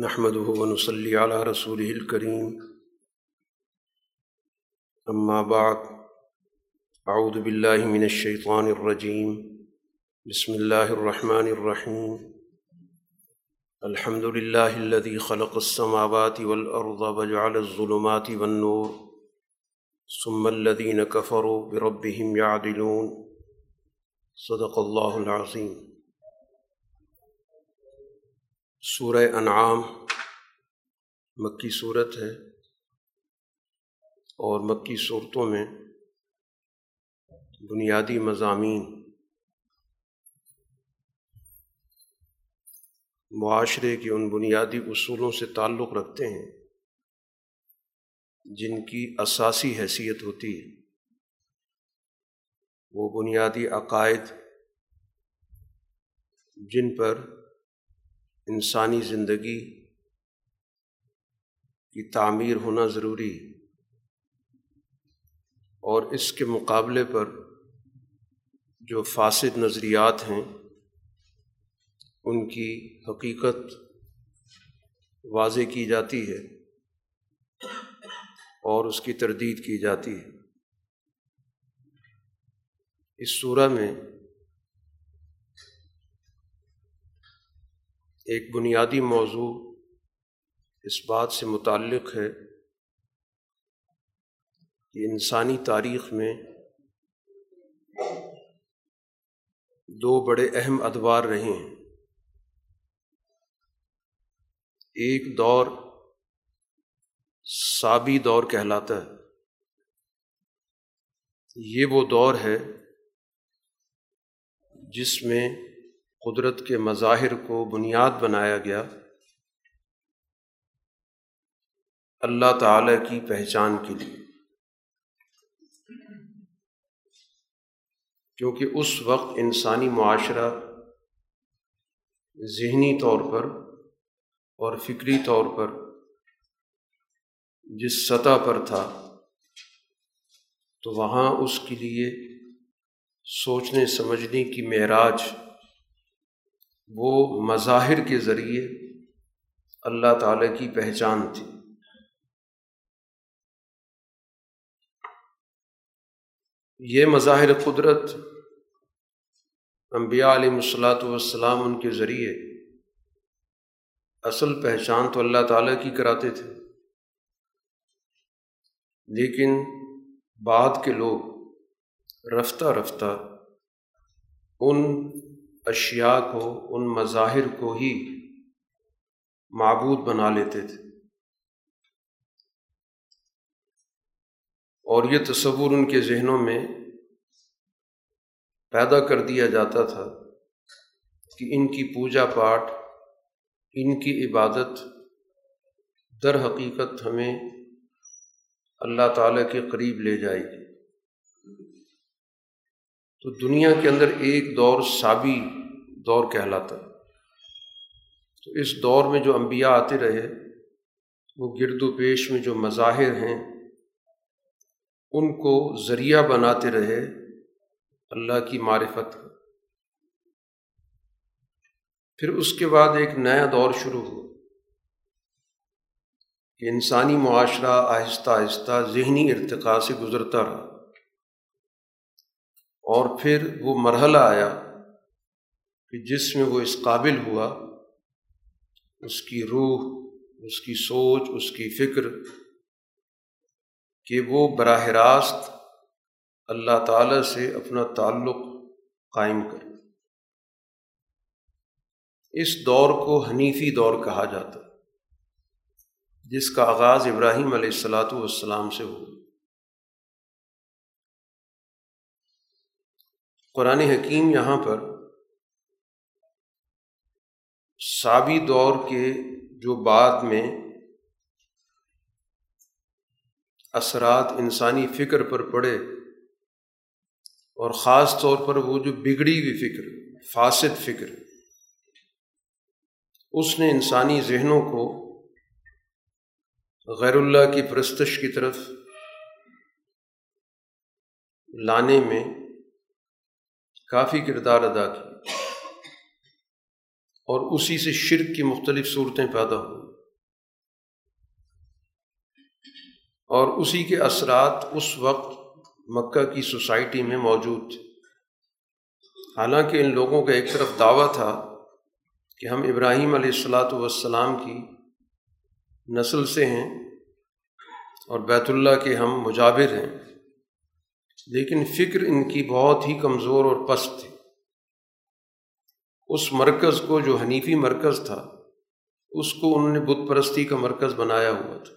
نحمده ونصلي على رسوله الكريم. أما بعد، أعوذ بالله من الشيطان الرجيم. بسم الله الرحمن الرحيم. الحمد لله الذي خلق السماوات والأرض وجعل الظلمات والنور. ثم الذين كفروا بربهم يعدلون. صدق الله العظيم. سورہ انعام مکی صورت ہے اور مکی صورتوں میں بنیادی مضامین معاشرے کے ان بنیادی اصولوں سے تعلق رکھتے ہیں جن کی اساسی حیثیت ہوتی ہے۔ وہ بنیادی عقائد جن پر انسانی زندگی کی تعمیر ہونا ضروری اور اس کے مقابلے پر جو فاسد نظریات ہیں، ان کی حقیقت واضح کی جاتی ہے اور اس کی تردید کی جاتی ہے۔ اس صورح میں ایک بنیادی موضوع اس بات سے متعلق ہے کہ انسانی تاریخ میں دو بڑے اہم ادوار رہے ہیں۔ ایک دور سابی دور کہلاتا ہے۔ یہ وہ دور ہے جس میں قدرت کے مظاہر کو بنیاد بنایا گیا۔ اللہ تعالی کی پہچان کے لیے۔ کیونکہ اس وقت انسانی معاشرہ ذہنی طور پر اور فکری طور پر جس سطح پر تھا، تو وہاں اس کے لیے سوچنے، سمجھنے کی معراج وہ مظاہر کے ذریعے اللہ تعالیٰ کی پہچان تھی۔ یہ مظاہر قدرت انبیاء علیہ الصلاۃ والسلام ان کے ذریعے اصل پہچان تو اللہ تعالیٰ کی کراتے تھے۔ لیکن بعد کے لوگ رفتہ رفتہ ان اشیاء کو، ان مظاہر کو ہی معبود بنا لیتے تھے۔ اور یہ تصور ان کے ذہنوں میں پیدا کر دیا جاتا تھا کہ ان کی پوجا پاٹ ان کی عبادت در حقیقت ہمیں اللہ تعالیٰ کے قریب لے جائے گی۔ تو دنیا کے اندر ایک دور سابی دور کہلاتا تو اس دور میں جو انبیاء آتے رہے، وہ گرد و پیش میں جو مظاہر ہیں، ان کو ذریعہ بناتے رہے اللہ کی معرفت پھر اس کے بعد ایک نیا دور شروع ہو کہ انسانی معاشرہ آہستہ آہستہ ذہنی ارتقاء سے گزرتا رہا اور پھر وہ مرحلہ آیا کہ جس میں وہ اس قابل ہوا، اس کی روح، اس کی سوچ، اس کی فکر کہ وہ براہ راست اللہ تعالیٰ سے اپنا تعلق قائم کرے اس دور کو حنیفی دور کہا جاتا، جس کا آغاز ابراہیم علیہ السلاۃ والسلام سے ہو قرآن حکیم یہاں پر سابی دور کے جو بعد میں اثرات انسانی فکر پر پڑے اور خاص طور پر وہ جو بگڑی ہوئی فکر، فاسد فکر، اس نے انسانی ذہنوں کو غیر اللہ کی پرستش کی طرف لانے میں کافی کردار ادا کی اور اسی سے شرک کی مختلف صورتیں پیدا ہوئیں اور اسی کے اثرات اس وقت مکہ کی سوسائٹی میں موجود تھے۔ حالانکہ ان لوگوں کا ایک طرف دعویٰ تھا کہ ہم ابراہیم علیہ السلاۃ والسلام کی نسل سے ہیں اور بیت اللہ کے ہم مجابر ہیں، لیکن فکر ان کی بہت ہی کمزور اور پست تھی۔ اس مرکز کو جو حنیفی مرکز تھا، اس کو انہوں نے بت پرستی کا مرکز بنایا ہوا تھا۔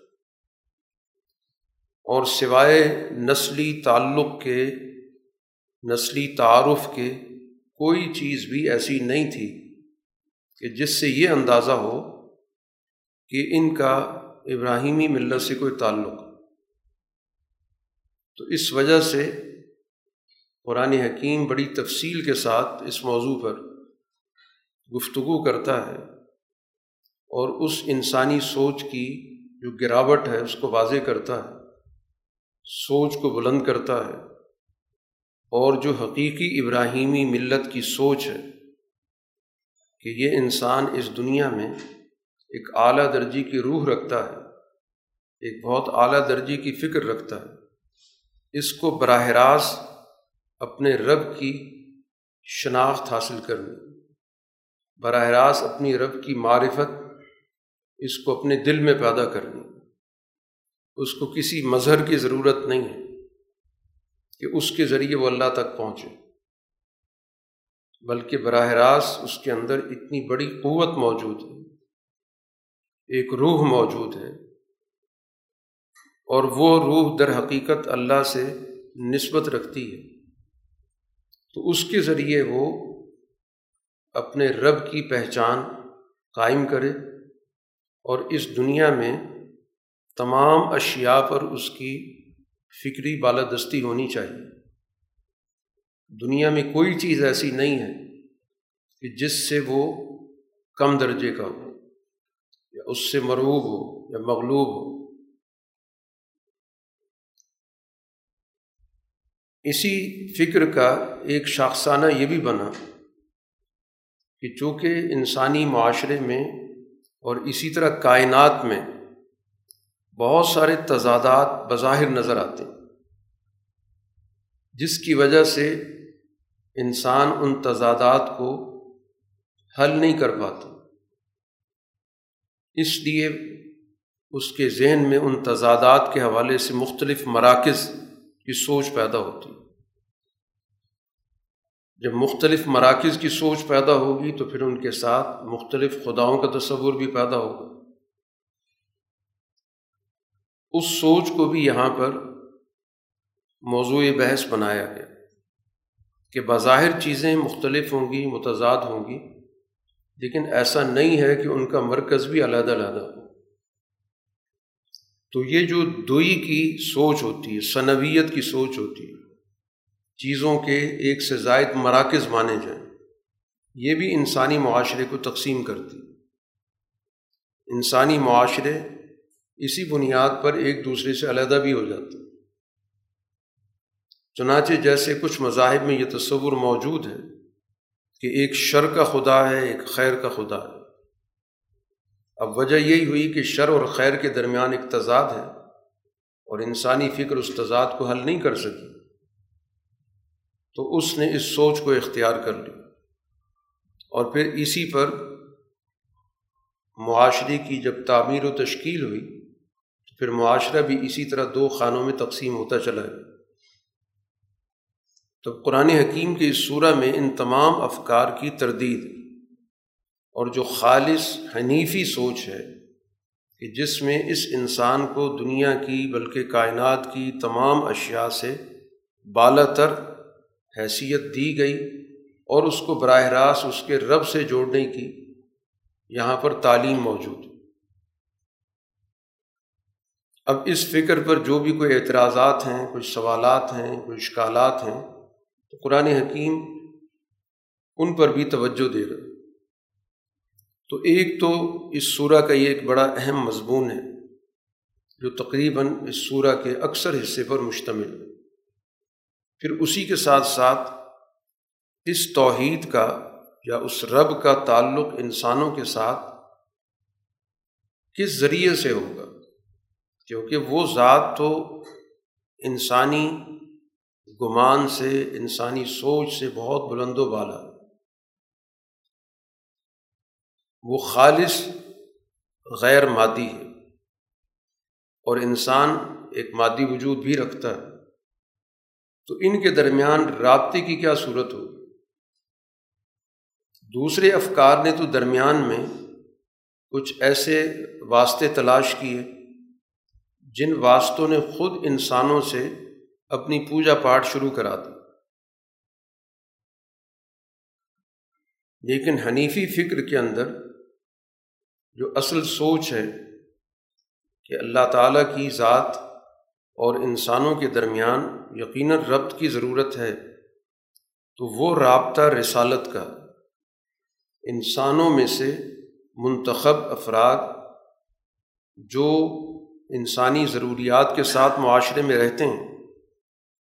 اور سوائے نسلی تعلق کے، نسلی تعارف کے، کوئی چیز بھی ایسی نہیں تھی کہ جس سے یہ اندازہ ہو کہ ان کا ابراہیمی ملت سے کوئی تعلق۔ تو اس وجہ سے قرآن حکیم بڑی تفصیل کے ساتھ اس موضوع پر گفتگو کرتا ہے اور اس انسانی سوچ کی جو گراوٹ ہے، اس کو واضح کرتا ہے، سوچ کو بلند کرتا ہے اور جو حقیقی ابراہیمی ملت کی سوچ ہے کہ یہ انسان اس دنیا میں ایک اعلیٰ درجے کی روح رکھتا ہے، ایک بہت اعلیٰ درجے کی فکر رکھتا ہے، اس کو براہ راست اپنے رب کی شناخت حاصل کرنی۔ براہ راست اپنی رب کی معرفت اس کو اپنے دل میں پیدا کرنی اس کو کسی مظہر کی ضرورت نہیں ہے کہ اس کے ذریعے وہ اللہ تک پہنچے، بلکہ براہ راست اس کے اندر اتنی بڑی قوت موجود ہے، ایک روح موجود ہے، اور وہ روح در حقیقت اللہ سے نسبت رکھتی ہے۔ تو اس کے ذریعے وہ اپنے رب کی پہچان قائم کرے اور اس دنیا میں تمام اشیاء پر اس کی فکری بالادستی ہونی چاہیے۔ دنیا میں کوئی چیز ایسی نہیں ہے کہ جس سے وہ کم درجے کا ہو، یا اس سے مروب ہو، یا مغلوب ہو۔ اسی فکر کا ایک شاخسانہ یہ بھی بنا کہ چونکہ انسانی معاشرے میں اور اسی طرح کائنات میں بہت سارے تضادات بظاہر نظر آتے ہیں، جس کی وجہ سے انسان ان تضادات کو حل نہیں کر پاتا۔ اس لیے اس کے ذہن میں ان تضادات کے حوالے سے مختلف مراکز کی سوچ پیدا ہوتی ہے۔ جب مختلف مراکز کی سوچ پیدا ہوگی تو پھر ان کے ساتھ مختلف خداؤں کا تصور بھی پیدا ہوگا۔ اس سوچ کو بھی یہاں پر موضوع بحث بنایا گیا کہ بظاہر چیزیں مختلف ہوں گی، متضاد ہوں گی، لیکن ایسا نہیں ہے کہ ان کا مرکز بھی علیحدہ علیحدہ ہو۔ تو یہ جو دوئی کی سوچ ہوتی ہے صنویت کی سوچ ہوتی ہے چیزوں کے ایک سے زائد مراکز مانے جائیں۔ یہ بھی انسانی معاشرے کو تقسیم کرتی۔ انسانی معاشرے اسی بنیاد پر ایک دوسرے سے علیحدہ بھی ہو جاتے۔ چنانچہ جیسے کچھ مذاہب میں یہ تصور موجود ہے کہ ایک شر کا خدا ہے، ایک خیر کا خدا ہے۔ اب وجہ یہی ہوئی کہ شر اور خیر کے درمیان ایک تضاد ہے اور انسانی فکر اس تضاد کو حل نہیں کر سکی۔ تو اس نے اس سوچ کو اختیار کر لی اور پھر اسی پر معاشرے کی جب تعمیر و تشکیل ہوئی، تو پھر معاشرہ بھی اسی طرح دو خانوں میں تقسیم ہوتا چلا ہے۔ تو قرآن حکیم کے اس صورہ میں ان تمام افکار کی تردید اور جو خالص حنیفی سوچ ہے کہ جس میں اس انسان کو دنیا کی بلکہ کائنات کی تمام اشیاء سے بالا تر حیثیت دی گئی اور اس کو براہ راست اس کے رب سے جوڑنے کی یہاں پر تعلیم موجود۔ اب اس فکر پر جو بھی کوئی اعتراضات ہیں کچھ سوالات ہیں، کوئی اشکالات ہیں، تو قرآن حکیم ان پر بھی توجہ دے رہا تو ایک تو اس صورہ کا یہ ایک بڑا اہم مضمون ہے جو تقریباً اس صورہ کے اکثر حصے پر مشتمل ہے۔ پھر اسی کے ساتھ ساتھ اس توحید کا یا اس رب کا تعلق انسانوں کے ساتھ کس ذریعے سے ہوگا؟ کیونکہ وہ ذات تو انسانی گمان سے، انسانی سوچ سے بہت بلند و بالا وہ خالص غیر مادی ہے اور انسان ایک مادی وجود بھی رکھتا ہے۔ تو ان کے درمیان رابطے کی کیا صورت ہو؟ دوسرے افکار نے تو درمیان میں کچھ ایسے واسطے تلاش کیے جن واسطوں نے خود انسانوں سے اپنی پوجا پاٹ شروع کرا دی۔ لیکن حنیفی فکر کے اندر جو اصل سوچ ہے کہ اللہ تعالیٰ کی ذات اور انسانوں کے درمیان یقیناً ربط کی ضرورت ہے، تو وہ رابطہ رسالت کا انسانوں میں سے منتخب افراد جو انسانی ضروریات کے ساتھ معاشرے میں رہتے ہیں،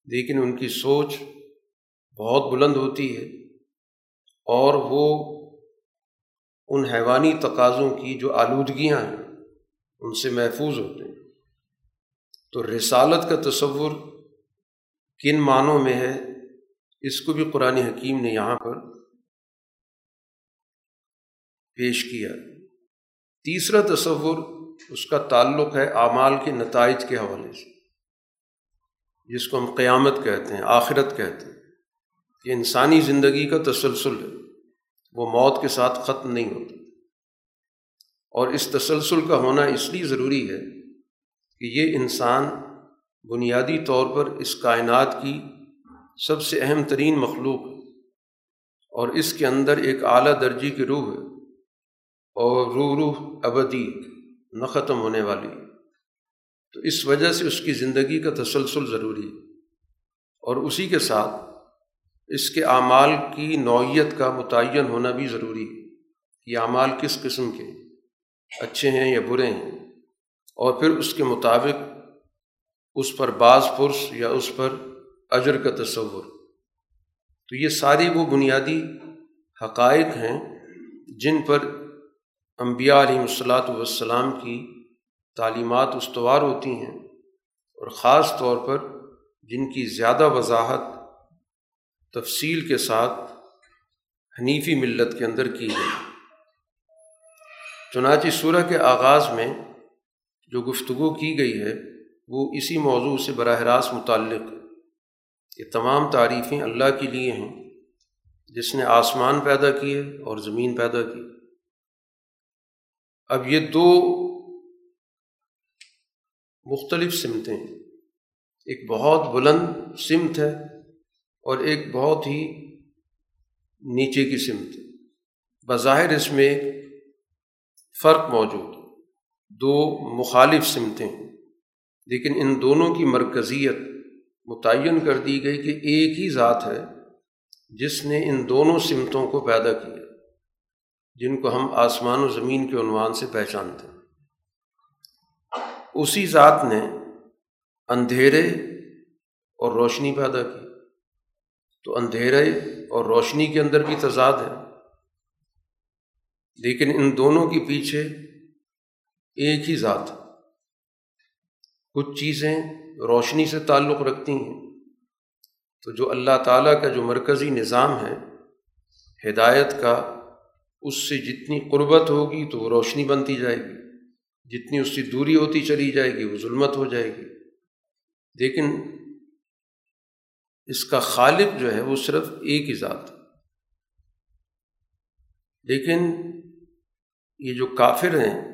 لیکن ان کی سوچ بہت بلند ہوتی ہے اور وہ ان حیوانی تقاضوں کی جو آلودگیاں ہیں، ان سے محفوظ ہوتے ہیں۔ تو رسالت کا تصور کن معنوں میں ہے، اس کو بھی قرآن حکیم نے یہاں پر پیش کیا۔ تیسرا تصور اس کا تعلق ہے اعمال کے نتائج کے حوالے سے، جس کو ہم قیامت کہتے ہیں، آخرت کہتے ہیں۔ کہ انسانی زندگی کا تسلسل ہے، وہ موت کے ساتھ ختم نہیں ہوتا۔ اور اس تسلسل کا ہونا اس لیے ضروری ہے کہ یہ انسان بنیادی طور پر اس کائنات کی سب سے اہم ترین مخلوق ہے اور اس کے اندر ایک اعلیٰ درجے کی روح ہے اور روح روح ابدی نہ ختم ہونے والی تو اس وجہ سے اس کی زندگی کا تسلسل ضروری ہے اور اسی کے ساتھ اس کے اعمال کی نوعیت کا متعین ہونا بھی ضروری ہے کہ اعمال کس قسم کے اچھے ہیں یا برے ہیں۔ اور پھر اس کے مطابق اس پر بعض پرس یا اس پر اجر کا تصور۔ تو یہ ساری وہ بنیادی حقائق ہیں جن پر انبیاء علیہ الصلاۃ والسلام کی تعلیمات استوار ہوتی ہیں اور خاص طور پر جن کی زیادہ وضاحت تفصیل کے ساتھ حنیفی ملت کے اندر کی گئی۔ چنانچہ سورہ کے آغاز میں جو گفتگو کی گئی ہے وہ اسی موضوع سے براہ راست متعلق یہ تمام تعریفیں اللہ کے لیے ہیں، جس نے آسمان پیدا کیے اور زمین پیدا کی۔ اب یہ دو مختلف سمتیں ایک بہت بلند سمت ہے اور ایک بہت ہی نیچے کی سمت بظاہر اس میں فرق موجود دو مخالف سمتیں لیکن ان دونوں کی مرکزیت متعین کر دی گئی کہ ایک ہی ذات ہے جس نے ان دونوں سمتوں کو پیدا کیا جن کو ہم آسمان و زمین کے عنوان سے پہچانتے ہیں۔ اسی ذات نے اندھیرے اور روشنی پیدا کی۔ تو اندھیرے اور روشنی کے اندر بھی تضاد ہے۔ لیکن ان دونوں کے پیچھے ایک ہی ذات کچھ چیزیں روشنی سے تعلق رکھتی ہیں۔ تو جو اللہ تعالیٰ کا جو مرکزی نظام ہے، ہدایت کا، اس سے جتنی قربت ہوگی تو وہ روشنی بنتی جائے گی۔ جتنی اس سے دوری ہوتی چلی جائے گی، وہ ظلمت ہو جائے گی۔ لیکن اس کا خالق جو ہے، وہ صرف ایک ہی ذات لیکن یہ جو کافر ہیں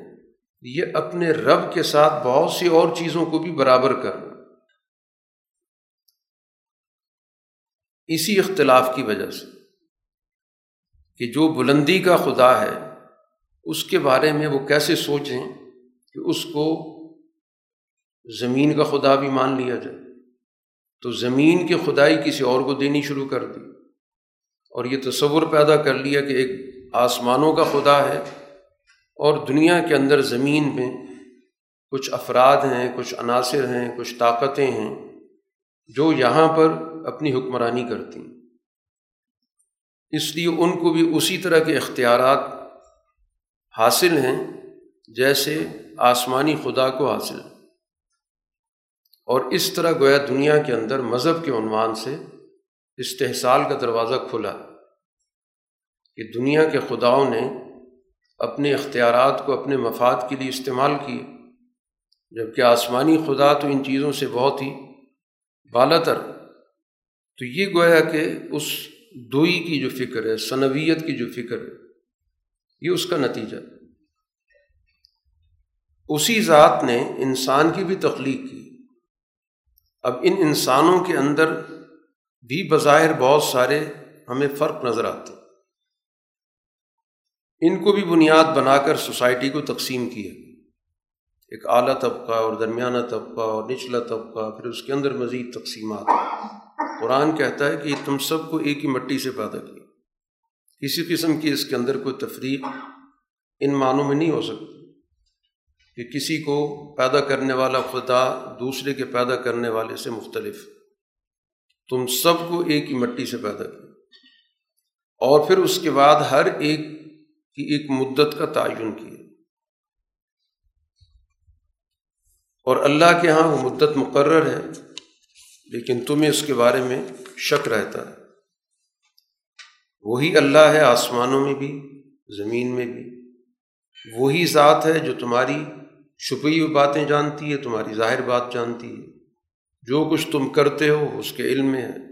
یہ اپنے رب کے ساتھ بہت سی اور چیزوں کو بھی برابر کرنا۔ اسی اختلاف کی وجہ سے کہ جو بلندی کا خدا ہے، اس کے بارے میں وہ کیسے سوچیں کہ اس کو زمین کا خدا بھی مان لیا جائے۔ تو زمین کی خدائی کسی اور کو دینی شروع کر دی اور یہ تصور پیدا کر لیا کہ ایک آسمانوں کا خدا ہے۔ اور دنیا کے اندر زمین میں کچھ افراد ہیں، کچھ عناصر ہیں، کچھ طاقتیں ہیں، جو یہاں پر اپنی حکمرانی کرتی ہیں۔ اس لیے ان کو بھی اسی طرح کے اختیارات حاصل ہیں جیسے آسمانی خدا کو حاصل اور اس طرح گویا دنیا کے اندر مذہب کے عنوان سے استحصال کا دروازہ کھلا کہ دنیا کے خداؤں نے اپنے اختیارات کو اپنے مفاد کے لیے استعمال کیے۔ جبکہ آسمانی خدا تو ان چیزوں سے بہت ہی بالا تر تو یہ گویا کہ اس دوئی کی جو فکر ہے صنویت کی جو فکر ہے، یہ اس کا نتیجہ۔ اسی ذات نے انسان کی بھی تخلیق کی۔ اب ان انسانوں کے اندر بھی بظاہر بہت سارے ہمیں فرق نظر آتے۔ ان کو بھی بنیاد بنا کر سوسائٹی کو تقسیم کیا ایک اعلیٰ طبقہ اور درمیانہ طبقہ اور نچلا طبقہ، پھر اس کے اندر مزید تقسیمات۔ قرآن کہتا ہے کہ تم سب کو ایک ہی مٹی سے پیدا کیا۔ کسی قسم کی اس کے اندر کوئی تفریق ان معنوں میں نہیں ہو سکتی کہ کسی کو پیدا کرنے والا خدا دوسرے کے پیدا کرنے والے سے مختلف۔ تم سب کو ایک ہی مٹی سے پیدا کیا۔ اور پھر اس کے بعد ہر ایک کی ایک مدت کا تعین کیا اور اللہ کے ہاں وہ مدت مقرر ہے، لیکن تمہیں اس کے بارے میں شک رہتا ہے۔ وہی اللہ ہے آسمانوں میں بھی، زمین میں بھی۔ وہی ذات ہے جو تمہاری چھپی ہوئی باتیں جانتی ہے، تمہاری ظاہر بات جانتی ہے۔ جو کچھ تم کرتے ہو، اس کے علم میں ہے۔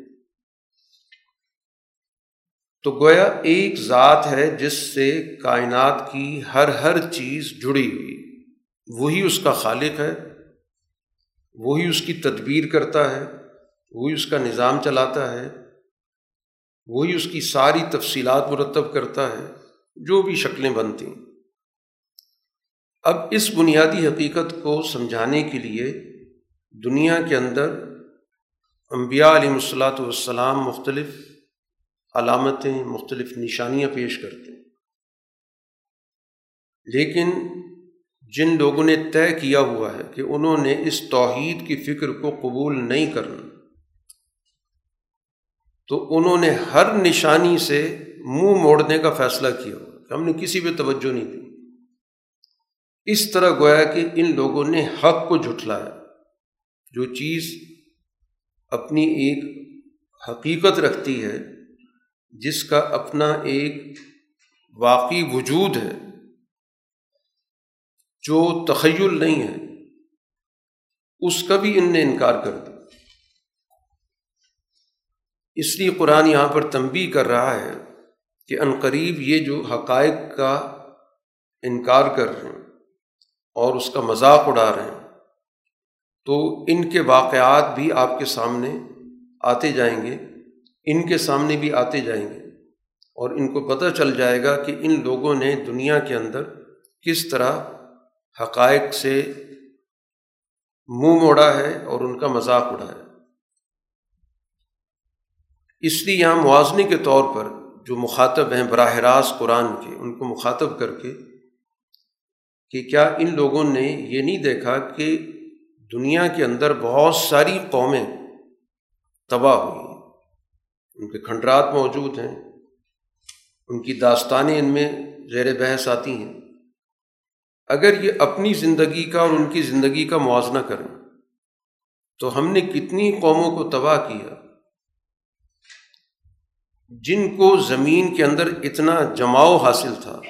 تو گویا ایک ذات ہے جس سے کائنات کی ہر ہر چیز جڑی ہوئی۔ وہی اس کا خالق ہے، وہی اس کی تدبیر کرتا ہے، وہی اس کا نظام چلاتا ہے، وہی اس کی ساری تفصیلات مرتب کرتا ہے، جو بھی شکلیں بنتی۔ ہیں اب اس بنیادی حقیقت کو سمجھانے کے لیے دنیا کے اندر انبیاء علیہ الصلاۃ والسلام مختلف علامتیں، مختلف نشانیاں پیش کرتے ہیں۔ لیکن جن لوگوں نے طے کیا ہوا ہے کہ انہوں نے اس توحید کی فکر کو قبول نہیں کرنا، تو انہوں نے ہر نشانی سے منہ موڑنے کا فیصلہ کیا ہوا ہم نے کسی پہ توجہ نہیں دی۔ اس طرح گویا کہ ان لوگوں نے حق کو جھٹلایا، جو چیز اپنی ایک حقیقت رکھتی ہے۔ جس کا اپنا ایک واقعی وجود ہے، جو تخیل نہیں ہے، اس کا بھی ان نے انکار کر دیا۔ اس لیے قرآن یہاں پر تنبی کر رہا ہے کہ عنقریب یہ جو حقائق کا انکار کر رہے ہیں اور اس کا مذاق اڑا رہے ہیں، تو ان کے واقعات بھی آپ کے سامنے آتے جائیں گے۔ ان کے سامنے بھی آتے جائیں گے اور ان کو پتہ چل جائے گا کہ ان لوگوں نے دنیا کے اندر کس طرح حقائق سے منہ موڑا ہے اور ان کا مذاق اڑا ہے۔ اس لیے یہاں موازنے کے طور پر جو مخاطب ہیں براہ راست قرآن کے، ان کو مخاطب کر کے کہ کیا ان لوگوں نے یہ نہیں دیکھا کہ دنیا کے اندر بہت ساری قومیں تباہ ہوئی۔ ان کے کھنڈرات موجود ہیں، ان کی داستانیں ان میں زیر بحث آتی ہیں۔ اگر یہ اپنی زندگی کا اور ان کی زندگی کا موازنہ کریں، تو ہم نے کتنی قوموں کو تباہ کیا۔ جن کو زمین کے اندر اتنا جماؤ حاصل تھا،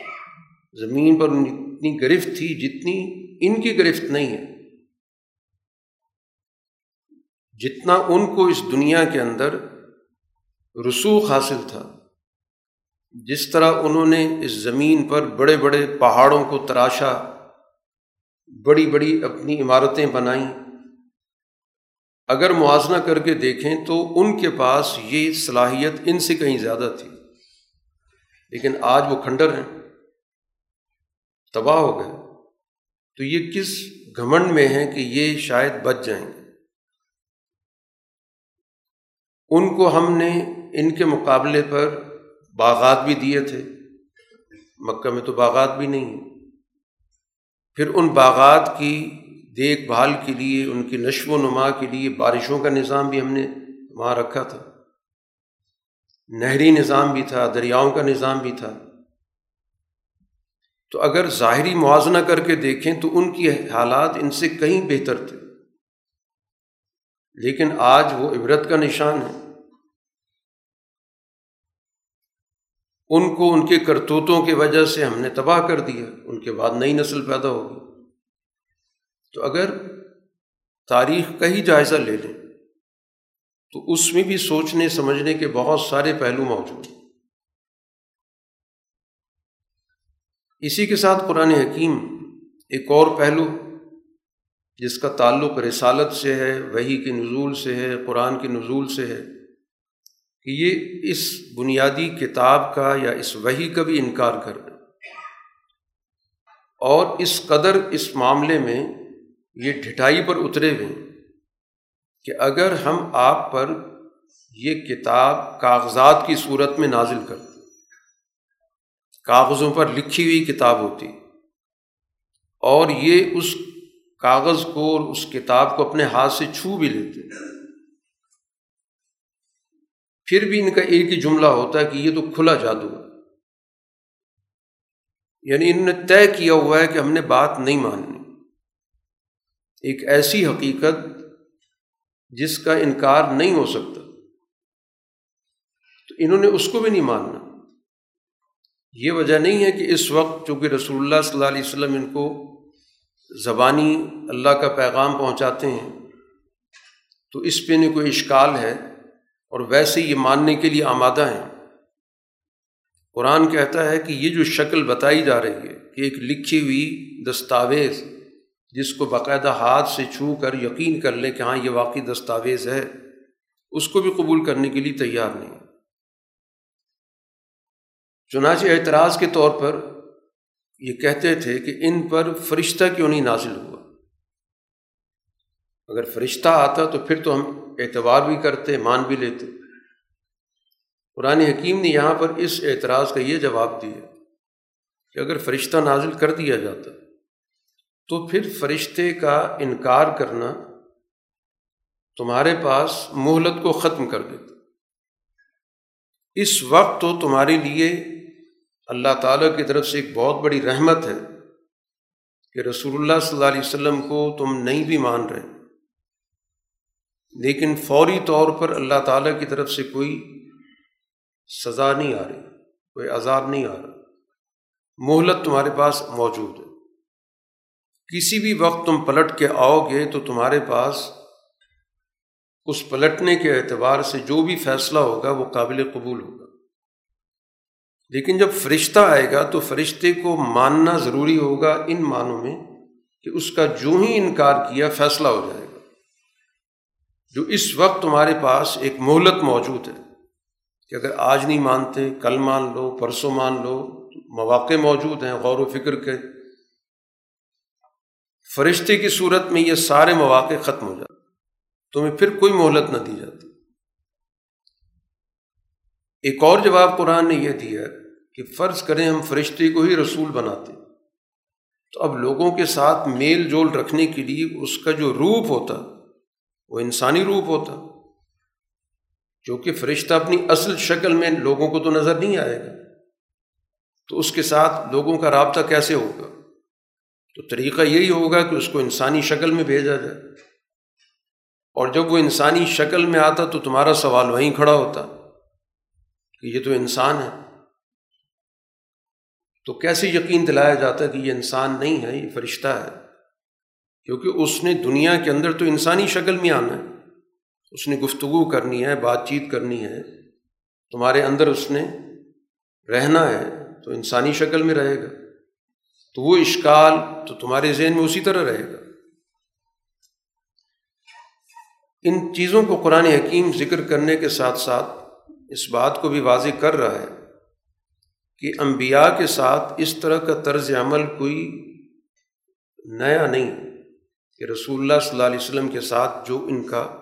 زمین پر اتنی گرفت تھی جتنی ان کی گرفت نہیں ہے۔ جتنا ان کو اس دنیا کے اندر رسوخ حاصل تھا۔ جس طرح انہوں نے اس زمین پر بڑے بڑے پہاڑوں کو تراشا، بڑی بڑی اپنی عمارتیں بنائیں۔ اگر موازنہ کر کے دیکھیں تو ان کے پاس یہ صلاحیت ان سے کہیں زیادہ تھی۔ لیکن آج وہ کھنڈر ہیں۔ تباہ ہو گئے۔ تو یہ کس گھمنڈ میں ہے کہ یہ شاید بچ جائیں گے؟ ان کو ہم نے ان کے مقابلے پر باغات بھی دیے تھے۔ مکہ میں تو باغات بھی نہیں پھر ان باغات کی دیکھ بھال کے لیے، ان کی نشو و نما کے لیے بارشوں کا نظام بھی ہم نے وہاں رکھا تھا۔ نہری نظام بھی تھا، دریاؤں کا نظام بھی تھا۔ تو اگر ظاہری موازنہ کر کے دیکھیں تو ان کی حالات ان سے کہیں بہتر تھے۔ لیکن آج وہ عبرت کا نشان ہے ان کو ان کے کرتوتوں کی وجہ سے ہم نے تباہ کر دیا، ان کے بعد نئی نسل پیدا ہوگی تو اگر تاریخ کا ہی جائزہ لے لیں، تو اس میں بھی سوچنے، سمجھنے کے بہت سارے پہلو موجود ہیں۔ اسی کے ساتھ قرآن حکیم ایک اور پہلو، جس کا تعلق رسالت سے ہے وہی کے نزول سے ہے، قرآن کے نزول سے ہے۔ کہ یہ اس بنیادی کتاب کا یا اس وہی کا بھی انکار کر اور اس قدر اس معاملے میں یہ ڈھٹائی پر اترے ہوئے کہ اگر ہم آپ پر یہ کتاب کاغذات کی صورت میں نازل کرتے، کاغذوں پر لکھی ہوئی کتاب ہوتی، اور یہ اس کاغذ کو اور اس کتاب کو اپنے ہاتھ سے چھو بھی لیتے پھر بھی ان کا ایک ہی جملہ ہوتا ہے کہ یہ تو کھلا جادو ہے۔ یعنی انہوں نے طے کیا ہوا ہے کہ ہم نے بات نہیں ماننی۔ ایک ایسی حقیقت جس کا انکار نہیں ہو سکتا۔ تو انہوں نے اس کو بھی نہیں ماننا۔ یہ وجہ نہیں ہے کہ اس وقت چونکہ رسول اللہ صلی اللہ علیہ وسلم ان کو زبانی اللہ کا پیغام پہنچاتے ہیں، تو اس پہ نہیں کوئی اشکال ہے۔ اور ویسے یہ ماننے کے لیے آمادہ ہیں۔ قرآن کہتا ہے کہ یہ جو شکل بتائی جا رہی ہے کہ ایک لکھی ہوئی دستاویز جس کو باقاعدہ ہاتھ سے چھو کر یقین کر لے کہ ہاں یہ واقعی دستاویز ہے، اس کو بھی قبول کرنے کے لیے تیار نہیں چنانچہ اعتراض کے طور پر یہ کہتے تھے کہ ان پر فرشتہ کیوں نہیں نازل ہوا؟ اگر فرشتہ آتا تو پھر تو ہم اعتبار بھی کرتے مان بھی لیتے۔ قرآن حکیم نے یہاں پر اس اعتراض کا یہ جواب دیا کہ اگر فرشتہ نازل کر دیا جاتا تو پھر فرشتے کا انکار کرنا تمہارے پاس مہلت کو ختم کر دیتا۔ اس وقت تو تمہارے لیے اللہ تعالیٰ کی طرف سے ایک بہت بڑی رحمت ہے کہ رسول اللہ صلی اللہ علیہ وسلم کو تم نہیں بھی مان رہے۔ لیکن فوری طور پر اللہ تعالیٰ کی طرف سے کوئی سزا نہیں آ رہی، کوئی عذاب نہیں آ رہا۔ مہلت تمہارے پاس موجود ہے۔ کسی بھی وقت تم پلٹ کے آؤ گے تو تمہارے پاس اس پلٹنے کے اعتبار سے جو بھی فیصلہ ہوگا وہ قابل قبول ہوگا۔ لیکن جب فرشتہ آئے گا تو فرشتے کو ماننا ضروری ہوگا ان معنوں میں کہ اس کا جو ہی انکار کیا فیصلہ ہو جائے گا۔ جو اس وقت تمہارے پاس ایک مہلت موجود ہے کہ اگر آج نہیں مانتے، کل مان لو، پرسوں مان لو، مواقع موجود ہیں غور و فکر کے۔ فرشتے کی صورت میں یہ سارے مواقع ختم ہو جاتے۔ تمہیں پھر کوئی مہلت نہ دی جاتی۔ ایک اور جواب قرآن نے یہ دیا کہ فرض کریں ہم فرشتے کو ہی رسول بناتے۔ تو اب لوگوں کے ساتھ میل جول رکھنے کے لیے اس کا جو روپ ہوتا وہ انسانی روپ ہوتا۔ کیونکہ فرشتہ اپنی اصل شکل میں لوگوں کو تو نظر نہیں آئے گا۔ تو اس کے ساتھ لوگوں کا رابطہ کیسے ہوگا؟ تو طریقہ یہی ہوگا کہ اس کو انسانی شکل میں بھیجا جائے۔ اور جب وہ انسانی شکل میں آتا تو تمہارا سوال وہیں کھڑا ہوتا کہ یہ تو انسان ہے۔ تو کیسے یقین دلایا جاتا ہے کہ یہ انسان نہیں ہے، یہ فرشتہ ہے؟ کیونکہ اس نے دنیا کے اندر تو انسانی شکل میں آنا ہے۔ اس نے گفتگو کرنی ہے، بات چیت کرنی ہے۔ تمہارے اندر اس نے رہنا ہے، تو انسانی شکل میں رہے گا۔ تو وہ اشکال تو تمہارے ذہن میں اسی طرح رہے گا۔ ان چیزوں کو قرآن حکیم ذکر کرنے کے ساتھ ساتھ اس بات کو بھی واضح کر رہا ہے کہ انبیاء کے ساتھ اس طرح کا طرز عمل کوئی نیا نہیں۔ کہ رسول اللہ صلی اللہ علیہ وسلم کے ساتھ جو ان کا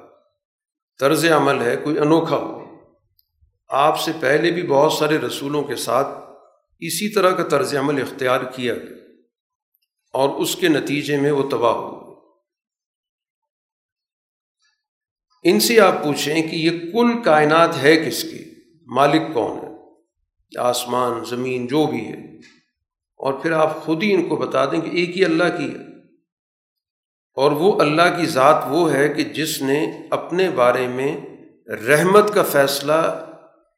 طرز عمل ہے کوئی انوکھا ہو۔ آپ سے پہلے بھی بہت سارے رسولوں کے ساتھ اسی طرح کا طرز عمل اختیار کیا گیا اور اس کے نتیجے میں وہ تباہ ہو ان سے آپ پوچھیں کہ یہ کل کائنات ہے کس کی؟ مالک کون ہے؟ آسمان، زمین، جو بھی ہے۔ اور پھر آپ خود ہی ان کو بتا دیں کہ ایک ہی اللہ کی ہے۔ اور وہ اللہ کی ذات وہ ہے کہ جس نے اپنے بارے میں رحمت کا فیصلہ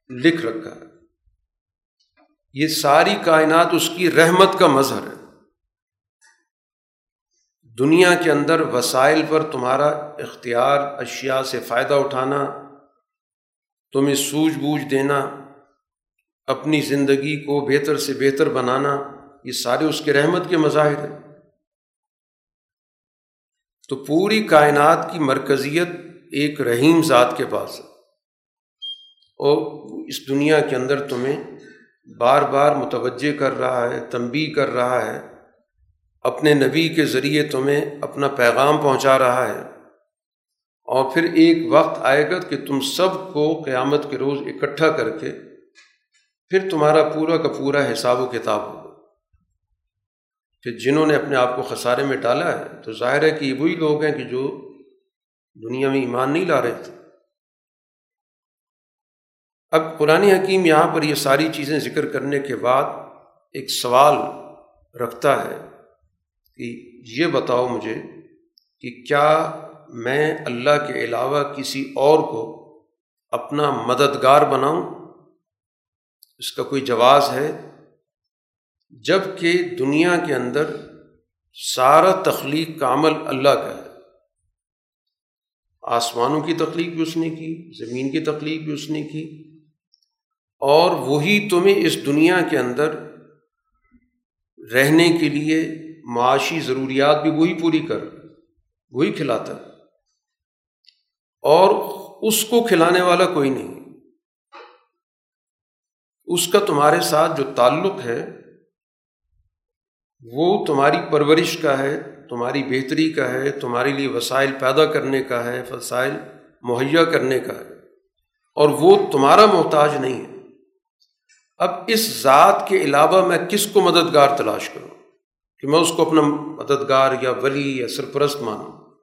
لکھ رکھا ہے۔ یہ ساری کائنات اس کی رحمت کا مظہر ہے۔ دنیا کے اندر وسائل پر تمہارا اختیار، اشیاء سے فائدہ اٹھانا، تمہیں سوجھ بوجھ دینا، اپنی زندگی کو بہتر سے بہتر بنانا، یہ سارے اس کے رحمت کے مظاہر ہیں۔ تو پوری کائنات کی مرکزیت ایک رحیم ذات کے پاس ہے۔ اور اس دنیا کے اندر تمہیں بار بار متوجہ کر رہا ہے تنبی کر رہا ہے۔ اپنے نبی کے ذریعے تمہیں اپنا پیغام پہنچا رہا ہے۔ اور پھر ایک وقت آئے گا کہ تم سب کو قیامت کے روز اکٹھا کر کے پھر تمہارا پورا کا پورا حساب و کتاب ہوگا۔ پھر جنہوں نے اپنے آپ کو خسارے میں ڈالا ہے، تو ظاہر ہے کہ یہ وہی لوگ ہیں کہ جو دنیا میں ایمان نہیں لا رہے تھے۔ اب قرآن حکیم یہاں پر یہ ساری چیزیں ذکر کرنے کے بعد ایک سوال رکھتا ہے کہ یہ بتاؤ مجھے کہ کیا میں اللہ کے علاوہ کسی اور کو اپنا مددگار بناؤں؟ اس کا کوئی جواز ہے؟ جبکہ دنیا کے اندر سارا تخلیق کا عمل اللہ کا ہے۔ آسمانوں کی تخلیق بھی اس نے کی، زمین کی تخلیق بھی اس نے کی۔ اور وہی تمہیں اس دنیا کے اندر رہنے کے لیے معاشی ضروریات بھی وہی پوری کر، وہی کھلاتا۔ ہے اور اس کو کھلانے والا کوئی نہیں۔ اس کا تمہارے ساتھ جو تعلق ہے وہ تمہاری پرورش کا ہے، تمہاری بہتری کا ہے، تمہارے لیے وسائل پیدا کرنے کا ہے، وسائل مہیا کرنے کا ہے۔ اور وہ تمہارا محتاج نہیں ہے۔ اب اس ذات کے علاوہ میں کس کو مددگار تلاش کروں؟ کہ میں اس کو اپنا مددگار یا ولی یا سرپرست مانوں۔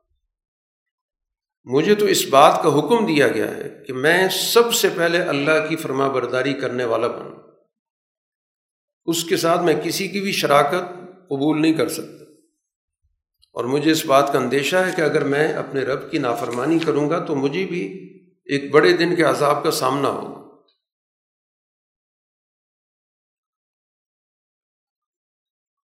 مجھے تو اس بات کا حکم دیا گیا ہے کہ میں سب سے پہلے اللہ کی فرما برداری کرنے والا بنوں۔ اس کے ساتھ میں کسی کی بھی شراکت قبول نہیں کر سکتا۔ اور مجھے اس بات کا اندیشہ ہے کہ اگر میں اپنے رب کی نافرمانی کروں گا تو مجھے بھی ایک بڑے دن کے عذاب کا سامنا ہوگا۔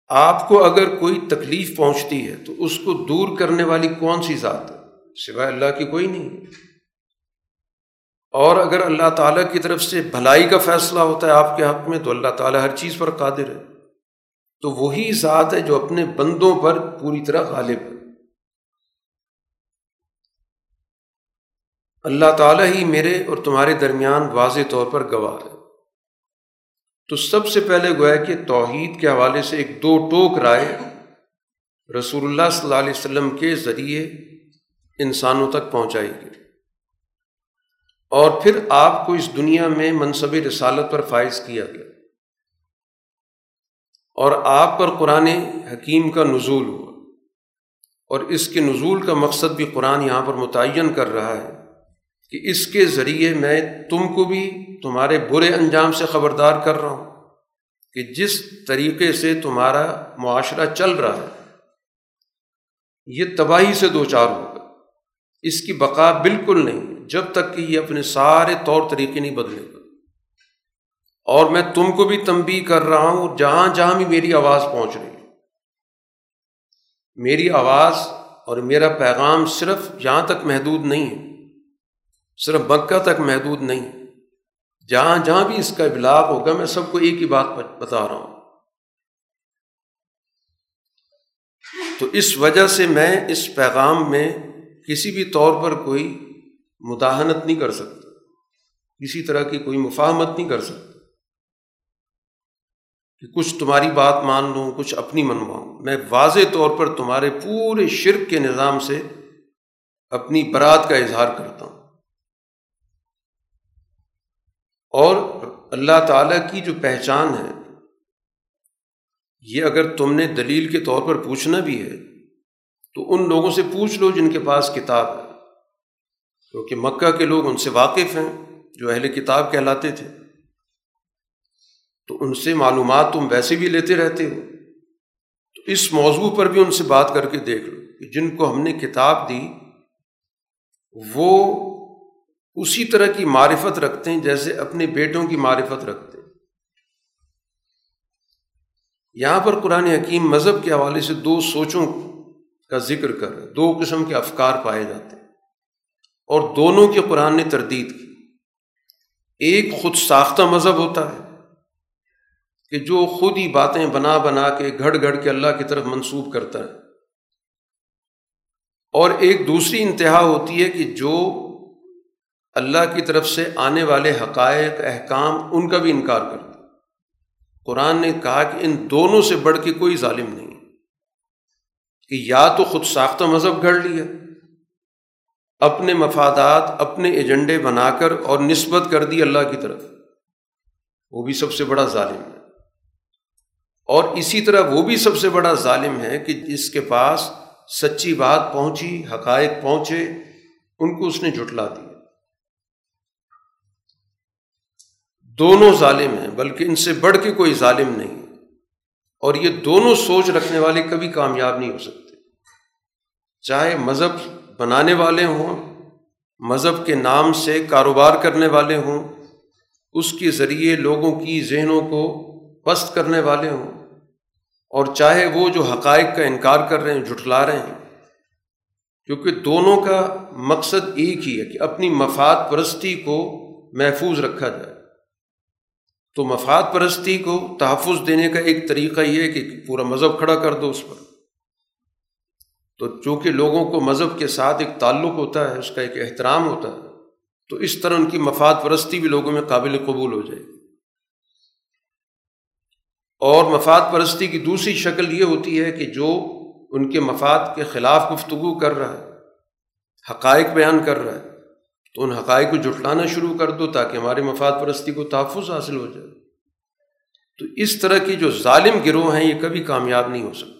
آپ کو اگر کوئی تکلیف پہنچتی ہے تو اس کو دور کرنے والی کون سی ذات ہے؟ سوائے اللہ کی کوئی نہیں۔ اور اگر اللہ تعالیٰ کی طرف سے بھلائی کا فیصلہ ہوتا ہے آپ کے حق میں تو اللہ تعالیٰ ہر چیز پر قادر ہے۔ تو وہی ذات ہے جو اپنے بندوں پر پوری طرح غالب ہے۔ اللہ تعالیٰ ہی میرے اور تمہارے درمیان واضح طور پر گواہ ہے۔ تو سب سے پہلے گویا کہ توحید کے حوالے سے ایک دو ٹوک رائے رسول اللہ صلی اللہ علیہ وسلم کے ذریعے انسانوں تک پہنچائی گئی۔ اور پھر آپ کو اس دنیا میں منصب رسالت پر فائز کیا گیا۔ اور آپ پر قرآن حکیم کا نزول ہوا۔ اور اس کے نزول کا مقصد بھی قرآن یہاں پر متعین کر رہا ہے کہ اس کے ذریعے میں تم کو بھی تمہارے برے انجام سے خبردار کر رہا ہوں کہ جس طریقے سے تمہارا معاشرہ چل رہا ہے۔ یہ تباہی سے دو چار ہوگا اس کی بقا بالکل نہیں، جب تک کہ یہ اپنے سارے طور طریقے نہیں بدلے گا۔ اور میں تم کو بھی تنبی کر رہا ہوں، جہاں جہاں بھی میری آواز پہنچ رہی ہے۔ میری آواز اور میرا پیغام صرف یہاں تک محدود نہیں ہے، صرف مکہ تک محدود نہیں جہاں جہاں بھی اس کا ابلاغ ہوگا، میں سب کو ایک ہی بات بتا رہا ہوں۔ تو اس وجہ سے میں اس پیغام میں کسی بھی طور پر کوئی مداحنت نہیں کر سکتا، کسی طرح کی کوئی مفاہمت نہیں کر سکتا۔ کہ کچھ تمہاری بات مان لوں، کچھ اپنی منواؤں۔ میں واضح طور پر تمہارے پورے شرک کے نظام سے اپنی برات کا اظہار کرتا ہوں۔ اور اللہ تعالیٰ کی جو پہچان ہے، یہ اگر تم نے دلیل کے طور پر پوچھنا بھی ہے، تو ان لوگوں سے پوچھ لو جن کے پاس کتاب ہے۔ کیونکہ مکہ کے لوگ ان سے واقف ہیں، جو اہل کتاب کہلاتے تھے۔ تو ان سے معلومات تم ویسے بھی لیتے رہتے ہو۔ تو اس موضوع پر بھی ان سے بات کر کے دیکھ لو کہ جن کو ہم نے کتاب دی، وہ اسی طرح کی معرفت رکھتے ہیں جیسے اپنے بیٹوں کی معرفت رکھتے ہیں۔ یہاں پر قرآن حکیم مذہب کے حوالے سے دو سوچوں کا ذکر کر دو قسم کے افکار پائے جاتے ہیں۔ اور دونوں کے قرآن نے تردید کی۔ ایک خود ساختہ مذہب ہوتا ہے کہ جو خود ہی باتیں بنا بنا کے گھڑ گھڑ کے اللہ کی طرف منسوب کرتا ہے۔ اور ایک دوسری انتہا ہوتی ہے کہ جو اللہ کی طرف سے آنے والے حقائق، احکام ان کا بھی انکار کرتا قرآن نے کہا کہ ان دونوں سے بڑھ کے کوئی ظالم نہیں کہ یا تو خود ساختہ مذہب گھڑ لیا، اپنے مفادات، اپنے ایجنڈے بنا کر اور نسبت کر دی اللہ کی طرف۔ وہ بھی سب سے بڑا ظالم ہے۔ اور اسی طرح وہ بھی سب سے بڑا ظالم ہے کہ جس کے پاس سچی بات پہنچی، حقائق پہنچے، ان کو اس نے جھٹلا دیا۔ دونوں ظالم ہیں، بلکہ ان سے بڑھ کے کوئی ظالم نہیں۔ اور یہ دونوں سوچ رکھنے والے کبھی کامیاب نہیں ہو سکتے۔ چاہے مذہب بنانے والے ہوں، مذہب کے نام سے کاروبار کرنے والے ہوں، اس کے ذریعے لوگوں کی ذہنوں کو پست کرنے والے ہوں اور چاہے وہ جو حقائق کا انکار کر رہے ہیں، جھٹلا رہے ہیں، کیونکہ دونوں کا مقصد ایک ہی ہے کہ اپنی مفاد پرستی کو محفوظ رکھا جائے۔ تو مفاد پرستی کو تحفظ دینے کا ایک طریقہ یہ ہے کہ پورا مذہب کھڑا کر دو اس پر۔ تو چونکہ لوگوں کو مذہب کے ساتھ ایک تعلق ہوتا ہے، اس کا ایک احترام ہوتا ہے، تو اس طرح ان کی مفاد پرستی بھی لوگوں میں قابل قبول ہو جائے گی۔ اور مفاد پرستی کی دوسری شکل یہ ہوتی ہے کہ جو ان کے مفاد کے خلاف گفتگو کر رہا ہے، حقائق بیان کر رہا ہے، تو ان حقائق کو جٹلانا شروع کر دو تاکہ ہمارے مفاد پرستی کو تحفظ حاصل ہو جائے۔ تو اس طرح کی جو ظالم گروہ ہیں، یہ کبھی کامیاب نہیں ہو سکتے۔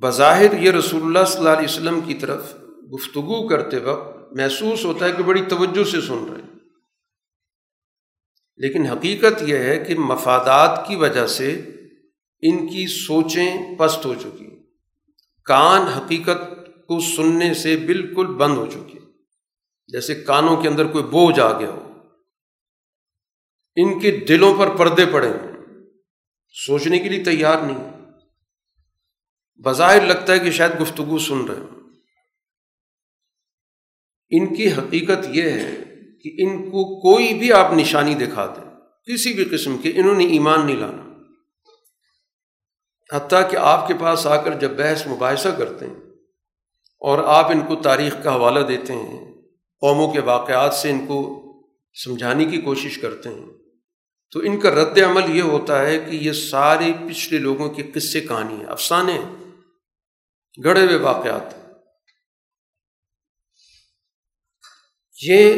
بظاہر یہ رسول اللہ صلی اللہ علیہ وسلم کی طرف گفتگو کرتے وقت محسوس ہوتا ہے کہ بڑی توجہ سے سن رہے ہیں۔ لیکن حقیقت یہ ہے کہ مفادات کی وجہ سے ان کی سوچیں پست ہو چکی کان حقیقت کو سننے سے بالکل بند ہو چکی جیسے کانوں کے اندر کوئی بوجھ آ گیا ہو۔ ان کے دلوں پر پردے پڑے ہیں سوچنے کے لیے تیار نہیں بظاہر لگتا ہے کہ شاید گفتگو سن رہے ہیں ان کی حقیقت یہ ہے کہ ان کو کوئی بھی آپ نشانی دکھا دیں، کسی بھی قسم کے، انہوں نے ایمان نہیں لانا۔ حتیٰ کہ آپ کے پاس آ کر جب بحث مباحثہ کرتے ہیں اور آپ ان کو تاریخ کا حوالہ دیتے ہیں، قوموں کے واقعات سے ان کو سمجھانے کی کوشش کرتے ہیں، تو ان کا رد عمل یہ ہوتا ہے کہ یہ سارے پچھلے لوگوں کی قصے کہانی ہیں، افسانے ہیں گڑے ہوئے واقعات یہ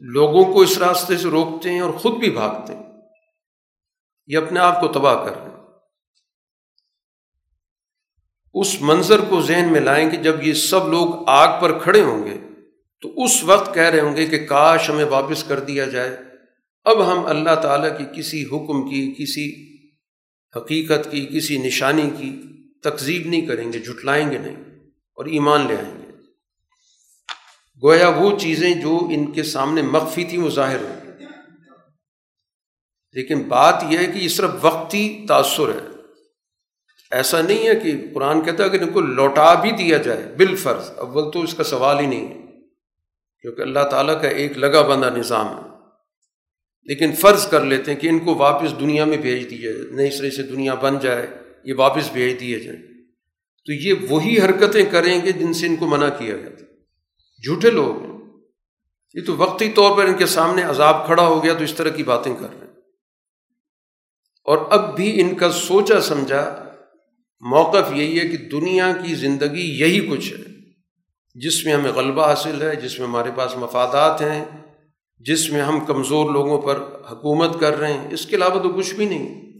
لوگوں کو اس راستے سے روکتے ہیں اور خود بھی بھاگتے ہیں۔ یہ اپنے آپ کو تباہ کر رہے ہیں۔ اس منظر کو ذہن میں لائیں کہ جب یہ سب لوگ آگ پر کھڑے ہوں گے تو اس وقت کہہ رہے ہوں گے کہ کاش ہمیں واپس کر دیا جائے۔ اب ہم اللہ تعالیٰ کی کسی حکم کی، کسی حقیقت کی، کسی نشانی کی تقزیب نہیں کریں گے، جھٹلائیں گے نہیں اور ایمان لے آئیں گے۔ گویا وہ چیزیں جو ان کے سامنے مخفی تھیں وہ ظاہر ہوں۔ لیکن بات یہ ہے کہ یہ صرف وقتی تأثر ہے۔ ایسا نہیں ہے کہ قرآن کہتا ہے کہ ان کو لوٹا بھی دیا جائے بال فرض اول تو اس کا سوال ہی نہیں ہے۔ کیونکہ اللہ تعالیٰ کا ایک لگا بندہ نظام ہے۔ لیکن فرض کر لیتے ہیں کہ ان کو واپس دنیا میں بھیج دیا جائے۔ نئی سرے سے دنیا بن جائے، یہ واپس بھیج دیے جائیں۔ تو یہ وہی حرکتیں کریں گے جن سے ان کو منع کیا گیا تھا۔ جھوٹے لوگ ہیں۔ یہ تو وقتی طور پر ان کے سامنے عذاب کھڑا ہو گیا تو اس طرح کی باتیں کر رہے ہیں۔ اور اب بھی ان کا سوچا سمجھا موقف یہی ہے کہ دنیا کی زندگی یہی کچھ ہے۔ جس میں ہمیں غلبہ حاصل ہے، جس میں ہمارے پاس مفادات ہیں، جس میں ہم کمزور لوگوں پر حکومت کر رہے ہیں، اس کے علاوہ تو کچھ بھی نہیں۔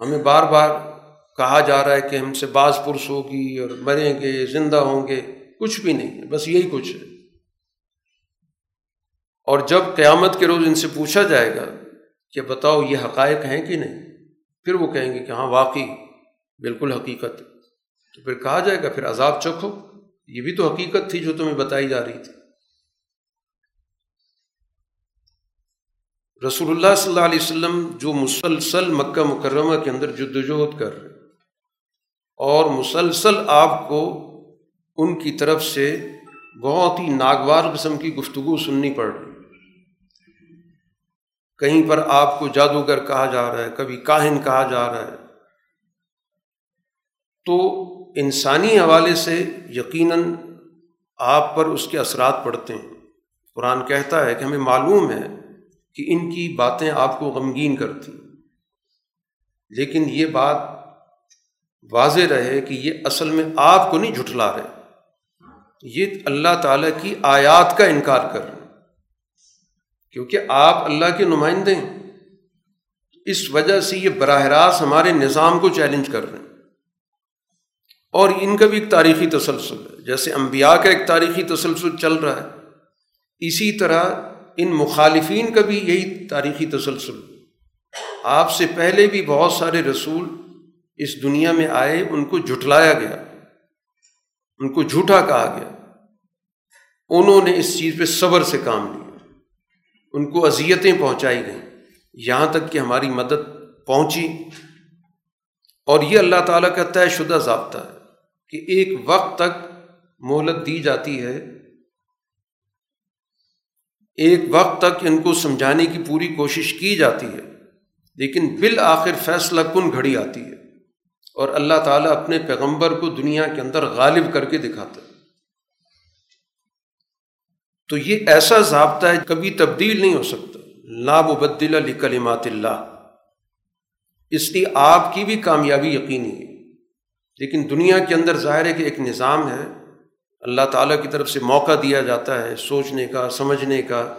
ہمیں بار بار کہا جا رہا ہے کہ ہم سے بعض پرس ہوگی اور مریں گے، زندہ ہوں گے۔ کچھ بھی نہیں ہے، بس یہی کچھ ہے۔ اور جب قیامت کے روز ان سے پوچھا جائے گا کہ بتاؤ یہ حقائق ہیں کہ نہیں، پھر وہ کہیں گے کہ ہاں واقعی بالکل حقیقت تو پھر کہا جائے گا، پھر عذاب چکھو۔ یہ بھی تو حقیقت تھی جو تمہیں بتائی جا رہی تھی۔ رسول اللہ صلی اللہ علیہ وسلم جو مسلسل مکہ مکرمہ کے اندر جدوجہد کر رہے، اور مسلسل آپ کو ان کی طرف سے بہت ہی ناگوار قسم کی گفتگو سننی پڑ رہی۔ کہیں پر آپ کو جادوگر کہا جا رہا ہے، کبھی کاہن کہا جا رہا ہے۔ تو انسانی حوالے سے یقیناً آپ پر اس کے اثرات پڑتے ہیں۔ قرآن کہتا ہے کہ ہمیں معلوم ہے کہ ان کی باتیں آپ کو غمگین کرتی۔ لیکن یہ بات واضح رہے کہ یہ اصل میں آپ کو نہیں جھٹلا رہے۔ یہ اللہ تعالیٰ کی آیات کا انکار کر رہے ہیں۔ کیونکہ آپ اللہ کے نمائندے ہیں۔ اس وجہ سے یہ براہ راست ہمارے نظام کو چیلنج کر رہے ہیں۔ اور ان کا بھی ایک تاریخی تسلسل ہے۔ جیسے انبیاء کا ایک تاریخی تسلسل چل رہا ہے۔ اسی طرح ان مخالفین کا بھی یہی تاریخی تسلسل۔ آپ سے پہلے بھی بہت سارے رسول اس دنیا میں آئے، ان کو جھٹلایا گیا۔ ان کو جھوٹا کہا گیا۔ انہوں نے اس چیز پہ صبر سے کام لیا۔ ان کو اذیتیں پہنچائی گئیں۔ یہاں تک کہ ہماری مدد پہنچی۔ اور یہ اللہ تعالیٰ کا طے شدہ ضابطہ ہے کہ ایک وقت تک مہلت دی جاتی ہے۔ ایک وقت تک ان کو سمجھانے کی پوری کوشش کی جاتی ہے۔ لیکن بالآخر فیصلہ کن گھڑی آتی ہے۔ اور اللہ تعالیٰ اپنے پیغمبر کو دنیا کے اندر غالب کر کے دکھاتا ہے۔ تو یہ ایسا ضابطہ ہے کبھی تبدیل نہیں ہو سکتا۔ لا مبدل علی کلمات اللہ۔ اس لیے آپ کی بھی کامیابی یقینی ہے۔ لیکن دنیا کے اندر ظاہر ہے کہ ایک نظام ہے۔ اللہ تعالیٰ کی طرف سے موقع دیا جاتا ہے سوچنے کا، سمجھنے کا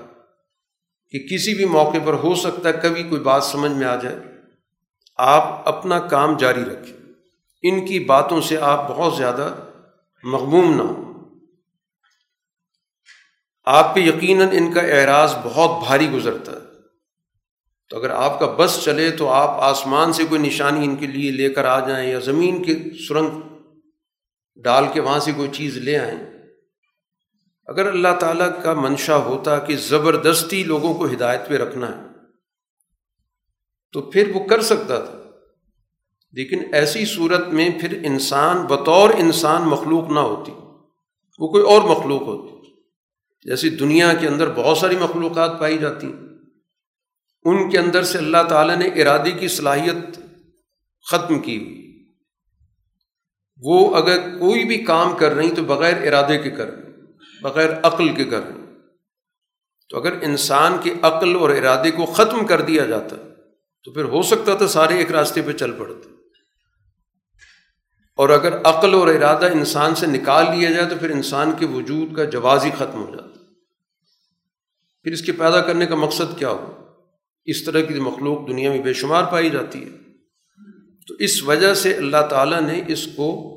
کہ کسی بھی موقع پر ہو سکتا ہے کبھی کوئی بات سمجھ میں آ جائے۔ آپ اپنا کام جاری رکھیں۔ ان کی باتوں سے آپ بہت زیادہ مغموم نہ ہوں۔ آپ پہ یقیناً ان کا اعراض بہت بھاری گزرتا ہے۔ تو اگر آپ کا بس چلے تو آپ آسمان سے کوئی نشانی ان کے لیے لے کر آ جائیں یا زمین کے سرنگ ڈال کے وہاں سے کوئی چیز لے آئیں۔ اگر اللہ تعالیٰ کا منشا ہوتا کہ زبردستی لوگوں کو ہدایت پہ رکھنا ہے، تو پھر وہ کر سکتا تھا۔ لیکن ایسی صورت میں پھر انسان بطور انسان مخلوق نہ ہوتی، وہ کوئی اور مخلوق ہوتی۔ جیسی دنیا کے اندر بہت ساری مخلوقات پائی جاتی ہیں، ان کے اندر سے اللہ تعالیٰ نے ارادے کی صلاحیت ختم کی ہوئی۔ وہ اگر کوئی بھی کام کر رہی تو بغیر ارادے کے کر رہی بغیر عقل کے کر رہی تو اگر انسان کے عقل اور ارادے کو ختم کر دیا جاتا، تو پھر ہو سکتا تھا سارے ایک راستے پہ چل پڑتے۔ اور اگر عقل اور ارادہ انسان سے نکال لیا جائے تو پھر انسان کے وجود کا جواز ہی ختم ہو جاتا۔ پھر اس کے پیدا کرنے کا مقصد کیا ہو؟ اس طرح کی مخلوق دنیا میں بے شمار پائی جاتی ہے۔ تو اس وجہ سے اللہ تعالیٰ نے اس کو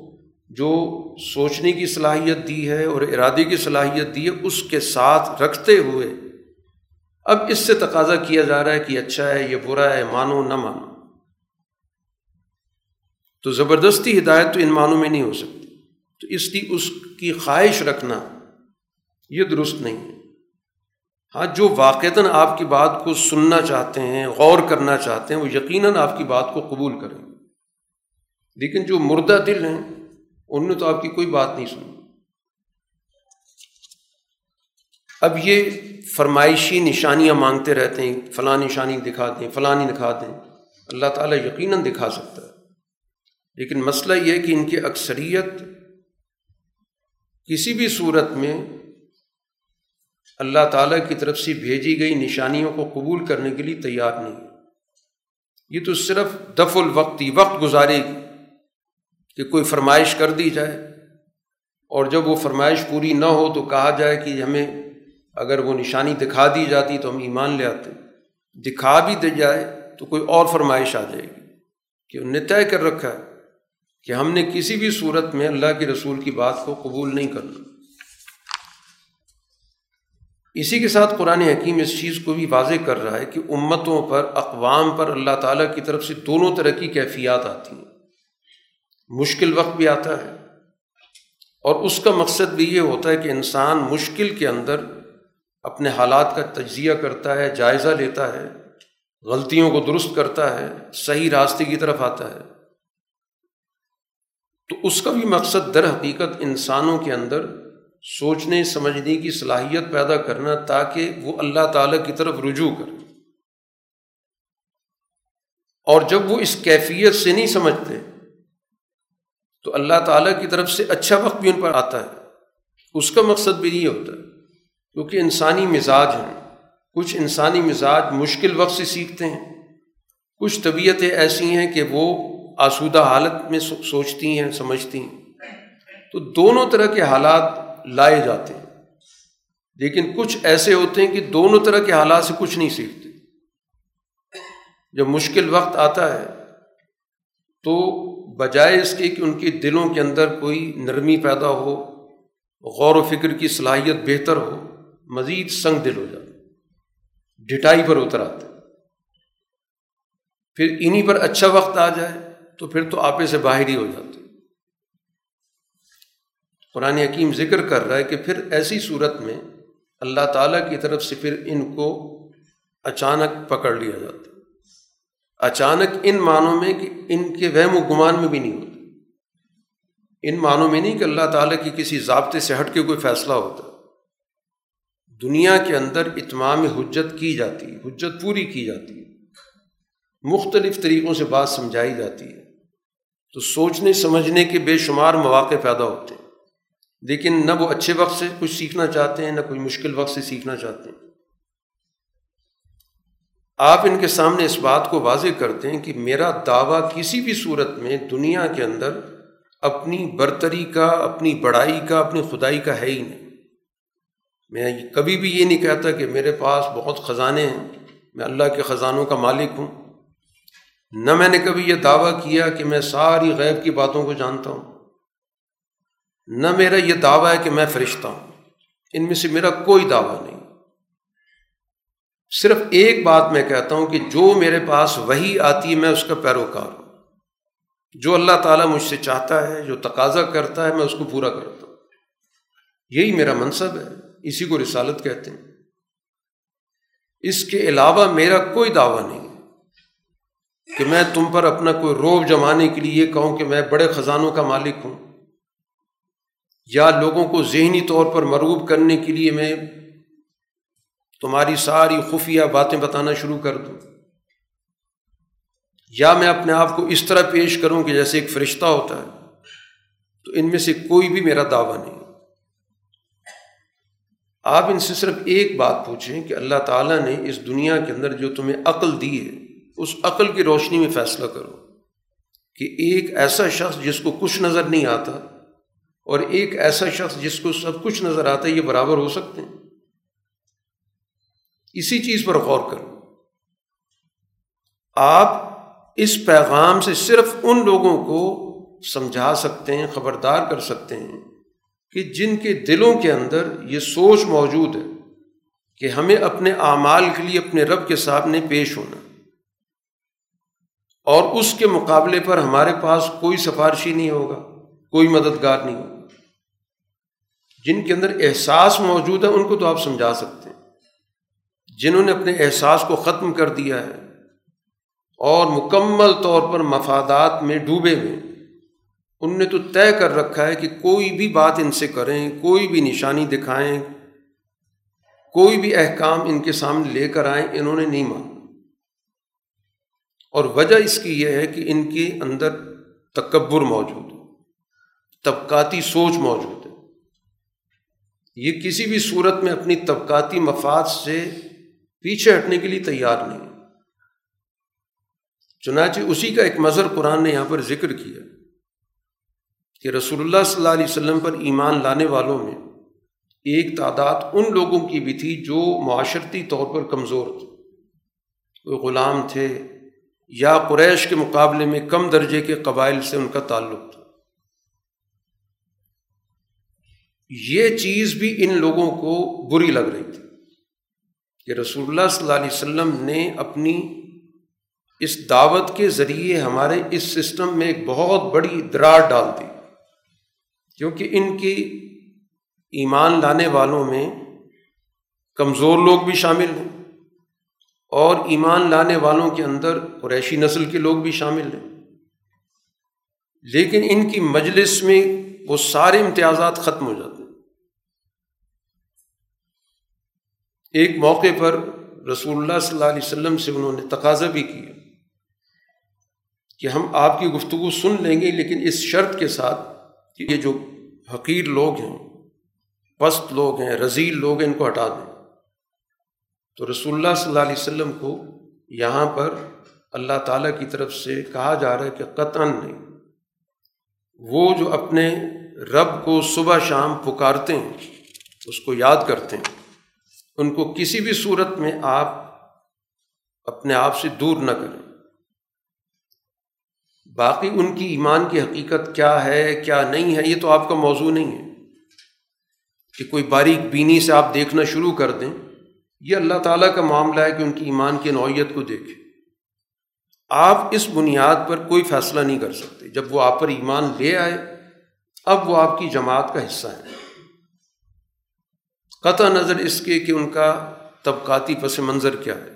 جو سوچنے کی صلاحیت دی ہے اور ارادے کی صلاحیت دی ہے، اس کے ساتھ رکھتے ہوئے اب اس سے تقاضا کیا جا رہا ہے کہ اچھا ہے، یہ برا ہے، مانو نہ مانو۔ تو زبردستی ہدایت تو ان معنوں میں نہیں ہو سکتی۔ تو اس لیے اس کی خواہش رکھنا یہ درست نہیں ہے۔ ہاں جو واقعتاً آپ کی بات کو سننا چاہتے ہیں، غور کرنا چاہتے ہیں، وہ یقیناً آپ کی بات کو قبول کریں لیکن جو مردہ دل ہیں، ان نے تو آپ کی کوئی بات نہیں سنی۔ اب یہ فرمائشی نشانیاں مانگتے رہتے ہیں، فلاں نشانی دکھا دیں فلانی دکھا دیں اللہ تعالیٰ یقیناً دکھا سکتا ہے۔ لیکن مسئلہ یہ کہ ان کی اکثریت کسی بھی صورت میں اللہ تعالیٰ کی طرف سے بھیجی گئی نشانیوں کو قبول کرنے کے لیے تیار نہیں یہ تو صرف دف الوقتی وقت گزارے گی کہ کوئی فرمائش کر دی جائے۔ اور جب وہ فرمائش پوری نہ ہو تو کہا جائے کہ ہمیں اگر وہ نشانی دکھا دی جاتی تو ہم ایمان لے آتے۔ دکھا بھی دے جائے تو کوئی اور فرمائش آ جائے گی کہ انہوں نے طے کر رکھا ہے کہ ہم نے کسی بھی صورت میں اللہ کے رسول کی بات کو قبول نہیں کرنا۔ اسی کے ساتھ قرآن حکیم اس چیز کو بھی واضح کر رہا ہے کہ امتوں پر، اقوام پر اللہ تعالیٰ کی طرف سے دونوں طرح کی کیفیات آتی ہیں۔ مشکل وقت بھی آتا ہے۔ اور اس کا مقصد بھی یہ ہوتا ہے کہ انسان مشکل کے اندر اپنے حالات کا تجزیہ کرتا ہے، جائزہ لیتا ہے، غلطیوں کو درست کرتا ہے، صحیح راستے کی طرف آتا ہے۔ تو اس کا بھی مقصد در حقیقت انسانوں کے اندر سوچنے، سمجھنے کی صلاحیت پیدا کرنا تاکہ وہ اللہ تعالیٰ کی طرف رجوع کرے۔ اور جب وہ اس کیفیت سے نہیں سمجھتے، تو اللہ تعالیٰ کی طرف سے اچھا وقت بھی ان پر آتا ہے۔ اس کا مقصد بھی نہیں ہوتا ہے، کیونکہ انسانی مزاج ہیں۔ کچھ انسانی مزاج مشکل وقت سے سیکھتے ہیں۔ کچھ طبیعتیں ایسی ہیں کہ وہ آسودہ حالت میں سوچتی ہیں، سمجھتی ہیں۔ تو دونوں طرح کے حالات لائے جاتے ہیں۔ لیکن کچھ ایسے ہوتے ہیں کہ دونوں طرح کے حالات سے کچھ نہیں سیکھتے۔ جب مشکل وقت آتا ہے، تو بجائے اس کے کہ ان کے دلوں کے اندر کوئی نرمی پیدا ہو، غور و فکر کی صلاحیت بہتر ہو، مزید سنگ دل ہو جاتا ڈٹائی پر اتر آتا پھر انہیں پر اچھا وقت آ جائے تو پھر تو آپے سے باہر ہی ہو جاتے قرآن حکیم ذکر کر رہا ہے کہ پھر ایسی صورت میں اللہ تعالیٰ کی طرف سے پھر ان کو اچانک پکڑ لیا جاتا اچانک ان معنوں میں کہ ان کے وہم و گمان میں بھی نہیں ہوتا۔ ان معنوں میں نہیں کہ اللہ تعالیٰ کی کسی ضابطے سے ہٹ کے کوئی فیصلہ ہوتا۔ دنیا کے اندر اتمام حجت کی جاتی ہے، حجت پوری کی جاتی ہے۔ مختلف طریقوں سے بات سمجھائی جاتی ہے۔ تو سوچنے، سمجھنے کے بے شمار مواقع پیدا ہوتے ہیں۔ لیکن نہ وہ اچھے وقت سے کچھ سیکھنا چاہتے ہیں، نہ کوئی مشکل وقت سے سیکھنا چاہتے ہیں۔ آپ ان کے سامنے اس بات کو واضح کرتے ہیں کہ میرا دعویٰ کسی بھی صورت میں دنیا کے اندر اپنی برتری کا، اپنی بڑائی کا، اپنی خدائی کا ہے ہی نہیں۔ میں کبھی بھی یہ نہیں کہتا کہ میرے پاس بہت خزانے ہیں، میں اللہ کے خزانوں کا مالک ہوں۔ نہ میں نے کبھی یہ دعویٰ کیا کہ میں ساری غیب کی باتوں کو جانتا ہوں۔ نہ میرا یہ دعویٰ ہے کہ میں فرشتہ ہوں۔ ان میں سے میرا کوئی دعویٰ نہیں۔ صرف ایک بات میں کہتا ہوں کہ جو میرے پاس وہی آتی ہے میں اس کا پیروکار ہوں۔ جو اللہ تعالیٰ مجھ سے چاہتا ہے، جو تقاضا کرتا ہے، میں اس کو پورا کرتا ہوں۔ یہی میرا منصب ہے۔ اسی کو رسالت کہتے ہیں۔ اس کے علاوہ میرا کوئی دعویٰ نہیں کہ میں تم پر اپنا کوئی روب جمانے کے لیے یہ کہوں کہ میں بڑے خزانوں کا مالک ہوں۔ یا لوگوں کو ذہنی طور پر مروب کرنے کے لیے میں تمہاری ساری خفیہ باتیں بتانا شروع کر دوں۔ یا میں اپنے آپ کو اس طرح پیش کروں کہ جیسے ایک فرشتہ ہوتا ہے، تو ان میں سے کوئی بھی میرا دعویٰ نہیں۔ آپ ان سے صرف ایک بات پوچھیں کہ اللہ تعالیٰ نے اس دنیا کے اندر جو تمہیں عقل دی ہے، اس عقل کی روشنی میں فیصلہ کرو کہ ایک ایسا شخص جس کو کچھ نظر نہیں آتا اور ایک ایسا شخص جس کو سب کچھ نظر آتا ہے، یہ برابر ہو سکتے ہیں۔ اسی چیز پر غور کرو۔ آپ اس پیغام سے صرف ان لوگوں کو سمجھا سکتے ہیں، خبردار کر سکتے ہیں کہ جن کے دلوں کے اندر یہ سوچ موجود ہے کہ ہمیں اپنے اعمال کے لیے اپنے رب کے سامنے پیش ہونا۔ اور اس کے مقابلے پر ہمارے پاس کوئی سفارشی نہیں ہوگا، کوئی مددگار نہیں ہوگا۔ جن کے اندر احساس موجود ہے، ان کو تو آپ سمجھا سکتے ہیں۔ جنہوں نے اپنے احساس کو ختم کر دیا ہے اور مکمل طور پر مفادات میں ڈوبے ہوئے ان نے تو طے کر رکھا ہے کہ کوئی بھی بات ان سے کریں، کوئی بھی نشانی دکھائیں، کوئی بھی احکام ان کے سامنے لے کر آئیں، انہوں نے نہیں مانا۔ اور وجہ اس کی یہ ہے کہ ان کے اندر تکبر موجود طبقاتی سوچ موجود یہ کسی بھی صورت میں اپنی طبقاتی مفاد سے پیچھے ہٹنے کے لیے تیار نہیں۔ چنانچہ اسی کا ایک مظہر قرآن نے یہاں پر ذکر کیا کہ رسول اللہ صلی اللہ علیہ وسلم پر ایمان لانے والوں میں ایک تعداد ان لوگوں کی بھی تھی جو معاشرتی طور پر کمزور تھے۔ کوئی غلام تھے یا قریش کے مقابلے میں کم درجے کے قبائل سے ان کا تعلق۔ یہ چیز بھی ان لوگوں کو بری لگ رہی تھی کہ رسول اللہ صلی اللہ علیہ وسلم نے اپنی اس دعوت کے ذریعے ہمارے اس سسٹم میں ایک بہت بڑی درار ڈال دی کیونکہ ان کی ایمان لانے والوں میں کمزور لوگ بھی شامل ہیں اور ایمان لانے والوں کے اندر قریشی نسل کے لوگ بھی شامل ہیں لیکن ان کی مجلس میں وہ سارے امتیازات ختم ہو جاتے ہیں۔ ایک موقع پر رسول اللہ صلی اللہ علیہ وسلم سے انہوں نے تقاضا بھی کیا کہ ہم آپ کی گفتگو سن لیں گے، لیکن اس شرط کے ساتھ کہ یہ جو حقیر لوگ ہیں، پست لوگ ہیں رضیل لوگ ہیں، ان کو ہٹا دیں۔ تو رسول اللہ صلی اللہ علیہ وسلم کو یہاں پر اللہ تعالیٰ کی طرف سے کہا جا رہا ہے کہ قطع نہیں۔ وہ جو اپنے رب کو صبح شام پکارتے ہیں، اس کو یاد کرتے ہیں۔ ان کو کسی بھی صورت میں آپ اپنے آپ سے دور نہ کریں۔ باقی ان کی ایمان کی حقیقت کیا ہے، کیا نہیں ہے، یہ تو آپ کا موضوع نہیں ہے۔ کہ کوئی باریک بینی سے آپ دیکھنا شروع کر دیں، یہ اللہ تعالیٰ کا معاملہ ہے کہ ان کی ایمان کی نوعیت کو دیکھیں۔ آپ اس بنیاد پر کوئی فیصلہ نہیں کر سکتے۔ جب وہ آپ پر ایمان لے آئے، اب وہ آپ کی جماعت کا حصہ ہے قطع نظر اس کے کہ ان کا طبقاتی پس منظر کیا ہے۔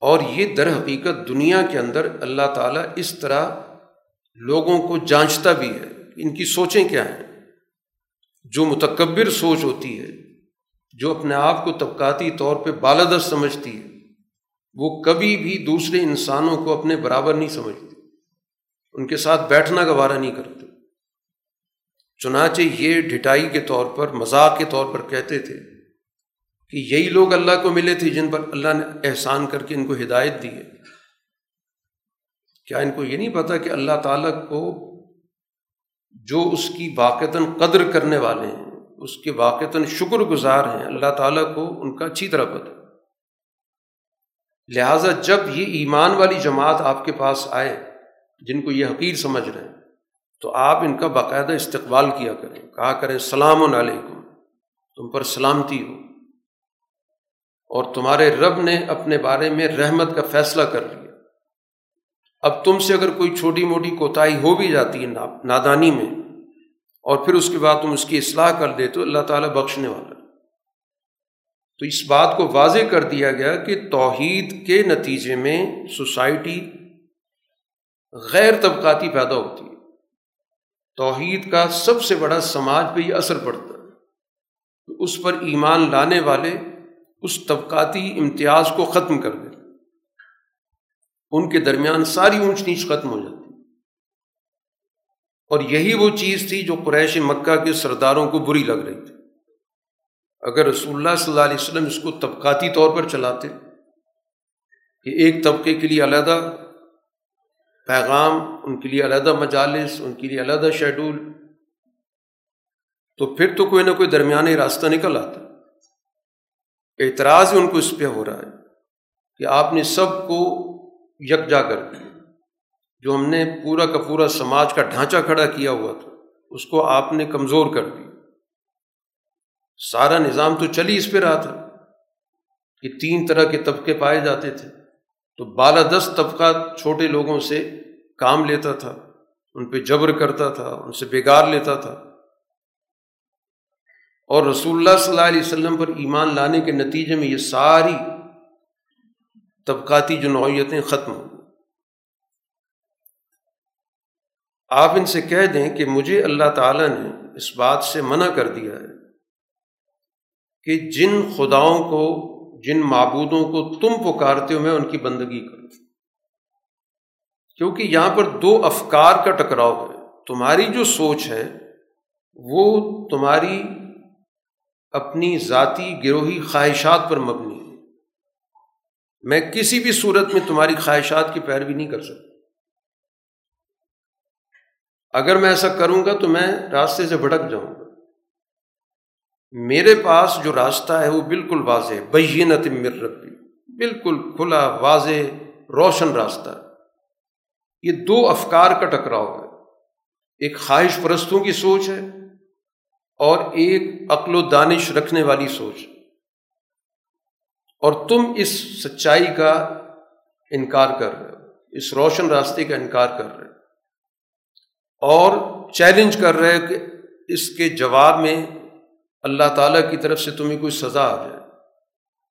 اور یہ در حقیقت دنیا کے اندر اللہ تعالیٰ اس طرح لوگوں کو جانچتا بھی ہے ان کی سوچیں کیا ہیں۔ جو متکبر سوچ ہوتی ہے، جو اپنے آپ کو طبقاتی طور پہ بالادست سمجھتی ہے، وہ کبھی بھی دوسرے انسانوں کو اپنے برابر نہیں سمجھتی۔ ان کے ساتھ بیٹھنا گوارا نہیں کرتے۔ چنانچہ یہ ڈھٹائی کے طور پر، مذاق کے طور پر کہتے تھے کہ یہی لوگ اللہ کو ملے تھے جن پر اللہ نے احسان کر کے ان کو ہدایت دی ہے۔ کیا ان کو یہ نہیں پتا کہ اللہ تعالیٰ کو جو اس کی واقعتاً قدر کرنے والے ہیں، اس کے واقعتاً شکر گزار ہیں، اللہ تعالیٰ کو ان کا اچھی طرح پتہ۔ لہٰذا جب یہ ایمان والی جماعت آپ کے پاس آئے، جن کو یہ حقیر سمجھ رہے ہیں تو آپ ان کا باقاعدہ استقبال کیا کریں۔ کہا کریں، سلام علیکم، تم پر سلامتی ہو۔ اور تمہارے رب نے اپنے بارے میں رحمت کا فیصلہ کر لیا۔ اب تم سے اگر کوئی چھوٹی موٹی کوتاہی ہو بھی جاتی ہے نادانی میں، اور پھر اس کے بعد تم اس کی اصلاح کر دے تو اللہ تعالیٰ بخشنے والا۔ تو اس بات کو واضح کر دیا گیا کہ توحید کے نتیجے میں سوسائٹی غیر طبقاتی پیدا ہوتی ہے۔ توحید کا سب سے بڑا سماج پہ یہ اثر پڑتا ہے۔ اس پر ایمان لانے والے اس طبقاتی امتیاز کو ختم کر دیں۔ ان کے درمیان ساری اونچ نیچ ختم ہو جاتی۔ اور یہی وہ چیز تھی جو قریش مکہ کے سرداروں کو بری لگ رہی تھی۔ اگر رسول اللہ صلی اللہ علیہ وسلم اس کو طبقاتی طور پر چلاتے کہ ایک طبقے کے لیے علیحدہ پیغام، ان کے لیے علیحدہ مجالس، ان کے لیے علیحدہ شیڈول تو پھر تو کوئی نہ کوئی درمیانی راستہ نکل آتا۔ اعتراض ان کو اس پہ ہو رہا ہے کہ آپ نے سب کو یکجا کر دیا۔ جو ہم نے پورا کا پورا سماج کا ڈھانچہ کھڑا کیا ہوا تھا، اس کو آپ نے کمزور کر دیا۔ سارا نظام تو چلی اس پہ رہا تھا کہ تین طرح کے طبقے پائے جاتے تھے۔ تو بالادست طبقہ چھوٹے لوگوں سے کام لیتا تھا، ان پہ جبر کرتا تھا، ان سے بگاڑ لیتا تھا۔ اور رسول اللہ صلی اللہ علیہ وسلم پر ایمان لانے کے نتیجے میں یہ ساری طبقاتی جو نوعیتیں ختم ہوں۔ آپ ان سے کہہ دیں کہ مجھے اللہ تعالیٰ نے اس بات سے منع کر دیا ہے کہ جن خداؤں کو، جن معبودوں کو تم پکارتے ہو، میں ان کی بندگی کروں۔ کیونکہ یہاں پر دو افکار کا ٹکراؤ ہے۔ تمہاری جو سوچ ہے، وہ تمہاری اپنی ذاتی گروہی خواہشات پر مبنی ہے۔ میں کسی بھی صورت میں تمہاری خواہشات کی پیروی نہیں کر سکتا۔ اگر میں ایسا کروں گا تو میں راستے سے بھٹک جاؤں گا۔ میرے پاس جو راستہ ہے، وہ بالکل واضح بہینت مر ربی بالکل کھلا، واضح، روشن راستہ۔ یہ دو افکار کا ٹکراؤ ہے۔ ایک خواہش پرستوں کی سوچ ہے اور ایک عقل و دانش رکھنے والی سوچ اور تم اس سچائی کا انکار کر رہے ہو، اس روشن راستے کا انکار کر رہے ہو۔ اور چیلنج کر رہے کہ اس کے جواب میں اللہ تعالیٰ کی طرف سے تمہیں کوئی سزا آ جائے۔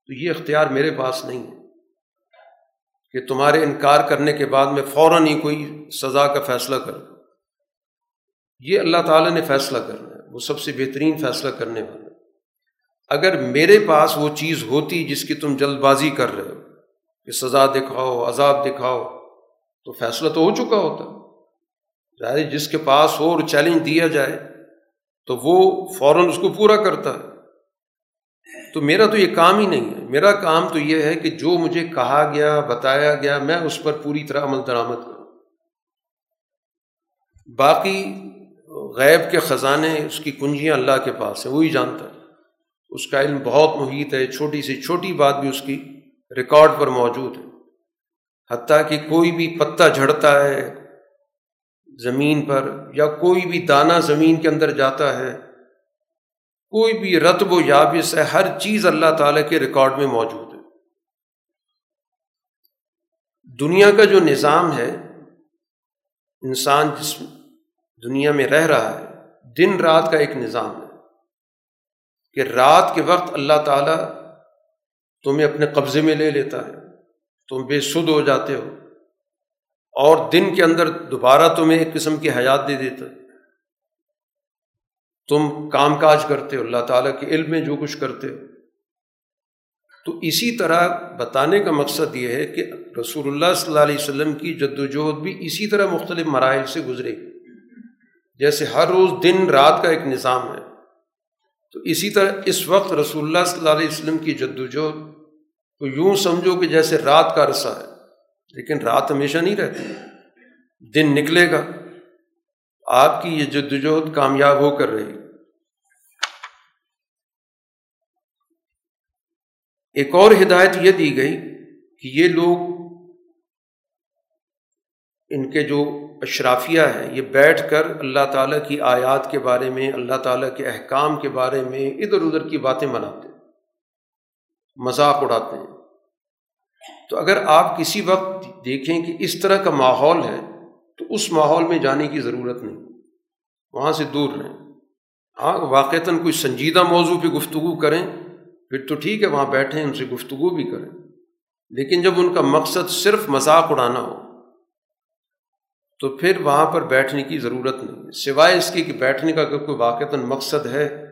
تو یہ اختیار میرے پاس نہیں ہے۔ کہ تمہارے انکار کرنے کے بعد میں فوراً ہی کوئی سزا کا فیصلہ کر دوں یہ اللہ تعالیٰ نے فیصلہ کرنا ہے، وہ سب سے بہترین فیصلہ کرنے والا اگر میرے پاس وہ چیز ہوتی جس کی تم جلد بازی کر رہے ہو، کہ سزا دکھاؤ، عذاب دکھاؤ، تو فیصلہ تو ہو چکا ہوتا۔ ظاہر جس کے پاس ہو اور چیلنج دیا جائے، تو وہ فوراً اس کو پورا کرتا ہے۔ تو میرا تو یہ کام ہی نہیں ہے۔ میرا کام تو یہ ہے کہ جو مجھے کہا گیا، بتایا گیا، میں اس پر پوری طرح عمل درآمد کروں۔ باقی غیب کے خزانے اس کی کنجیاں اللہ کے پاس ہیں وہی جانتا ہے۔ اس کا علم بہت محیط ہے، چھوٹی سی چھوٹی بات بھی اس کی ریکارڈ پر موجود ہے۔ حتیٰ کہ کوئی بھی پتا جھڑتا ہے زمین پر یا کوئی بھی دانہ زمین کے اندر جاتا ہے کوئی بھی رتب و یابس ہے، ہر چیز اللہ تعالیٰ کے ریکارڈ میں موجود ہے۔ دنیا کا جو نظام ہے، انسان جس دنیا میں رہ رہا ہے، دن رات کا ایک نظام ہے کہ رات کے وقت اللہ تعالیٰ تمہیں اپنے قبضے میں لے لیتا ہے، تم بے سد ہو جاتے ہو اور دن کے اندر دوبارہ تمہیں ایک قسم کی حیات دے دیتا ہے۔ تم کام کاج کرتے ہو، اللہ تعالیٰ کے علم میں جو کچھ کرتے ہو۔ تو اسی طرح بتانے کا مقصد یہ ہے کہ رسول اللہ صلی اللہ علیہ وسلم کی جد وجہد بھی اسی طرح مختلف مراحل سے گزرے۔ جیسے ہر روز دن رات کا ایک نظام ہے۔ تو اسی طرح اس وقت رسول اللہ صلی اللہ علیہ وسلم کی جد وجہد کو یوں سمجھو کہ جیسے رات کا عرصہ ہے، لیکن رات ہمیشہ نہیں رہتی۔ دن نکلے گا۔ آپ کی یہ جدوجہد کامیاب ہو کر رہی۔ ایک اور ہدایت یہ دی گئی کہ یہ لوگ ان کے جو اشرافیہ ہیں، یہ بیٹھ کر اللہ تعالیٰ کی آیات کے بارے میں، اللہ تعالیٰ کے احکام کے بارے میں ادھر ادھر کی باتیں مناتے ہیں، مذاق اڑاتے ہیں۔ تو اگر آپ کسی وقت دیکھیں کہ اس طرح کا ماحول ہے تو اس ماحول میں جانے کی ضرورت نہیں۔ وہاں سے دور رہیں۔ ہاں واقعتاً کوئی سنجیدہ موضوع پہ گفتگو کریں، پھر تو ٹھیک ہے، وہاں بیٹھیں، ان سے گفتگو بھی کریں۔ لیکن جب ان کا مقصد صرف مذاق اڑانا ہو، تو پھر وہاں پر بیٹھنے کی ضرورت نہیں۔ سوائے اس کی کہ بیٹھنے کا اگر کوئی واقعتاً مقصد ہے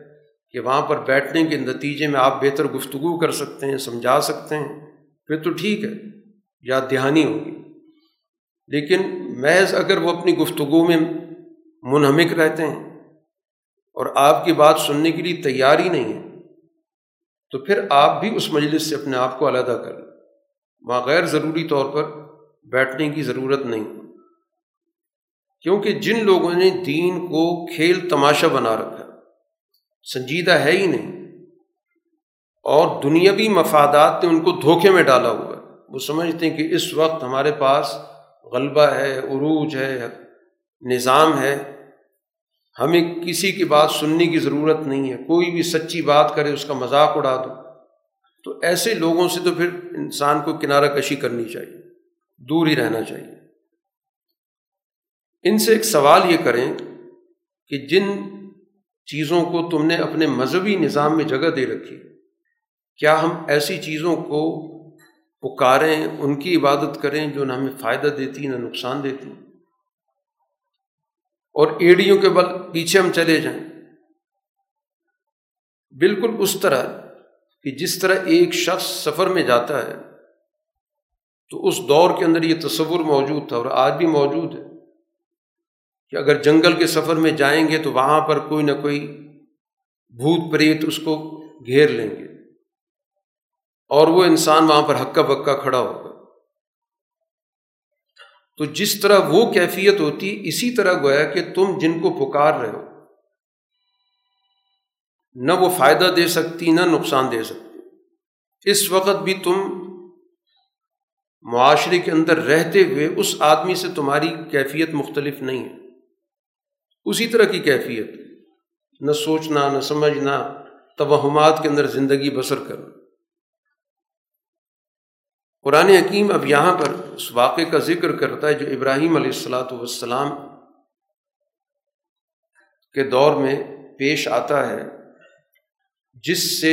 کہ وہاں پر بیٹھنے کے نتیجے میں آپ بہتر گفتگو کر سکتے ہیں، سمجھا سکتے ہیں، پھر تو ٹھیک ہے یا دہانی ہوگی۔ لیکن محض اگر وہ اپنی گفتگو میں منہمک رہتے ہیں اور آپ کی بات سننے کے لیے تیار ہی نہیں ہے تو پھر آپ بھی اس مجلس سے اپنے آپ کو علیحدہ کر وہاں غیر ضروری طور پر بیٹھنے کی ضرورت نہیں۔ کیونکہ جن لوگوں نے دین کو کھیل تماشا بنا رکھا، سنجیدہ ہے ہی نہیں۔ اور دنیاوی مفادات نے ان کو دھوکے میں ڈالا ہوا ہے۔ وہ سمجھتے ہیں کہ اس وقت ہمارے پاس غلبہ ہے، عروج ہے، نظام ہے۔ ہمیں کسی کی بات سننے کی ضرورت نہیں ہے۔ کوئی بھی سچی بات کرے، اس کا مذاق اڑا دو۔ تو ایسے لوگوں سے تو پھر انسان کو کنارہ کشی کرنی چاہیے۔ دور ہی رہنا چاہیے۔ ان سے ایک سوال یہ کریں کہ جن چیزوں کو تم نے اپنے مذہبی نظام میں جگہ دے رکھی، کیا ہم ایسی چیزوں کو پکاریں، ان کی عبادت کریں جو نہ ہمیں فائدہ دیتی، نہ نقصان دیتی۔ اور ایڑیوں کے بل، پیچھے ہم چلے جائیں۔ بالکل اس طرح کہ جس طرح ایک شخص سفر میں جاتا ہے، تو اس دور کے اندر یہ تصور موجود تھا اور آج بھی موجود ہے کہ اگر جنگل کے سفر میں جائیں گے تو وہاں پر کوئی نہ کوئی بھوت پریت اس کو گھیر لیں گے۔ اور وہ انسان وہاں پر ہکا بکا کھڑا ہوگا تو جس طرح وہ کیفیت ہوتی، اسی طرح گویا کہ تم جن کو پکار رہے ہو، نہ وہ فائدہ دے سکتی، نہ نقصان دے سکتی۔ اس وقت بھی تم معاشرے کے اندر رہتے ہوئے اس آدمی سے تمہاری کیفیت مختلف نہیں ہے۔ اسی طرح کی کیفیت، نہ سوچنا، نہ سمجھنا، توہمات کے اندر زندگی بسر کرنا۔ قرآن حکیم اب یہاں پر اس واقعے کا ذکر کرتا ہے جو ابراہیم علیہ السلاۃ والسلام کے دور میں پیش آتا ہے، جس سے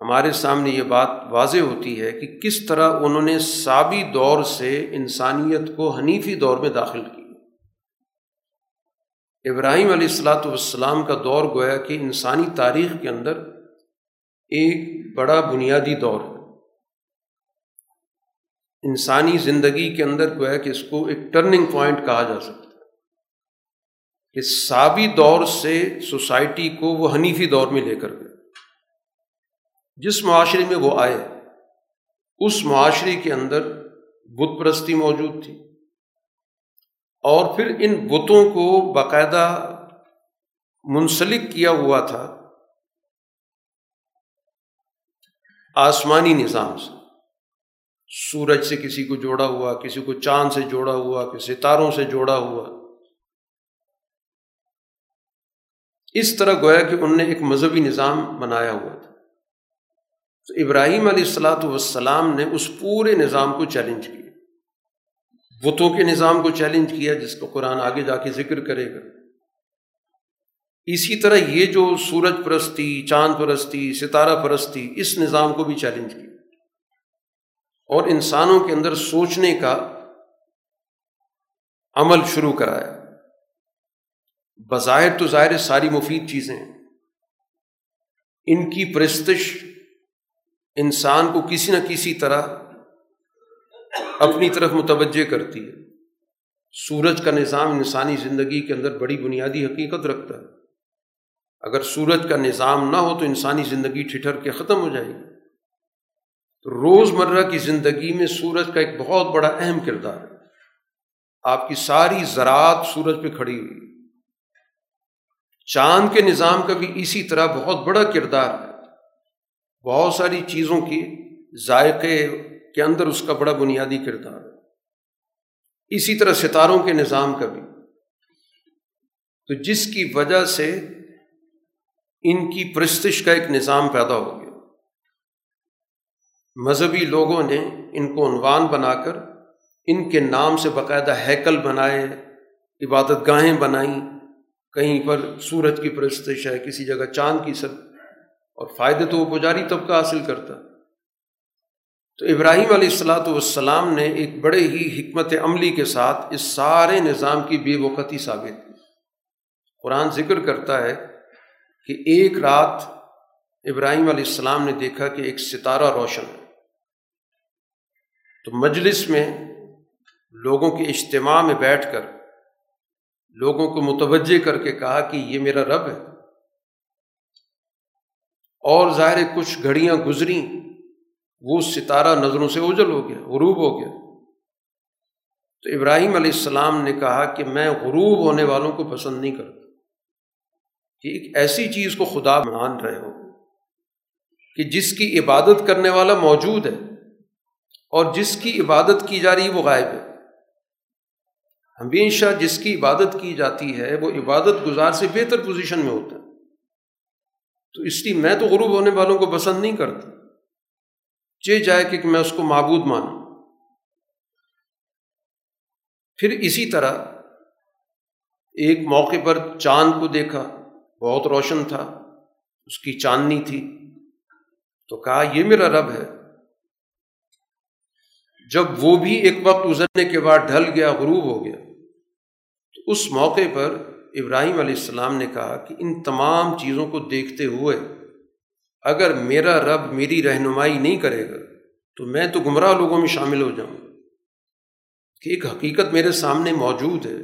ہمارے سامنے یہ بات واضح ہوتی ہے کہ کس طرح انہوں نے سابی دور سے انسانیت کو حنیفی دور میں داخل کیا ابراہیم علیہ السلاۃ والسلام کا دور گویا کہ انسانی تاریخ کے اندر ایک بڑا بنیادی دور ہے۔ انسانی زندگی کے اندر گویا کہ اس کو ایک ٹرننگ پوائنٹ کہا جا سکتا ہے۔ کہ سابی دور سے سوسائٹی کو وہ حنیفی دور میں لے کر گئے۔ جس معاشرے میں وہ آئے، اس معاشرے کے اندر بت پرستی موجود تھی۔ اور پھر ان بتوں کو باقاعدہ منسلک کیا ہوا تھا آسمانی نظام سے۔ سورج سے کسی کو جوڑا ہوا، کسی کو چاند سے جوڑا ہوا، کسی ستاروں سے جوڑا ہوا۔ اس طرح گویا کہ ان نے ایک مذہبی نظام بنایا ہوا تھا۔ تو ابراہیم علیہ السلاۃ والسلام نے اس پورے نظام کو چیلنج کیا۔ بتوں کے نظام کو چیلنج کیا، جس کو قرآن آگے جا کے ذکر کرے گا۔ اسی طرح یہ جو سورج پرستی، چاند پرستی، ستارہ پرستی، اس نظام کو بھی چیلنج کیا۔ اور انسانوں کے اندر سوچنے کا عمل شروع کرایا۔ بظاہر تو ظاہر ساری مفید چیزیں ہیں۔ ان کی پرستش انسان کو کسی نہ کسی طرح اپنی طرف متوجہ کرتی ہے۔ سورج کا نظام انسانی زندگی کے اندر بڑی بنیادی حقیقت رکھتا ہے۔ اگر سورج کا نظام نہ ہو تو انسانی زندگی ٹھٹر کے ختم ہو جائے گی۔ تو روز مرہ کی زندگی میں سورج کا ایک بہت بڑا اہم کردار ہے۔ آپ کی ساری زراعت سورج پہ کھڑی ہوئی۔ چاند کے نظام کا بھی اسی طرح بہت بڑا کردار ہے۔ بہت ساری چیزوں کی ذائقے کے اندر اس کا بڑا بنیادی کردار ہے۔ اسی طرح ستاروں کے نظام کا بھی۔ تو جس کی وجہ سے ان کی پرستش کا ایک نظام پیدا ہو گیا۔ مذہبی لوگوں نے ان کو عنوان بنا کر ان کے نام سے باقاعدہ ہیکل بنائے عبادت گاہیں بنائیں، کہیں پر سورج کی پرستش ہے، کسی جگہ چاند کی سب اور فائدے تو وہ پجاری طبقہ حاصل کرتا۔ تو ابراہیم علیہ السلاۃ والسلام نے ایک بڑے ہی حکمت عملی کے ساتھ اس سارے نظام کی بے وقتی ثابت کی۔ قرآن ذکر کرتا ہے کہ ایک رات ابراہیم علیہ السلام نے دیکھا کہ ایک ستارہ روشن ہے۔ تو مجلس میں لوگوں کے اجتماع میں بیٹھ کر لوگوں کو متوجہ کر کے کہا کہ یہ میرا رب ہے۔ اور ظاہر کچھ گھڑیاں گزریں، وہ ستارہ نظروں سے اوجل ہو گیا، غروب ہو گیا۔ تو ابراہیم علیہ السلام نے کہا کہ میں غروب ہونے والوں کو پسند نہیں کرتا۔ کہ ایک ایسی چیز کو خدا مان رہے ہو کہ جس کی عبادت کرنے والا موجود ہے۔ اور جس کی عبادت کی جا رہی وہ غائب ہے۔ ہمیشہ جس کی عبادت کی جاتی ہے وہ عبادت گزار سے بہتر پوزیشن میں ہوتا ہے۔ تو اس لیے میں تو غروب ہونے والوں کو پسند نہیں کرتا۔ چہ جائے کہ میں اس کو معبود مانوں۔ پھر اسی طرح ایک موقع پر چاند کو دیکھا، بہت روشن تھا، اس کی چاندنی تھی۔ تو کہا، یہ میرا رب ہے۔ جب وہ بھی ایک وقت گزرنے کے بعد ڈھل گیا، غروب ہو گیا، تو اس موقع پر ابراہیم علیہ السلام نے کہا کہ ان تمام چیزوں کو دیکھتے ہوئے اگر میرا رب میری رہنمائی نہیں کرے گا، تو میں تو گمراہ لوگوں میں شامل ہو جاؤں۔ کہ ایک حقیقت میرے سامنے موجود ہے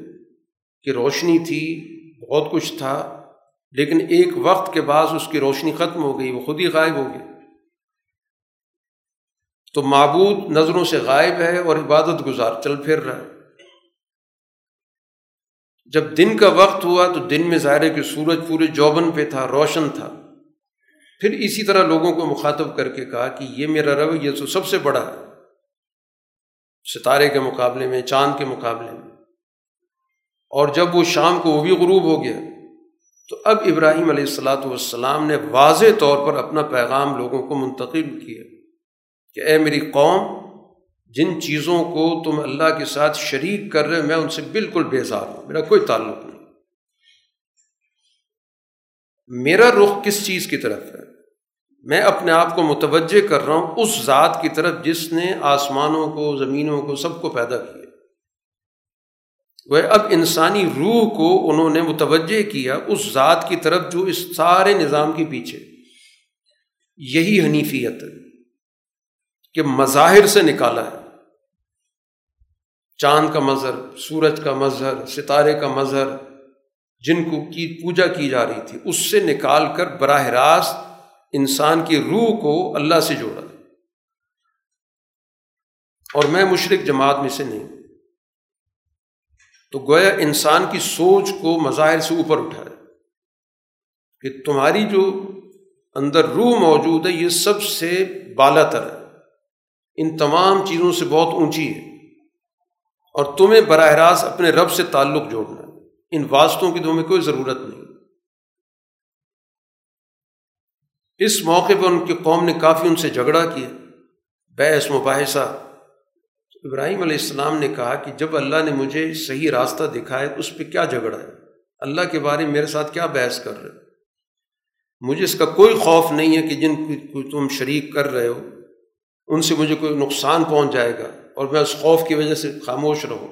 کہ روشنی تھی، بہت کچھ تھا، لیکن ایک وقت کے بعد اس کی روشنی ختم ہو گئی، وہ خود ہی غائب ہو گئی تو معبود نظروں سے غائب ہے اور عبادت گزار، چل پھر رہا ہے۔ جب دن کا وقت ہوا تو دن میں ظاہر ہے کہ سورج پورے جوبن پہ تھا، روشن تھا۔ پھر اسی طرح لوگوں کو مخاطب کر کے کہا کہ یہ میرا رو یہ تو سب سے بڑا ہے۔ ستارے کے مقابلے میں، چاند کے مقابلے میں۔ اور جب وہ شام کو وہ بھی غروب ہو گیا، تو اب ابراہیم علیہ السلاۃ والسلام نے واضح طور پر اپنا پیغام لوگوں کو منتقل کیا۔ کہ اے میری قوم، جن چیزوں کو تم اللہ کے ساتھ شریک کر رہے ہو، میں ان سے بالکل بیزار ہوں، میرا کوئی تعلق نہیں۔ میرا رخ کس چیز کی طرف ہے؟ میں اپنے آپ کو متوجہ کر رہا ہوں اس ذات کی طرف جس نے آسمانوں کو، زمینوں کو، سب کو پیدا کیا۔ وہ اب انسانی روح کو انہوں نے متوجہ کیا اس ذات کی طرف جو اس سارے نظام کے پیچھے۔ یہی حنیفیت ہے۔ کہ مظاہر سے نکالا ہے۔ چاند کا مظہر، سورج کا مظہر، ستارے کا مظہر، جن کو کی پوجا کی جا رہی تھی، اس سے نکال کر براہ راست انسان کی روح کو اللہ سے جوڑا۔ اور میں مشرق جماعت میں سے نہیں۔ تو گویا انسان کی سوچ کو مظاہر سے اوپر اٹھائے کہ تمہاری جو اندر روح موجود ہے، یہ سب سے بالا تر ہے۔ ان تمام چیزوں سے بہت اونچی ہے اور تمہیں براہ راست اپنے رب سے تعلق جوڑنا ہے۔ ان واسطوں کی تمہیں کوئی ضرورت نہیں۔ اس موقع پر ان کی قوم نے کافی ان سے جھگڑا کیا۔ بحث مباحثہ۔ ابراہیم علیہ السلام نے کہا کہ جب اللہ نے مجھے صحیح راستہ دکھایا اس پہ کیا جھگڑا ہے؟ اللہ کے بارے میں میرے ساتھ کیا بحث کر رہے مجھے اس کا کوئی خوف نہیں ہے کہ جن کو تم شریک کر رہے ہو۔ ان سے مجھے کوئی نقصان پہنچ جائے گا اور میں اس خوف کی وجہ سے خاموش رہوں۔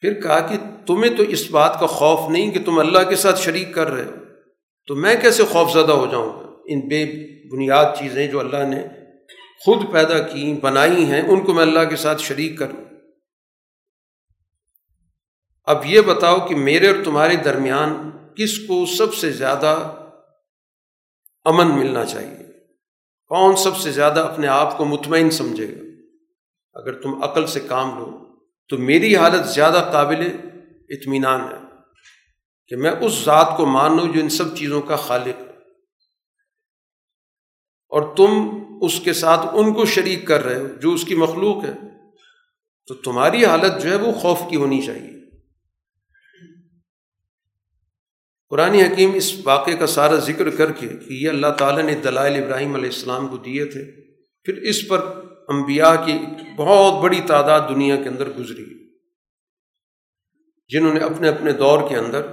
پھر کہا کہ تمہیں تو اس بات کا خوف نہیں کہ تم اللہ کے ساتھ شریک کر رہے ہو۔ تو میں کیسے خوف زدہ ہو جاؤں گا؟ ان بے بنیاد چیزیں جو اللہ نے خود پیدا کی بنائی ہیں، ان کو میں اللہ کے ساتھ شریک کروں۔ اب یہ بتاؤ کہ میرے اور تمہارے درمیان کس کو سب سے زیادہ امن ملنا چاہیے؟ کون سب سے زیادہ اپنے آپ کو مطمئن سمجھے گا؟ اگر تم عقل سے کام لو، تو میری حالت زیادہ قابل اطمینان ہے کہ میں اس ذات کو مان لوں جو ان سب چیزوں کا خالق ہے۔ اور تم اس کے ساتھ ان کو شریک کر رہے ہو جو اس کی مخلوق ہے۔ تو تمہاری حالت جو ہے وہ خوف کی ہونی چاہیے۔ قرآن حکیم اس واقعے کا سارا ذکر کر کے کہ یہ اللہ تعالیٰ نے دلائل ابراہیم علیہ السلام کو دیے تھے، پھر اس پر انبیاء کی بہت بڑی تعداد دنیا کے اندر گزری۔ جنہوں نے اپنے اپنے دور کے اندر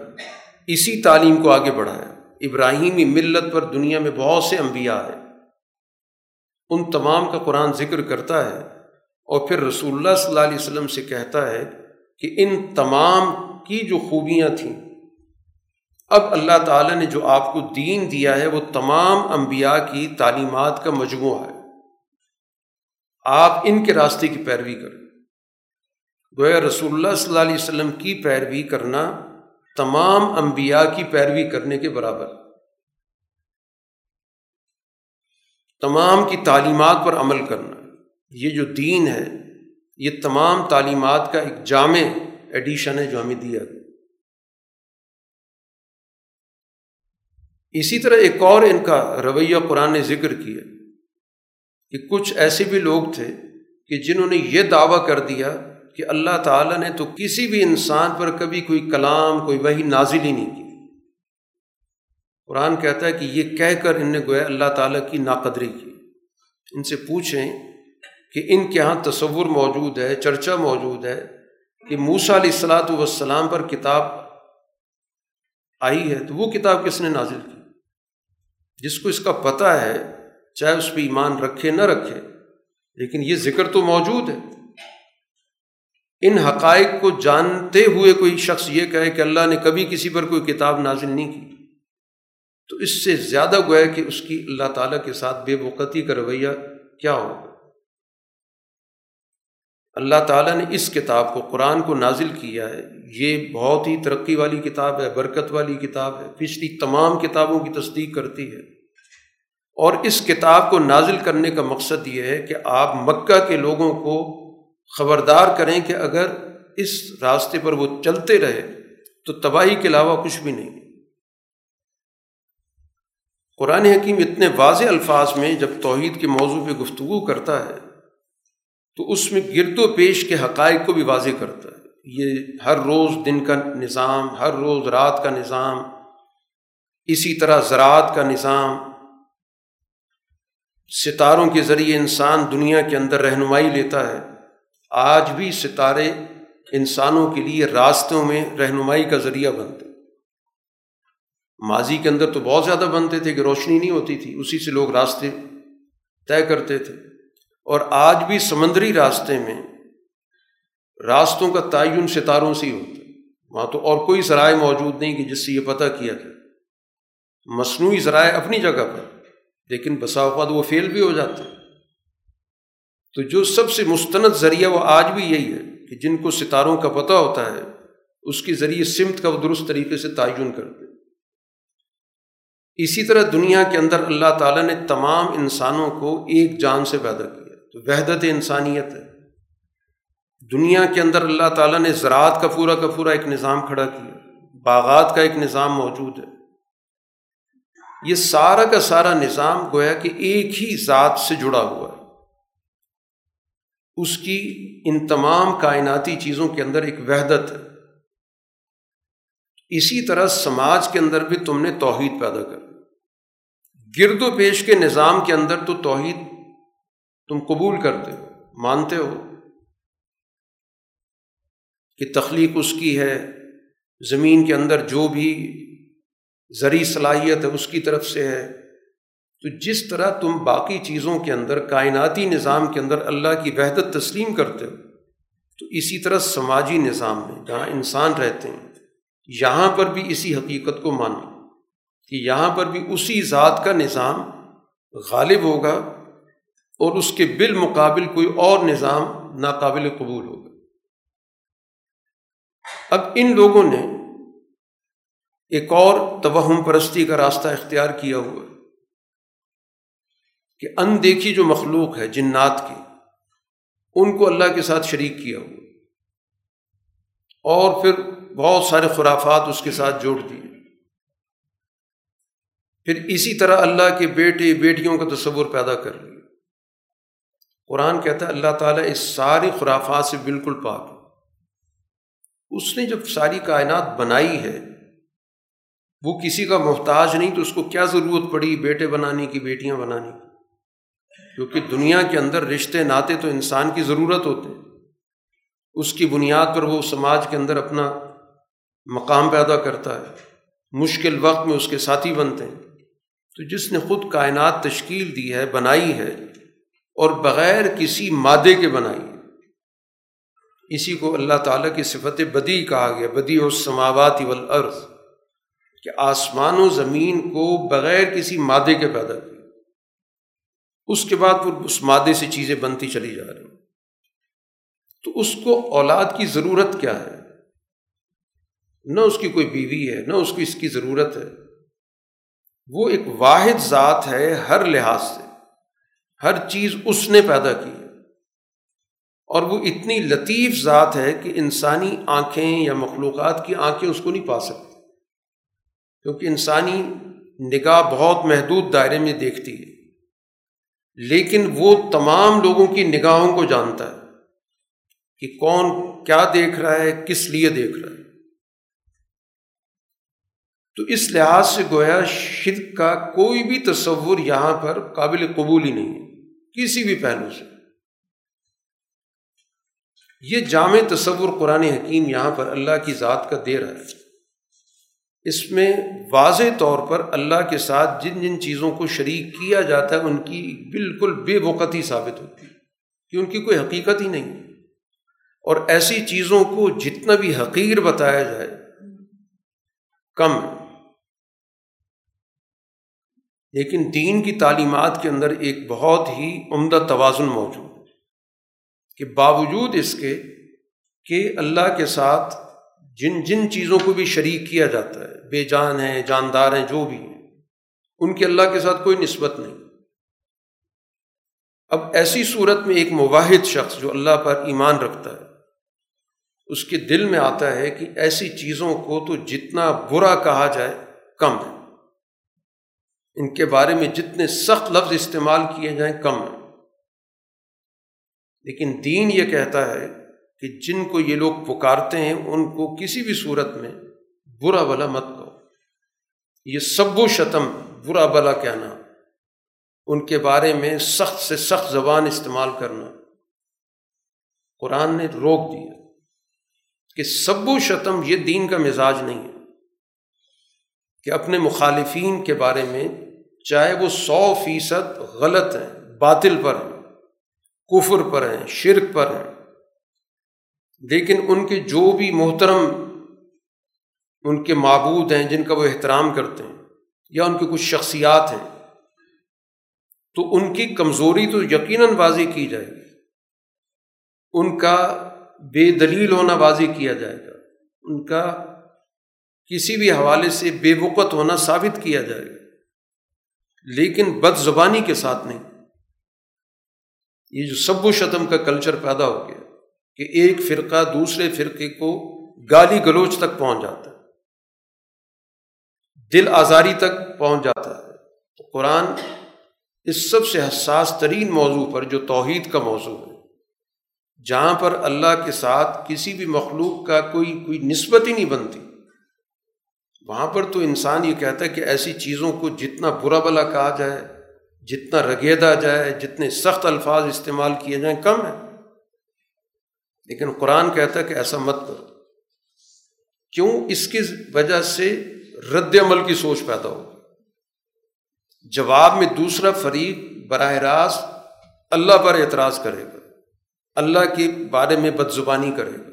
اسی تعلیم کو آگے بڑھایا۔ ابراہیمی ملت پر دنیا میں بہت سے انبیاء ہیں۔ ان تمام کا قرآن ذکر کرتا ہے اور پھر رسول اللہ صلی اللہ علیہ وسلم سے کہتا ہے کہ ان تمام کی جو خوبیاں تھیں اب اللہ تعالیٰ نے جو آپ کو دین دیا ہے وہ تمام انبیاء کی تعلیمات کا مجموعہ ہے۔ آپ ان کے راستے کی پیروی کریں۔ گویا رسول اللہ صلی اللہ علیہ وسلم کی پیروی کرنا تمام انبیاء کی پیروی کرنے کے برابر۔ تمام کی تعلیمات پر عمل کرنا۔ یہ جو دین ہے، یہ تمام تعلیمات کا ایک جامع ایڈیشن ہے جو ہمیں دیا گیا اسی طرح ایک اور ان کا رویہ قرآن نے ذکر کیا کہ کچھ ایسے بھی لوگ تھے کہ جنہوں نے یہ دعویٰ کر دیا کہ اللہ تعالیٰ نے تو کسی بھی انسان پر کبھی کوئی کلام، کوئی وہی نازل ہی نہیں کی۔ قرآن کہتا ہے کہ یہ کہہ کر ان نے گویا اللہ تعالیٰ کی ناقدری کی۔ ان سے پوچھیں کہ ان کے یہاں تصور موجود ہے، چرچا موجود ہے کہ موسا علیہ السلاۃ والسلام پر کتاب آئی ہے، تو وہ کتاب کس نے نازل کی؟ جس کو اس کا پتہ ہے، چاہے اس پہ ایمان رکھے نہ رکھے، لیکن یہ ذکر تو موجود ہے۔ ان حقائق کو جانتے ہوئے کوئی شخص یہ کہے کہ اللہ نے کبھی کسی پر کوئی کتاب نازل نہیں کی، تو اس سے زیادہ گویا کہ اس کی اللہ تعالیٰ کے ساتھ بے بقتی کا رویہ کیا ہوگا۔ اللہ تعالیٰ نے اس کتاب کو قرآن کو نازل کیا ہے۔ یہ بہت ہی ترقی والی کتاب ہے، برکت والی کتاب ہے۔ پچھلی تمام کتابوں کی تصدیق کرتی ہے۔ اور اس کتاب کو نازل کرنے کا مقصد یہ ہے کہ آپ مکہ کے لوگوں کو خبردار کریں کہ اگر اس راستے پر وہ چلتے رہے تو تباہی کے علاوہ کچھ بھی نہیں۔ قرآن حکیم اتنے واضح الفاظ میں جب توحید کے موضوع پہ گفتگو کرتا ہے تو اس میں گرد و پیش کے حقائق کو بھی واضح کرتا ہے۔ یہ ہر روز دن کا نظام، ہر روز رات کا نظام، اسی طرح زراعت کا نظام، ستاروں کے ذریعے انسان دنیا کے اندر رہنمائی لیتا ہے۔ آج بھی ستارے انسانوں کے لیے راستوں میں رہنمائی کا ذریعہ بنتے ماضی کے اندر تو بہت زیادہ بنتے تھے کہ روشنی نہیں ہوتی تھی، اسی سے لوگ راستے طے کرتے تھے۔ اور آج بھی سمندری راستے میں راستوں کا تعین ستاروں سے ہی ہوتا ہے۔ وہاں تو اور کوئی ذرائع موجود نہیں کہ جس سے یہ پتہ کیا جائے مصنوعی ذرائع اپنی جگہ پر، لیکن بسا اوقات وہ فیل بھی ہو جاتے تو جو سب سے مستند ذریعہ وہ آج بھی یہی ہے کہ جن کو ستاروں کا پتہ ہوتا ہے، اس کے ذریعے سمت کا وہ درست طریقے سے تعین کرتے اسی طرح دنیا کے اندر اللہ تعالیٰ نے تمام انسانوں کو ایک جان سے پیدا کیا۔ تو وحدت انسانیت ہے۔ دنیا کے اندر اللہ تعالیٰ نے زراعت کا پورا کا پورا ایک نظام کھڑا کیا۔ باغات کا ایک نظام موجود ہے۔ یہ سارا کا سارا نظام گویا کہ ایک ہی ذات سے جڑا ہوا ہے۔ اس کی ان تمام کائناتی چیزوں کے اندر ایک وحدت ہے۔ اسی طرح سماج کے اندر بھی تم نے توحید پیدا کر۔ گرد و پیش کے نظام کے اندر تو توحید تم قبول کرتے ہو، مانتے ہو کہ تخلیق اس کی ہے، زمین کے اندر جو بھی زرعی صلاحیت ہے اس کی طرف سے ہے۔ تو جس طرح تم باقی چیزوں کے اندر، کائناتی نظام کے اندر اللہ کی وحدت تسلیم کرتے ہو، تو اسی طرح سماجی نظام میں جہاں انسان رہتے ہیں، یہاں پر بھی اسی حقیقت کو مانو کہ یہاں پر بھی اسی ذات کا نظام غالب ہوگا۔ اور اس کے بالمقابل کوئی اور نظام ناقابل قبول ہوگا۔ اب ان لوگوں نے ایک اور توہم پرستی کا راستہ اختیار کیا ہوا کہ اندیکھی جو مخلوق ہے، جنات کی، ان کو اللہ کے ساتھ شریک کیا ہوا۔ اور پھر بہت سارے خرافات اس کے ساتھ جوڑ دیے۔ پھر اسی طرح اللہ کے بیٹے، بیٹیوں کا تصور پیدا کر لیا۔ قرآن کہتا ہے اللہ تعالیٰ اس ساری خرافات سے بالکل پاک اس نے جب ساری کائنات بنائی ہے، وہ کسی کا محتاج نہیں تو اس کو کیا ضرورت پڑی بیٹے بنانے کی، بیٹیاں بنانے کی؟ کیونکہ دنیا کے اندر رشتے، ناطے تو انسان کی ضرورت ہوتے اس کی بنیاد پر وہ سماج کے اندر اپنا مقام پیدا کرتا ہے۔ مشکل وقت میں اس کے ساتھی بنتے ہیں۔ تو جس نے خود کائنات تشکیل دی ہے، بنائی ہے اور بغیر کسی مادے کے بنائی اسی کو اللہ تعالیٰ کی صفت بدی کہا گیا، بدی و سماوات والارض، کہ آسمان و زمین کو بغیر کسی مادے کے پیدا کیا۔ اس کے بعد وہ اس مادے سے چیزیں بنتی چلی جا رہی۔ تو اس کو اولاد کی ضرورت کیا ہے؟ نہ اس کی کوئی بیوی ہے، نہ اس کی اس کی ضرورت ہے۔ وہ ایک واحد ذات ہے ہر لحاظ سے۔ ہر چیز اس نے پیدا کی ہے۔ اور وہ اتنی لطیف ذات ہے کہ انسانی آنکھیں یا مخلوقات کی آنکھیں اس کو نہیں پا سکتی۔ کیونکہ انسانی نگاہ بہت محدود دائرے میں دیکھتی ہے۔ لیکن وہ تمام لوگوں کی نگاہوں کو جانتا ہے کہ کون کیا دیکھ رہا ہے، کس لیے دیکھ رہا ہے۔ تو اس لحاظ سے گویا شرک کا کوئی بھی تصور یہاں پر قابل قبول ہی نہیں ہے۔ کسی بھی پہلو سے۔ یہ جامع تصور قرآن حکیم یہاں پر اللہ کی ذات کا دے رہا ہے۔ اس میں واضح طور پر اللہ کے ساتھ جن جن چیزوں کو شریک کیا جاتا ہے، ان کی بالکل بے وقتی ثابت ہوتی ہے، کہ ان کی کوئی حقیقت ہی نہیں اور ایسی چیزوں کو جتنا بھی حقیر بتایا جائے، کم لیکن دین کی تعلیمات کے اندر ایک بہت ہی عمدہ توازن موجود ہے کہ باوجود اس کے کہ اللہ کے ساتھ جن جن چیزوں کو بھی شریک کیا جاتا ہے، بے جان ہیں، جاندار ہیں، جو بھی ہیں، ان کے اللہ کے ساتھ کوئی نسبت نہیں۔ اب ایسی صورت میں ایک مواحد شخص جو اللہ پر ایمان رکھتا ہے، اس کے دل میں آتا ہے کہ ایسی چیزوں کو تو جتنا برا کہا جائے، کم ہے۔ ان کے بارے میں جتنے سخت لفظ استعمال کیے جائیں کم ہیں۔ لیکن دین یہ کہتا ہے کہ جن کو یہ لوگ پکارتے ہیں، ان کو کسی بھی صورت میں برا بلا مت کہو۔ یہ سب و شتم برا بلا کہنا، ان کے بارے میں سخت سے سخت زبان استعمال کرنا۔ قرآن نے روک دیا کہ سب و شتم یہ دین کا مزاج نہیں ہے کہ اپنے مخالفین کے بارے میں چاہے وہ سو فیصد غلط ہیں، باطل پر ہیں، کفر پر ہیں، شرک پر ہیں۔ لیکن ان کے جو بھی محترم، ان کے معبود ہیں، جن کا وہ احترام کرتے ہیں، یا ان کی کچھ شخصیات ہیں، تو ان کی کمزوری تو یقیناً بازی کی جائے گی۔ ان کا بے دلیل ہونا بازی کیا جائے گا۔ ان کا کسی بھی حوالے سے بے وقت ہونا ثابت کیا جائے گا۔ لیکن بد زبانی کے ساتھ نہیں۔ یہ جو سب و شتم کا کلچر پیدا ہو گیا کہ ایک فرقہ دوسرے فرقے کو گالی گلوچ تک پہنچ جاتا ہے۔ دل آزاری تک پہنچ جاتا ہے۔ تو قرآن اس سب سے حساس ترین موضوع پر جو توحید کا موضوع ہے، جہاں پر اللہ کے ساتھ کسی بھی مخلوق کا کوئی کوئی نسبت ہی نہیں بنتی۔ وہاں پر تو انسان یہ کہتا ہے کہ ایسی چیزوں کو جتنا برا بلا کہا جائے، جتنا رگیدا جائے، جتنے سخت الفاظ استعمال کیے جائیں، کم ہے۔ لیکن قرآن کہتا ہے کہ ایسا مت کرو۔ کیوں؟ اس کی وجہ سے رد عمل کی سوچ پیدا ہو جواب میں دوسرا فریق براہ راست اللہ پر اعتراض کرے گا۔ اللہ کے بارے میں بد زبانی کرے گا۔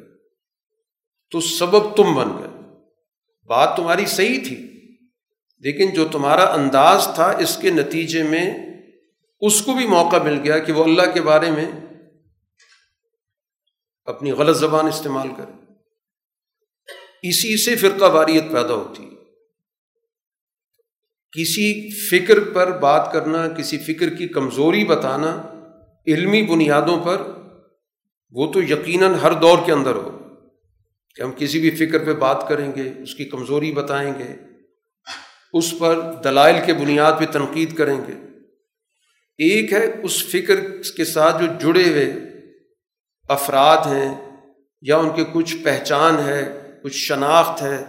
تو سبب تم بن گئے۔ بات تمہاری صحیح تھی، لیکن جو تمہارا انداز تھا اس کے نتیجے میں اس کو بھی موقع مل گیا کہ وہ اللہ کے بارے میں اپنی غلط زبان استعمال کرے۔ اسی سے فرقہ واریت پیدا ہوتی ہے۔ کسی فکر پر بات کرنا، کسی فکر کی کمزوری بتانا، علمی بنیادوں پر وہ تو یقیناً ہر دور کے اندر ہو۔ کہ ہم کسی بھی فکر پہ بات کریں گے، اس کی کمزوری بتائیں گے، اس پر دلائل کے بنیاد پہ تنقید کریں گے۔ ایک ہے اس فکر کے ساتھ جو جڑے ہوئے افراد ہیں یا ان کے کچھ پہچان ہے، کچھ شناخت ہے،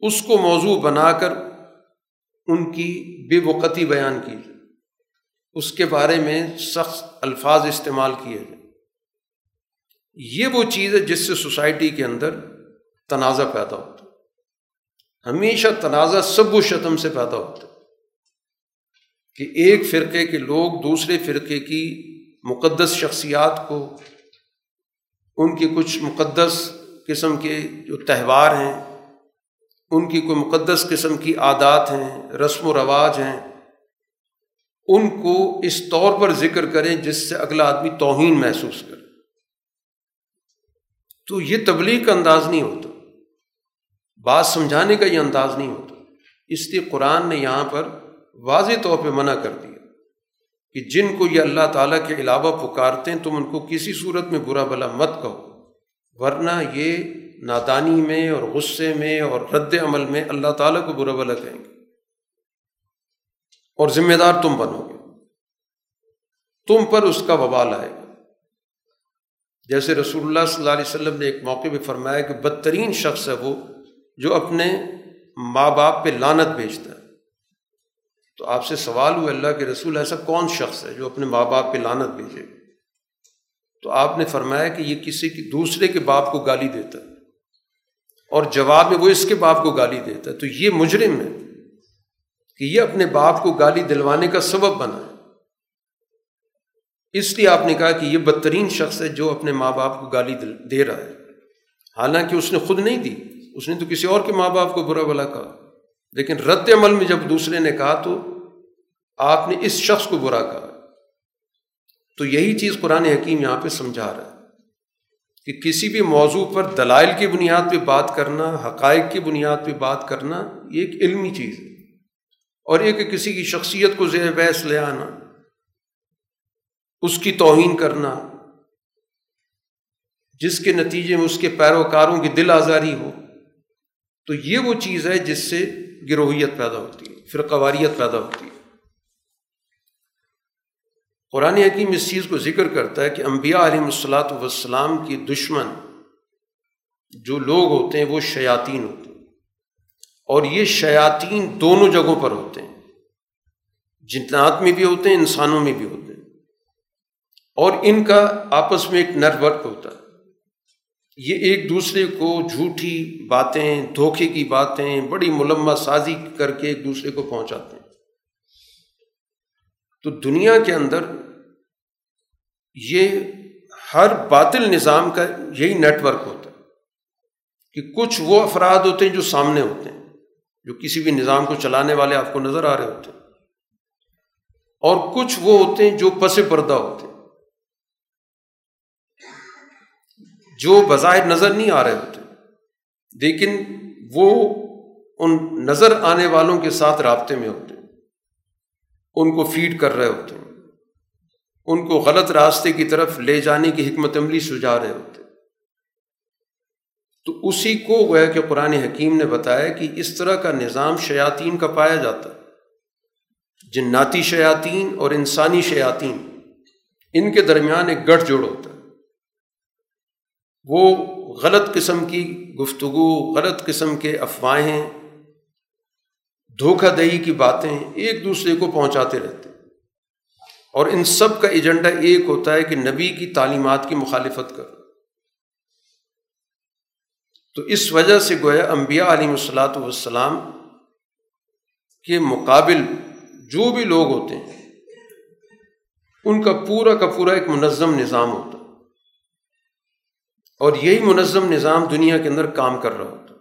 اس کو موضوع بنا کر ان کی بے وقتی بیان کی جائے۔ اس کے بارے میں سخت الفاظ استعمال کیے جائیں۔ یہ وہ چیز ہے جس سے سوسائٹی کے اندر تنازع پیدا ہوتا ہمیشہ تنازع سب و شتم سے پیدا ہوتا کہ ایک فرقے کے لوگ دوسرے فرقے کی مقدس شخصیات کو، ان کی کچھ مقدس قسم کے جو تہوار ہیں، ان کی کوئی مقدس قسم کی عادات ہیں، رسم و رواج ہیں، ان کو اس طور پر ذکر کریں جس سے اگلا آدمی توہین محسوس کرے۔ تو یہ تبلیغ کا انداز نہیں ہوتا۔ بات سمجھانے کا یہ انداز نہیں ہوتا۔ اس لیے قرآن نے یہاں پر واضح طور پہ منع کر دیا کہ جن کو یہ اللہ تعالیٰ کے علاوہ پکارتے ہیں، تم ان کو کسی صورت میں برا بلا مت کہو۔ ورنہ یہ نادانی میں اور غصے میں اور رد عمل میں اللہ تعالیٰ کو برا بلا کہیں گے۔ اور ذمہ دار تم بنو گے۔ تم پر اس کا وبال آئے گا۔ جیسے رسول اللہ صلی اللہ علیہ وسلم نے ایک موقع پہ فرمایا کہ بدترین شخص ہے وہ جو اپنے ماں باپ پہ لانت بھیجتا ہے۔ تو آپ سے سوال ہوا اللہ کے رسول، ایسا کون شخص ہے جو اپنے ماں باپ پہ لانت بھیجے تو آپ نے فرمایا کہ یہ کسی کی دوسرے کے باپ کو گالی دیتا ہے۔ اور جواب میں وہ اس کے باپ کو گالی دیتا ہے۔ تو یہ مجرم ہے کہ یہ اپنے باپ کو گالی دلوانے کا سبب بنا ہے۔ اس لیے آپ نے کہا کہ یہ بدترین شخص ہے جو اپنے ماں باپ کو گالی دے رہا ہے۔ حالانکہ اس نے خود نہیں دی۔ اس نے تو کسی اور کے ماں باپ کو برا بلا کہا۔ لیکن رد عمل میں جب دوسرے نے کہا تو آپ نے اس شخص کو برا کہا۔ تو یہی چیز قرآن حکیم یہاں پہ سمجھا رہا ہے کہ کسی بھی موضوع پر دلائل کی بنیاد پہ بات کرنا، حقائق کی بنیاد پہ بات کرنا، یہ ایک علمی چیز ہے۔ اور ایک کسی کی شخصیت کو زیر بحث لے آنا، اس کی توہین کرنا، جس کے نتیجے میں اس کے پیروکاروں کی دل آزاری ہو تو یہ وہ چیز ہے جس سے گروہیت پیدا ہوتی ہے، فرقواریت پیدا ہوتی ہے۔ قرآن حکیم اس چیز کو ذکر کرتا ہے کہ انبیاء علیہ الصلاۃ وسلام کی دشمن جو لوگ ہوتے ہیں وہ شیاطین ہوتے ہیں۔ اور یہ شیاطین دونوں جگہوں پر ہوتے ہیں۔ جنات میں بھی ہوتے ہیں، انسانوں میں بھی ہوتے ہیں۔ اور ان کا آپس میں ایک نیٹ ورک ہوتا ہے۔ یہ ایک دوسرے کو جھوٹی باتیں، دھوکے کی باتیں، بڑی ملمہ سازی کر کے ایک دوسرے کو پہنچاتے ہیں۔ تو دنیا کے اندر یہ ہر باطل نظام کا یہی نیٹ ورک ہوتا ہے کہ کچھ وہ افراد ہوتے ہیں جو سامنے ہوتے ہیں، جو کسی بھی نظام کو چلانے والے آپ کو نظر آ رہے ہوتے ہیں۔ اور کچھ وہ ہوتے ہیں جو پس پردہ ہوتے ہیں۔ جو بظاہر نظر نہیں آ رہے ہوتے۔ لیکن وہ ان نظر آنے والوں کے ساتھ رابطے میں ہوتے۔ ہیں ان کو فیڈ کر رہے ہوتے۔ ہیں ان کو غلط راستے کی طرف لے جانے کی حکمت عملی سجا رہے ہوتے۔ تو اسی کو وہ کہ قرآن حکیم نے بتایا کہ اس طرح کا نظام شیاطین کا پایا جاتا۔ ہے جناتی شیاطین اور انسانی شیاطین، ان کے درمیان ایک گٹھ جوڑ ہوتا۔ ہے وہ غلط قسم کی گفتگو، غلط قسم کے افواہیں، دھوکہ دہی کی باتیں ایک دوسرے کو پہنچاتے رہتے۔ اور ان سب کا ایجنڈا ایک ہوتا ہے کہ نبی کی تعلیمات کی مخالفت کر تو اس وجہ سے گویا انبیاء علیہ الصلاۃ والسلام کے مقابل جو بھی لوگ ہوتے ہیں، ان کا پورا کا پورا ایک منظم نظام ہوتا اور یہی منظم نظام دنیا کے اندر کام کر رہا ہوتا۔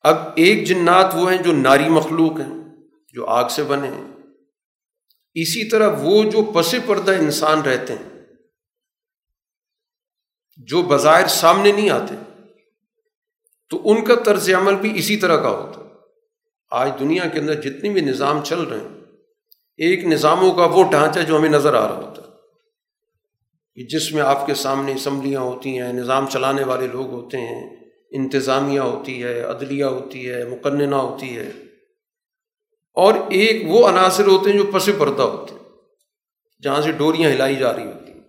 اب ایک جنات وہ ہیں جو ناری مخلوق ہیں، جو آگ سے بنے ہیں۔ اسی طرح وہ جو پس پردہ انسان رہتے ہیں، جو بظاہر سامنے نہیں آتے، تو ان کا طرز عمل بھی اسی طرح کا ہوتا۔ آج دنیا کے اندر جتنے بھی نظام چل رہے ہیں، ایک نظاموں کا وہ ڈھانچہ جو ہمیں نظر آ رہا ہوتا۔ ہے کہ جس میں آپ کے سامنے اسمبلیاں ہوتی ہیں، نظام چلانے والے لوگ ہوتے ہیں، انتظامیہ ہوتی ہے، عدلیہ ہوتی ہے، مقننہ ہوتی ہے، اور ایک وہ عناصر ہوتے ہیں جو پس پردہ ہوتے ہیں، جہاں سے ڈوریاں ہلائی جا رہی ہوتی ہیں،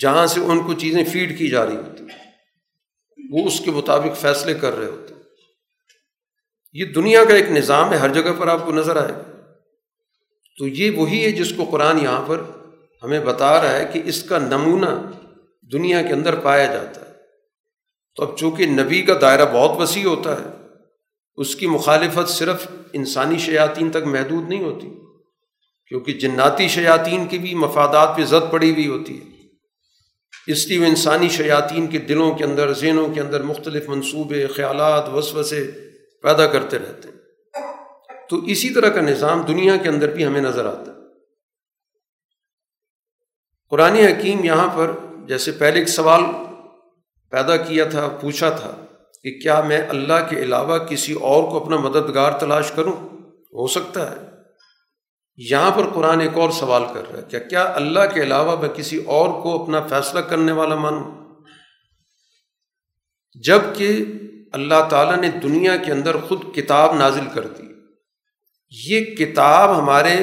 جہاں سے ان کو چیزیں فیڈ کی جا رہی ہوتی ہیں، وہ اس کے مطابق فیصلے کر رہے ہوتے ہیں۔ یہ دنیا کا ایک نظام ہے، ہر جگہ پر آپ کو نظر آئے گا۔ تو یہ وہی ہے جس کو قرآن یہاں پر ہمیں بتا رہا ہے کہ اس کا نمونہ دنیا کے اندر پایا جاتا ہے۔ تو اب چونکہ نبی کا دائرہ بہت وسیع ہوتا ہے، اس کی مخالفت صرف انسانی شیاطین تک محدود نہیں ہوتی، کیونکہ جناتی شیاطین کی بھی مفادات پہ زد پڑی ہوئی ہوتی ہے۔ اس لیے وہ انسانی شیاطین کے دلوں کے اندر، ذہنوں کے اندر مختلف منصوبے، خیالات، وسوسے پیدا کرتے رہتے ہیں۔ تو اسی طرح کا نظام دنیا کے اندر بھی ہمیں نظر آتا ہے۔ قرآن حکیم یہاں پر جیسے پہلے ایک سوال پیدا کیا تھا، پوچھا تھا کہ کیا میں اللہ کے علاوہ کسی اور کو اپنا مددگار تلاش کروں؟ ہو سکتا ہے۔ یہاں پر قرآن ایک اور سوال کر رہا ہے، کیا کیا اللہ کے علاوہ میں کسی اور کو اپنا فیصلہ کرنے والا مانوں؟ جبکہ اللہ تعالیٰ نے دنیا کے اندر خود کتاب نازل کر دی۔ یہ کتاب ہمارے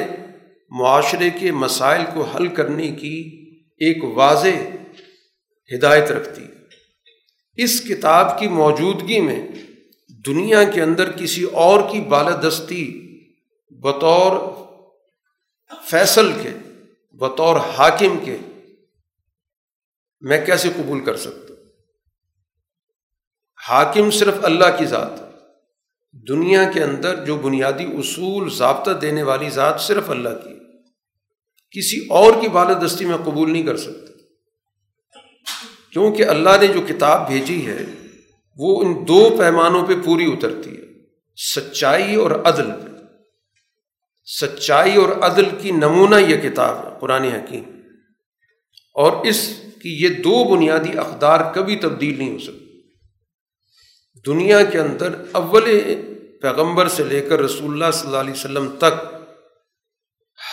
معاشرے کے مسائل کو حل کرنے کی ایک واضح ہدایت رکھتی ہے۔ اس کتاب کی موجودگی میں دنیا کے اندر کسی اور کی بالادستی بطور فیصل کے، بطور حاکم کے میں کیسے قبول کر سکتا؟ ہوں حاکم صرف اللہ کی ذات، دنیا کے اندر جو بنیادی اصول ضابطہ دینے والی ذات صرف اللہ کی کسی اور کی بالادستی میں قبول نہیں کر سکتا کیونکہ اللہ نے جو کتاب بھیجی ہے، وہ ان دو پیمانوں پہ پوری اترتی ہے، سچائی اور عدل پہ۔ سچائی اور عدل کی نمونہ یہ کتاب ہے، قرآن حکیم۔ اور اس کی یہ دو بنیادی اقدار کبھی تبدیل نہیں ہو سکتی دنیا کے اندر اول پیغمبر سے لے کر رسول اللہ صلی اللہ علیہ وسلم تک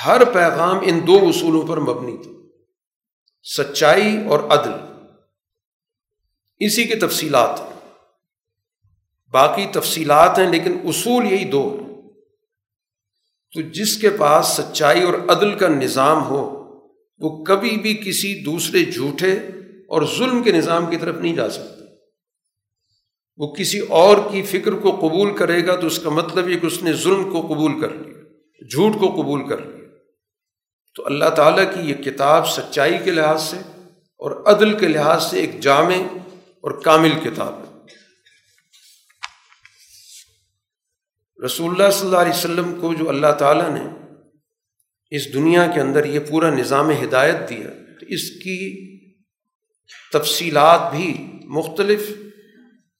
ہر پیغام ان دو اصولوں پر مبنی تھا سچائی اور عدل۔ اسی کی تفصیلات۔ ہیں باقی تفصیلات ہیں لیکن اصول یہی دو ہیں۔ تو جس کے پاس سچائی اور عدل کا نظام ہو، وہ کبھی بھی کسی دوسرے جھوٹے اور ظلم کے نظام کی طرف نہیں جا سکتا۔ وہ کسی اور کی فکر کو قبول کرے گا تو اس کا مطلب یہ کہ اس نے ظلم کو قبول کر لیا، جھوٹ کو قبول کر لیا۔ تو اللہ تعالیٰ کی یہ کتاب سچائی کے لحاظ سے اور عدل کے لحاظ سے ایک جامع اور کامل کتاب ہے۔ رسول اللہ صلی اللہ علیہ وسلم کو جو اللہ تعالیٰ نے اس دنیا کے اندر یہ پورا نظام ہدایت دیا، تو اس کی تفصیلات بھی مختلف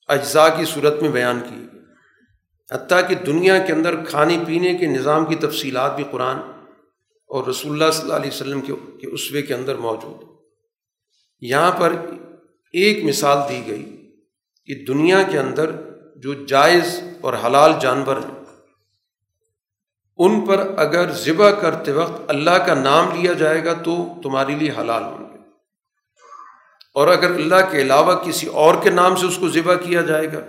اجزاء کی صورت میں بیان کی حتیٰ کہ دنیا کے اندر کھانے پینے کے نظام کی تفصیلات بھی قرآن اور رسول اللہ صلی اللہ علیہ وسلم کے اسوے کے اندر موجود یہاں پر ایک مثال دی گئی کہ دنیا کے اندر جو جائز اور حلال جانور ہیں، ان پر اگر ذبح کرتے وقت اللہ کا نام لیا جائے گا تو تمہارے لیے حلال ہوں گے۔ اور اگر اللہ کے علاوہ کسی اور کے نام سے اس کو ذبح کیا جائے گا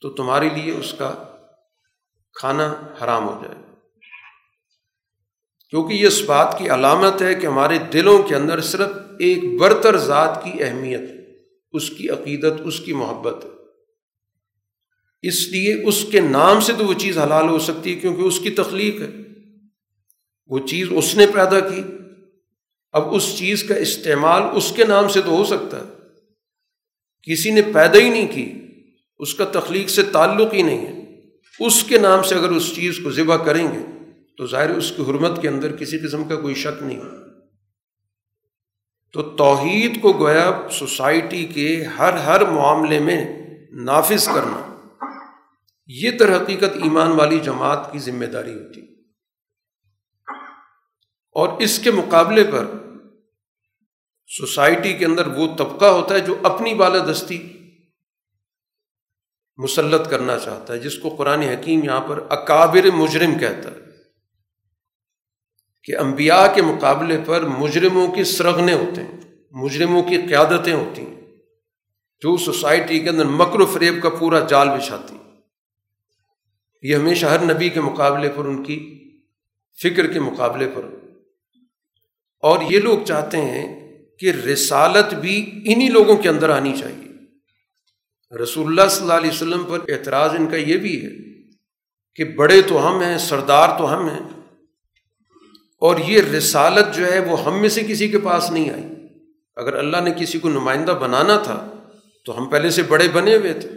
تو تمہارے لیے اس کا کھانا حرام ہو جائے گا۔ کیونکہ یہ اس بات کی علامت ہے کہ ہمارے دلوں کے اندر صرف ایک برتر ذات کی اہمیت اس کی عقیدت، اس کی محبت ہے۔ اس لیے اس کے نام سے تو وہ چیز حلال ہو سکتی ہے کیونکہ اس کی تخلیق ہے۔ وہ چیز اس نے پیدا کی۔ اب اس چیز کا استعمال اس کے نام سے تو ہو سکتا ہے۔ کسی نے پیدا ہی نہیں کی، اس کا تخلیق سے تعلق ہی نہیں ہے۔ اس کے نام سے اگر اس چیز کو ذبح کریں گے تو ظاہر اس کی حرمت کے اندر کسی قسم کا کوئی شک نہیں تو توحید کو گویا سوسائٹی کے ہر ہر معاملے میں نافذ کرنا، یہ در حقیقت ایمان والی جماعت کی ذمہ داری ہوتی۔ اور اس کے مقابلے پر سوسائٹی کے اندر وہ طبقہ ہوتا ہے جو اپنی بالادستی مسلط کرنا چاہتا ہے، جس کو قرآن حکیم یہاں پر اکابر مجرم کہتا ہے۔ کہ انبیاء کے مقابلے پر مجرموں کی سرغنے ہوتے ہیں، مجرموں کی قیادتیں ہوتی ہیں۔ جو سوسائٹی کے اندر مکر و فریب کا پورا جال بچھاتی یہ ہمیشہ ہر نبی کے مقابلے پر، ان کی فکر کے مقابلے پر۔ اور یہ لوگ چاہتے ہیں کہ رسالت بھی انہی لوگوں کے اندر آنی چاہیے۔ رسول اللہ صلی اللہ علیہ وسلم پر اعتراض ان کا یہ بھی ہے کہ بڑے تو ہم ہیں، سردار تو ہم ہیں اور یہ رسالت جو ہے وہ ہم میں سے کسی کے پاس نہیں آئی۔ اگر اللہ نے کسی کو نمائندہ بنانا تھا، تو ہم پہلے سے بڑے بنے ہوئے تھے۔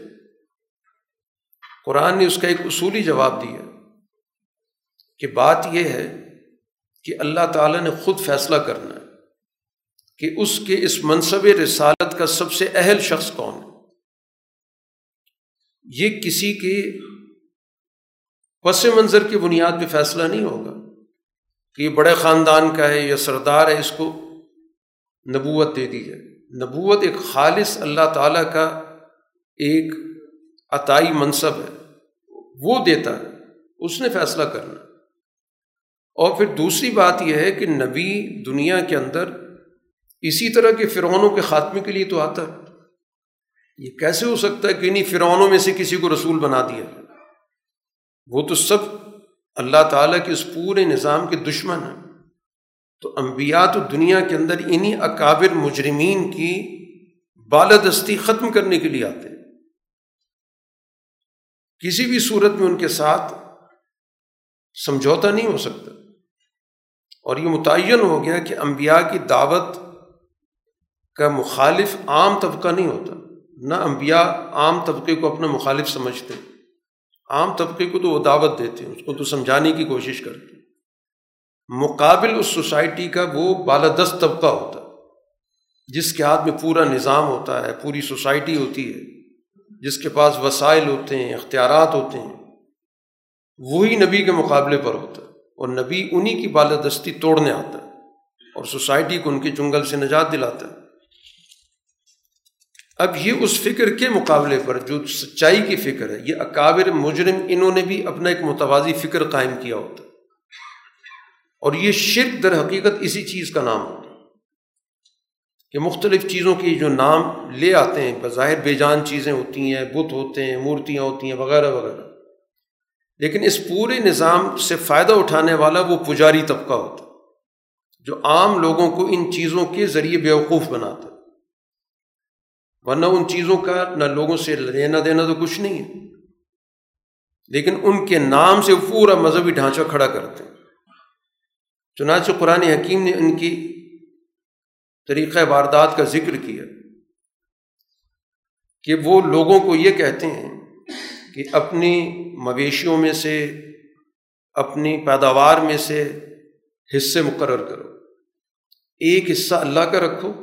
قرآن نے اس کا ایک اصولی جواب دیا کہ بات یہ ہے کہ اللہ تعالیٰ نے خود فیصلہ کرنا ہے کہ اس کے اس منصب رسالت کا سب سے اہل شخص کون ہے۔ یہ کسی کے پس منظر کی بنیاد پہ فیصلہ نہیں ہوگا۔ کہ یہ بڑے خاندان کا ہے یا سردار ہے، اس کو نبوت دے دی جائے۔ نبوت ایک خالص اللہ تعالیٰ کا ایک عطائی منصب ہے۔ وہ دیتا ہے، اس نے فیصلہ کرنا۔ اور پھر دوسری بات یہ ہے کہ نبی دنیا کے اندر اسی طرح کے فرعونوں کے خاتمے کے لیے تو آتا ہے۔ یہ کیسے ہو سکتا ہے کہ انہیں فرعونوں میں سے کسی کو رسول بنا دیا وہ تو سب اللہ تعالیٰ کے اس پورے نظام کے دشمن ہیں۔ تو انبیاء تو دنیا کے اندر انہی اکابر مجرمین کی بالادستی ختم کرنے کے لیے آتے ہیں۔ کسی بھی صورت میں ان کے ساتھ سمجھوتا نہیں ہو سکتا۔ اور یہ متعین ہو گیا کہ انبیاء کی دعوت کا مخالف عام طبقہ نہیں ہوتا۔ نہ انبیاء عام طبقے کو اپنا مخالف سمجھتے۔ عام طبقے کو تو وہ دعوت دیتے ہیں، اس کو تو سمجھانے کی کوشش کرتے ہیں۔ مقابل اس سوسائٹی کا وہ بالادست طبقہ ہوتا ہے، جس کے ہاتھ میں پورا نظام ہوتا ہے، پوری سوسائٹی ہوتی ہے، جس کے پاس وسائل ہوتے ہیں، اختیارات ہوتے ہیں۔ وہی نبی کے مقابلے پر ہوتا ہے اور نبی انہی کی بالادستی توڑنے آتا ہے اور سوسائٹی کو ان کے جنگل سے نجات دلاتا ہے۔ اب یہ اس فکر کے مقابلے پر جو سچائی کی فکر ہے، یہ اکابر مجرم انہوں نے بھی اپنا ایک متوازی فکر قائم کیا ہوتا اور یہ شرک در حقیقت اسی چیز کا نام ہوتا کہ مختلف چیزوں کی جو نام لے آتے ہیں، بظاہر بے جان چیزیں ہوتی ہیں، بت ہوتے ہیں، مورتیاں ہوتی ہیں، وغیرہ وغیرہ۔ لیکن اس پورے نظام سے فائدہ اٹھانے والا وہ پجاری طبقہ ہوتا جو عام لوگوں کو ان چیزوں کے ذریعے بیوقوف بناتا ہے۔ ورنہ ان چیزوں کا نہ لوگوں سے لینا دینا تو کچھ نہیں ہے۔ لیکن ان کے نام سے پورا مذہبی ڈھانچہ کھڑا کرتے ہیں۔ چنانچہ قرآن حکیم نے ان کی طریقہ واردات کا ذکر کیا کہ وہ لوگوں کو یہ کہتے ہیں کہ اپنی مویشیوں میں سے، اپنی پیداوار میں سے حصے مقرر کرو۔ ایک حصہ اللہ کا رکھو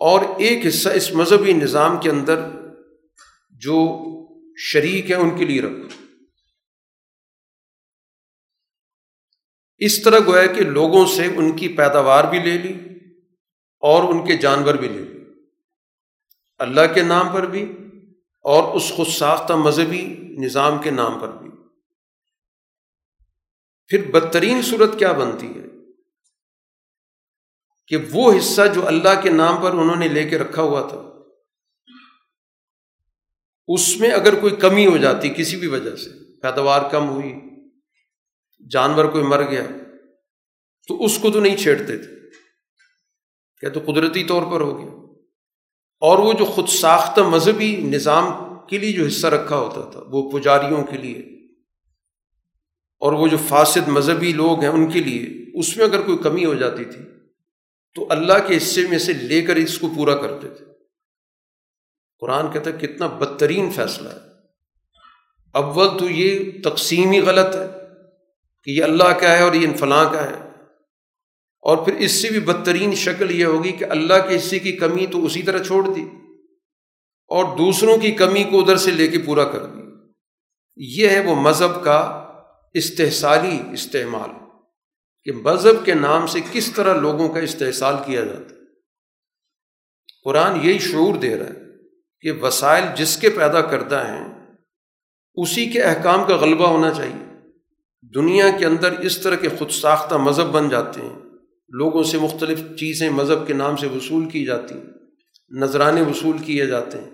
اور ایک حصہ اس مذہبی نظام کے اندر جو شریک ہیں ان کے لیے رکھو۔ اس طرح گویا کہ لوگوں سے ان کی پیداوار بھی لے لی اور ان کے جانور بھی لے لی۔ اللہ کے نام پر بھی اور اس خود ساختہ مذہبی نظام کے نام پر بھی۔ پھر بدترین صورت کیا بنتی ہے؟ کہ وہ حصہ جو اللہ کے نام پر انہوں نے لے کے رکھا ہوا تھا، اس میں اگر کوئی کمی ہو جاتی کسی بھی وجہ سے، پیداوار کم ہوئی، جانور کوئی مر گیا، تو اس کو تو نہیں چھیڑتے تھے۔ کیا تو قدرتی طور پر ہو گیا۔ اور وہ جو خود ساختہ مذہبی نظام کے لیے جو حصہ رکھا ہوتا تھا، وہ پجاریوں کے لیے، اور وہ جو فاسد مذہبی لوگ ہیں ان کے لیے، اس میں اگر کوئی کمی ہو جاتی تھی تو اللہ کے حصے میں سے لے کر اس کو پورا کرتے تھے۔ قرآن کہتا ہے کتنا بدترین فیصلہ ہے۔ اول تو یہ تقسیم ہی غلط ہے کہ یہ اللہ کا ہے اور یہ انفلاں کا ہے۔ اور پھر اس سے بھی بدترین شکل یہ ہوگی کہ اللہ کے حصے کی کمی تو اسی طرح چھوڑ دی اور دوسروں کی کمی کو ادھر سے لے کے پورا کر دی۔ یہ ہے وہ مذہب کا استحصالی استعمال۔ کہ مذہب کے نام سے کس طرح لوگوں کا استحصال کیا جاتا ہے۔ قرآن یہی شعور دے رہا ہے کہ وسائل جس کے پیدا کرتا ہیں، اسی کے احکام کا غلبہ ہونا چاہیے۔ دنیا کے اندر اس طرح کے خود ساختہ مذہب بن جاتے ہیں۔ لوگوں سے مختلف چیزیں مذہب کے نام سے وصول کی جاتی ہیں نذرانے وصول کیے جاتے ہیں۔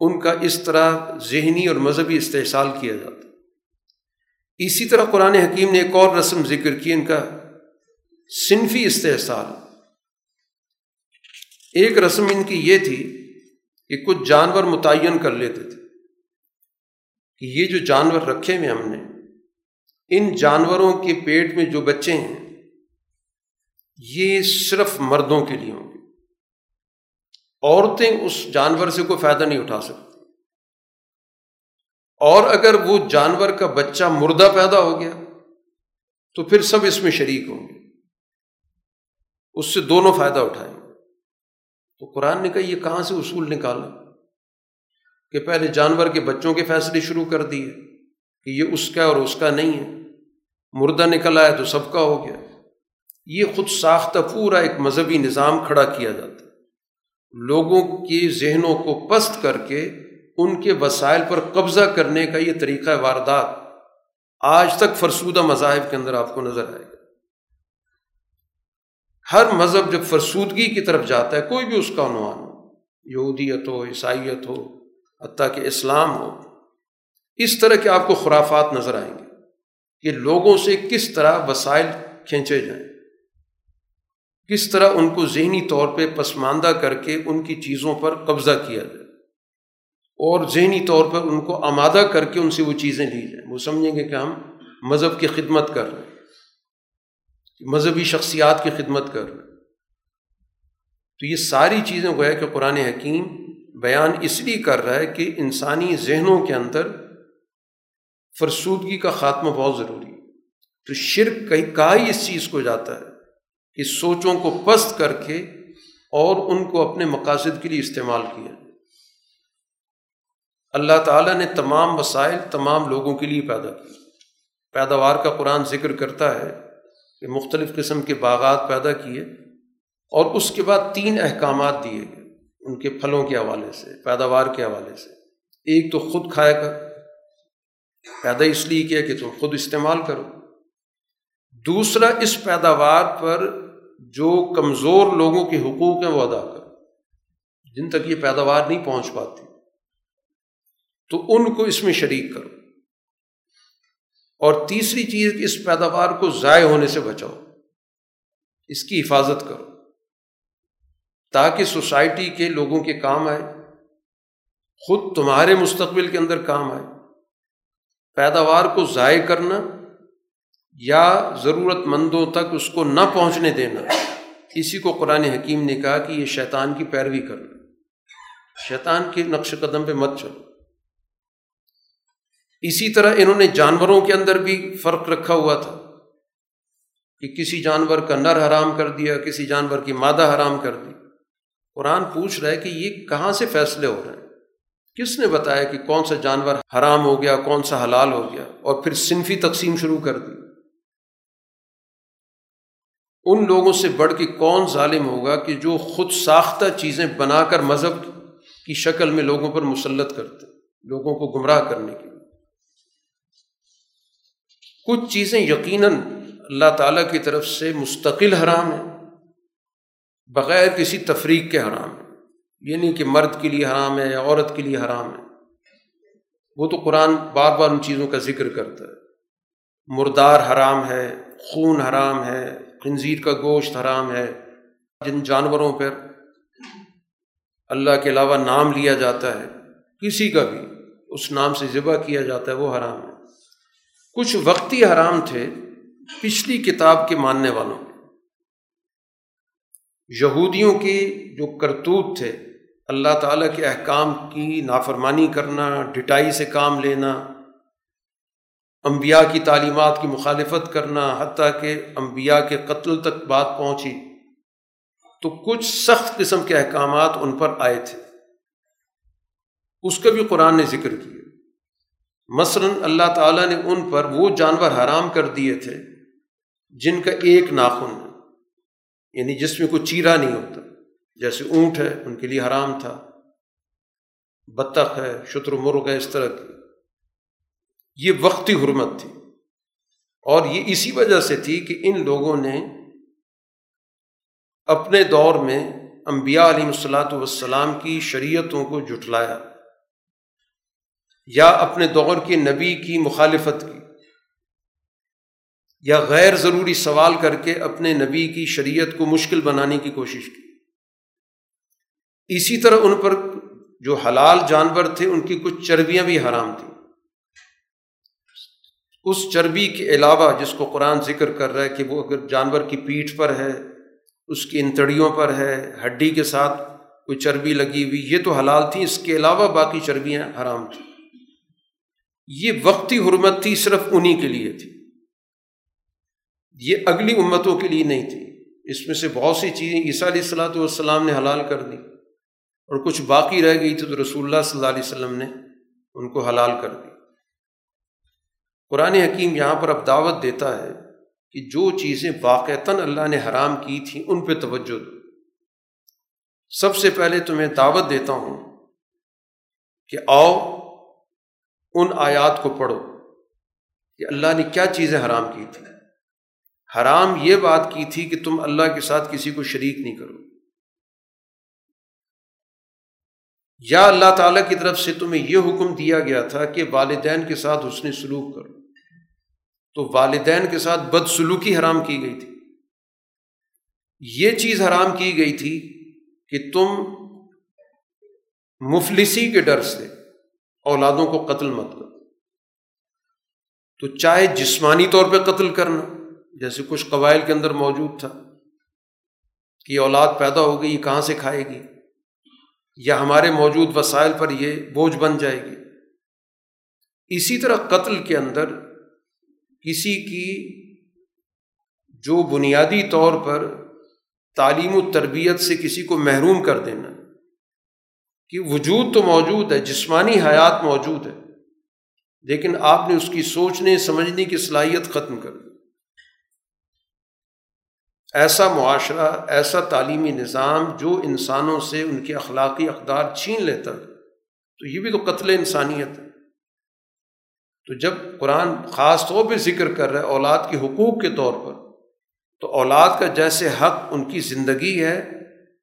ان کا اس طرح ذہنی اور مذہبی استحصال کیا جاتا ہے۔ اسی طرح قرآن حکیم نے ایک اور رسم ذکر کی، ان کا صنفی استحصال۔ ایک رسم ان کی یہ تھی کہ کچھ جانور متعین کر لیتے تھے۔ کہ یہ جو جانور رکھے ہوئے ہم نے، ان جانوروں کے پیٹ میں جو بچے ہیں، یہ صرف مردوں کے لیے ہوں گے۔ عورتیں اس جانور سے کوئی فائدہ نہیں اٹھا سکتی۔ اور اگر وہ جانور کا بچہ مردہ پیدا ہو گیا، تو پھر سب اس میں شریک ہوں گے۔ اس سے دونوں فائدہ اٹھائیں۔ گے تو قرآن نے کہا، یہ کہاں سے اصول نکالا؟ کہ پہلے جانور کے بچوں کے فیصلے شروع کر دیے کہ یہ اس کا اور اس کا نہیں ہے۔ مردہ نکل آیا تو سب کا ہو گیا۔ یہ خود ساختہ پورا ایک مذہبی نظام کھڑا کیا جاتا۔ ہے لوگوں کے ذہنوں کو پست کر کے ان کے وسائل پر قبضہ کرنے کا یہ طریقہ واردات آج تک فرسودہ مذاہب کے اندر آپ کو نظر آئے گا۔ ہر مذہب جب فرسودگی کی طرف جاتا ہے، کوئی بھی اس کا عنوان ہو، یہودیت ہو، عیسائیت ہو، حتیٰ کہ اسلام ہو، اس طرح کے آپ کو خرافات نظر آئیں گے کہ لوگوں سے کس طرح وسائل کھینچے جائیں، کس طرح ان کو ذہنی طور پہ پسماندہ کر کے ان کی چیزوں پر قبضہ کیا جائے اور ذہنی طور پر ان کو آمادہ کر کے ان سے وہ چیزیں لی جائیں۔ وہ سمجھیں گے کہ ہم مذہب کی خدمت کر رہے ہیں۔ مذہبی شخصیات کی خدمت کر تو یہ ساری چیزیں گویا کہ قرآن حکیم بیان اس لیے کر رہا ہے کہ انسانی ذہنوں کے اندر فرسودگی کا خاتمہ بہت ضروری ہے۔ تو شرک کہیں کا ہی اس چیز کو جاتا ہے کہ سوچوں کو پست کر کے اور ان کو اپنے مقاصد کے لیے استعمال کیا۔ اللہ تعالیٰ نے تمام وسائل تمام لوگوں کے لیے پیدا کی پیداوار کا قرآن ذکر کرتا ہے کہ مختلف قسم کے باغات پیدا کیے اور اس کے بعد تین احکامات دیے گئے ان کے پھلوں کے حوالے سے، پیداوار کے حوالے سے۔ ایک تو خود کھائے گا پیدا اس لیے کیا کہ تم خود استعمال کرو۔ دوسرا، اس پیداوار پر جو کمزور لوگوں کے حقوق ہیں وہ ادا کرو۔ جن تک یہ پیداوار نہیں پہنچ پاتی، تو ان کو اس میں شریک کرو۔ اور تیسری چیز کہ اس پیداوار کو ضائع ہونے سے بچاؤ۔ اس کی حفاظت کرو۔ تاکہ سوسائٹی کے لوگوں کے کام آئے، خود تمہارے مستقبل کے اندر کام آئے۔ پیداوار کو ضائع کرنا یا ضرورت مندوں تک اس کو نہ پہنچنے دینا۔ اسی کو قرآن حکیم نے کہا کہ یہ شیطان کی پیروی کرنا۔ شیطان کے نقش قدم پہ مت چلو۔ اسی طرح انہوں نے جانوروں کے اندر بھی فرق رکھا ہوا تھا کہ کسی جانور کا نر حرام کر دیا، کسی جانور کی مادہ حرام کر دی۔ قرآن پوچھ رہا ہے کہ یہ کہاں سے فیصلے ہو رہے ہیں؟ کس نے بتایا کہ کون سا جانور حرام ہو گیا، کون سا حلال ہو گیا اور پھر صنفی تقسیم شروع کر دی؟ ان لوگوں سے بڑھ کے کون ظالم ہوگا کہ جو خود ساختہ چیزیں بنا کر مذہب کی شکل میں لوگوں پر مسلط کرتے، لوگوں کو گمراہ کرنے کے کچھ چیزیں یقیناً اللہ تعالیٰ کی طرف سے مستقل حرام ہیں، بغیر کسی تفریق کے حرام ہیں۔ یہ نہیں کہ مرد کے لیے حرام ہے یا عورت کے لیے حرام ہے۔ وہ تو قرآن بار بار ان چیزوں کا ذکر کرتا ہے۔ مردار حرام ہے، خون حرام ہے، خنزیر کا گوشت حرام ہے۔ جن جانوروں پر اللہ کے علاوہ نام لیا جاتا ہے، کسی کا بھی اس نام سے ذبح کیا جاتا ہے، وہ حرام ہے۔ کچھ وقتی حرام تھے پچھلی کتاب کے ماننے والوں یہودیوں کے جو کرتوت تھے، اللہ تعالیٰ کے احکام کی نافرمانی کرنا، ڈٹائی سے کام لینا، انبیاء کی تعلیمات کی مخالفت کرنا، حتیٰ کہ انبیاء کے قتل تک بات پہنچی، تو کچھ سخت قسم کے احکامات ان پر آئے تھے۔ اس کا بھی قرآن نے ذکر کیا۔ مثلاً اللہ تعالیٰ نے ان پر وہ جانور حرام کر دیے تھے جن کا ایک ناخن ہے یعنی جس میں کوئی چیرا نہیں ہوتا، جیسے اونٹ ہے، ان کے لیے حرام تھا۔ بطخ ہے، شتر مرغ ہے، اس طرح کی۔ یہ وقتی حرمت تھی۔ اور یہ اسی وجہ سے تھی کہ ان لوگوں نے اپنے دور میں انبیاء علیہ الصلاۃ والسلام کی شریعتوں کو جٹلایا یا اپنے دور کے نبی کی مخالفت کی، یا غیر ضروری سوال کر کے اپنے نبی کی شریعت کو مشکل بنانے کی کوشش کی۔ اسی طرح ان پر جو حلال جانور تھے، ان کی کچھ چربیاں بھی حرام تھیں۔ اس چربی کے علاوہ جس کو قرآن ذکر کر رہا ہے کہ وہ اگر جانور کی پیٹھ پر ہے، اس کی انتڑیوں پر ہے، ہڈی کے ساتھ کوئی چربی لگی ہوئی، یہ تو حلال تھی، اس کے علاوہ باقی چربیاں حرام تھیں۔ یہ وقتی حرمت تھی صرف انہیں کے لیے تھی۔ یہ اگلی امتوں کے لیے نہیں تھی۔ اس میں سے بہت سی چیزیں عیسیٰ علیہ السلاۃ والسلام نے حلال کر دی اور کچھ باقی رہ گئی تھی تو رسول اللہ صلی اللہ علیہ وسلم نے ان کو حلال کر دی۔ قرآن حکیم یہاں پر اب دعوت دیتا ہے کہ جو چیزیں واقعتاً اللہ نے حرام کی تھیں ان پہ توجہ دو۔ سب سے پہلے تمہیں دعوت دیتا ہوں کہ آؤ ان آیات کو پڑھو کہ اللہ نے کیا چیزیں حرام کی تھیں۔ حرام یہ بات کی تھی کہ تم اللہ کے ساتھ کسی کو شریک نہیں کرو۔ یا اللہ تعالیٰ کی طرف سے تمہیں یہ حکم دیا گیا تھا کہ والدین کے ساتھ حسن سلوک کرو۔ تو والدین کے ساتھ بد سلوکی حرام کی گئی تھی۔ یہ چیز حرام کی گئی تھی کہ تم مفلسی کے ڈر سے اولادوں کو قتل مت کرو۔ تو چاہے جسمانی طور پہ قتل کرنا، جیسے کچھ قبائل کے اندر موجود تھا، کہ اولاد پیدا ہو گئی، یہ کہاں سے کھائے گی؟ یا ہمارے موجود وسائل پر یہ بوجھ بن جائے گی۔ اسی طرح قتل کے اندر کسی کی جو بنیادی طور پر تعلیم و تربیت سے کسی کو محروم کر دینا کہ وجود تو موجود ہے، جسمانی حیات موجود ہے، لیکن آپ نے اس کی سوچنے، سمجھنے کی صلاحیت ختم کر دی۔ ایسا معاشرہ، ایسا تعلیمی نظام جو انسانوں سے ان کے اخلاقی اقدار چھین لیتا ہے، تو یہ بھی تو قتل انسانیت ہے۔ تو جب قرآن خاص طور پہ ذکر کر رہا ہے اولاد کے حقوق کے طور پر، تو اولاد کا جیسے حق ان کی زندگی ہے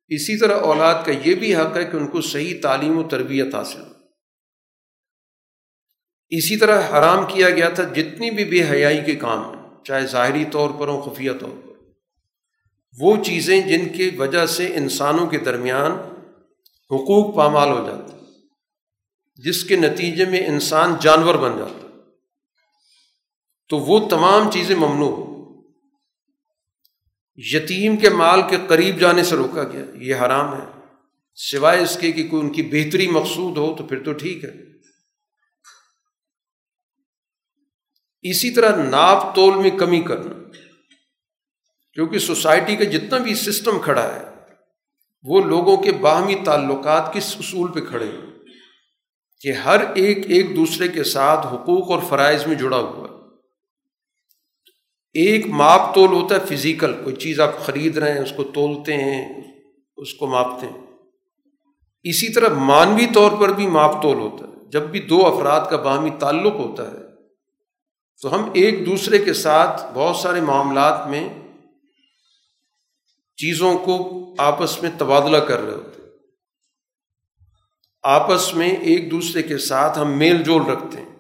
اسی طرح اولاد کا یہ بھی حق ہے کہ ان کو صحیح تعلیم و تربیت حاصل ہو۔ اسی طرح حرام کیا گیا تھا جتنی بھی بے حیائی کے کام ہیں چاہے ظاہری طور پر ہوں، خفیہ طور پر۔ وہ چیزیں جن کی وجہ سے انسانوں کے درمیان حقوق پامال ہو جاتے جس کے نتیجے میں انسان جانور بن جاتا تو وہ تمام چیزیں ممنوع ہو یتیم کے مال کے قریب جانے سے روکا گیا۔ یہ حرام ہے۔ سوائے اس کے کہ کوئی ان کی بہتری مقصود ہو تو پھر تو ٹھیک ہے۔ اسی طرح ناپ تول میں کمی کرنا۔ کیونکہ سوسائٹی کا جتنا بھی سسٹم کھڑا ہے، وہ لوگوں کے باہمی تعلقات کس اصول پہ کھڑے ہیں؟ کہ ہر ایک ایک دوسرے کے ساتھ حقوق اور فرائض میں جڑا ہوا ہے۔ ایک ماپ تول ہوتا ہے فزیکل، کوئی چیز آپ خرید رہے ہیں، اس کو تولتے ہیں، اس کو ماپتے ہیں۔ اسی طرح مانوی طور پر بھی ماپ تول ہوتا ہے۔ جب بھی دو افراد کا باہمی تعلق ہوتا ہے، تو ہم ایک دوسرے کے ساتھ بہت سارے معاملات میں چیزوں کو آپس میں تبادلہ کر رہے ہوتے آپس میں ایک دوسرے کے ساتھ ہم میل جول رکھتے ہیں۔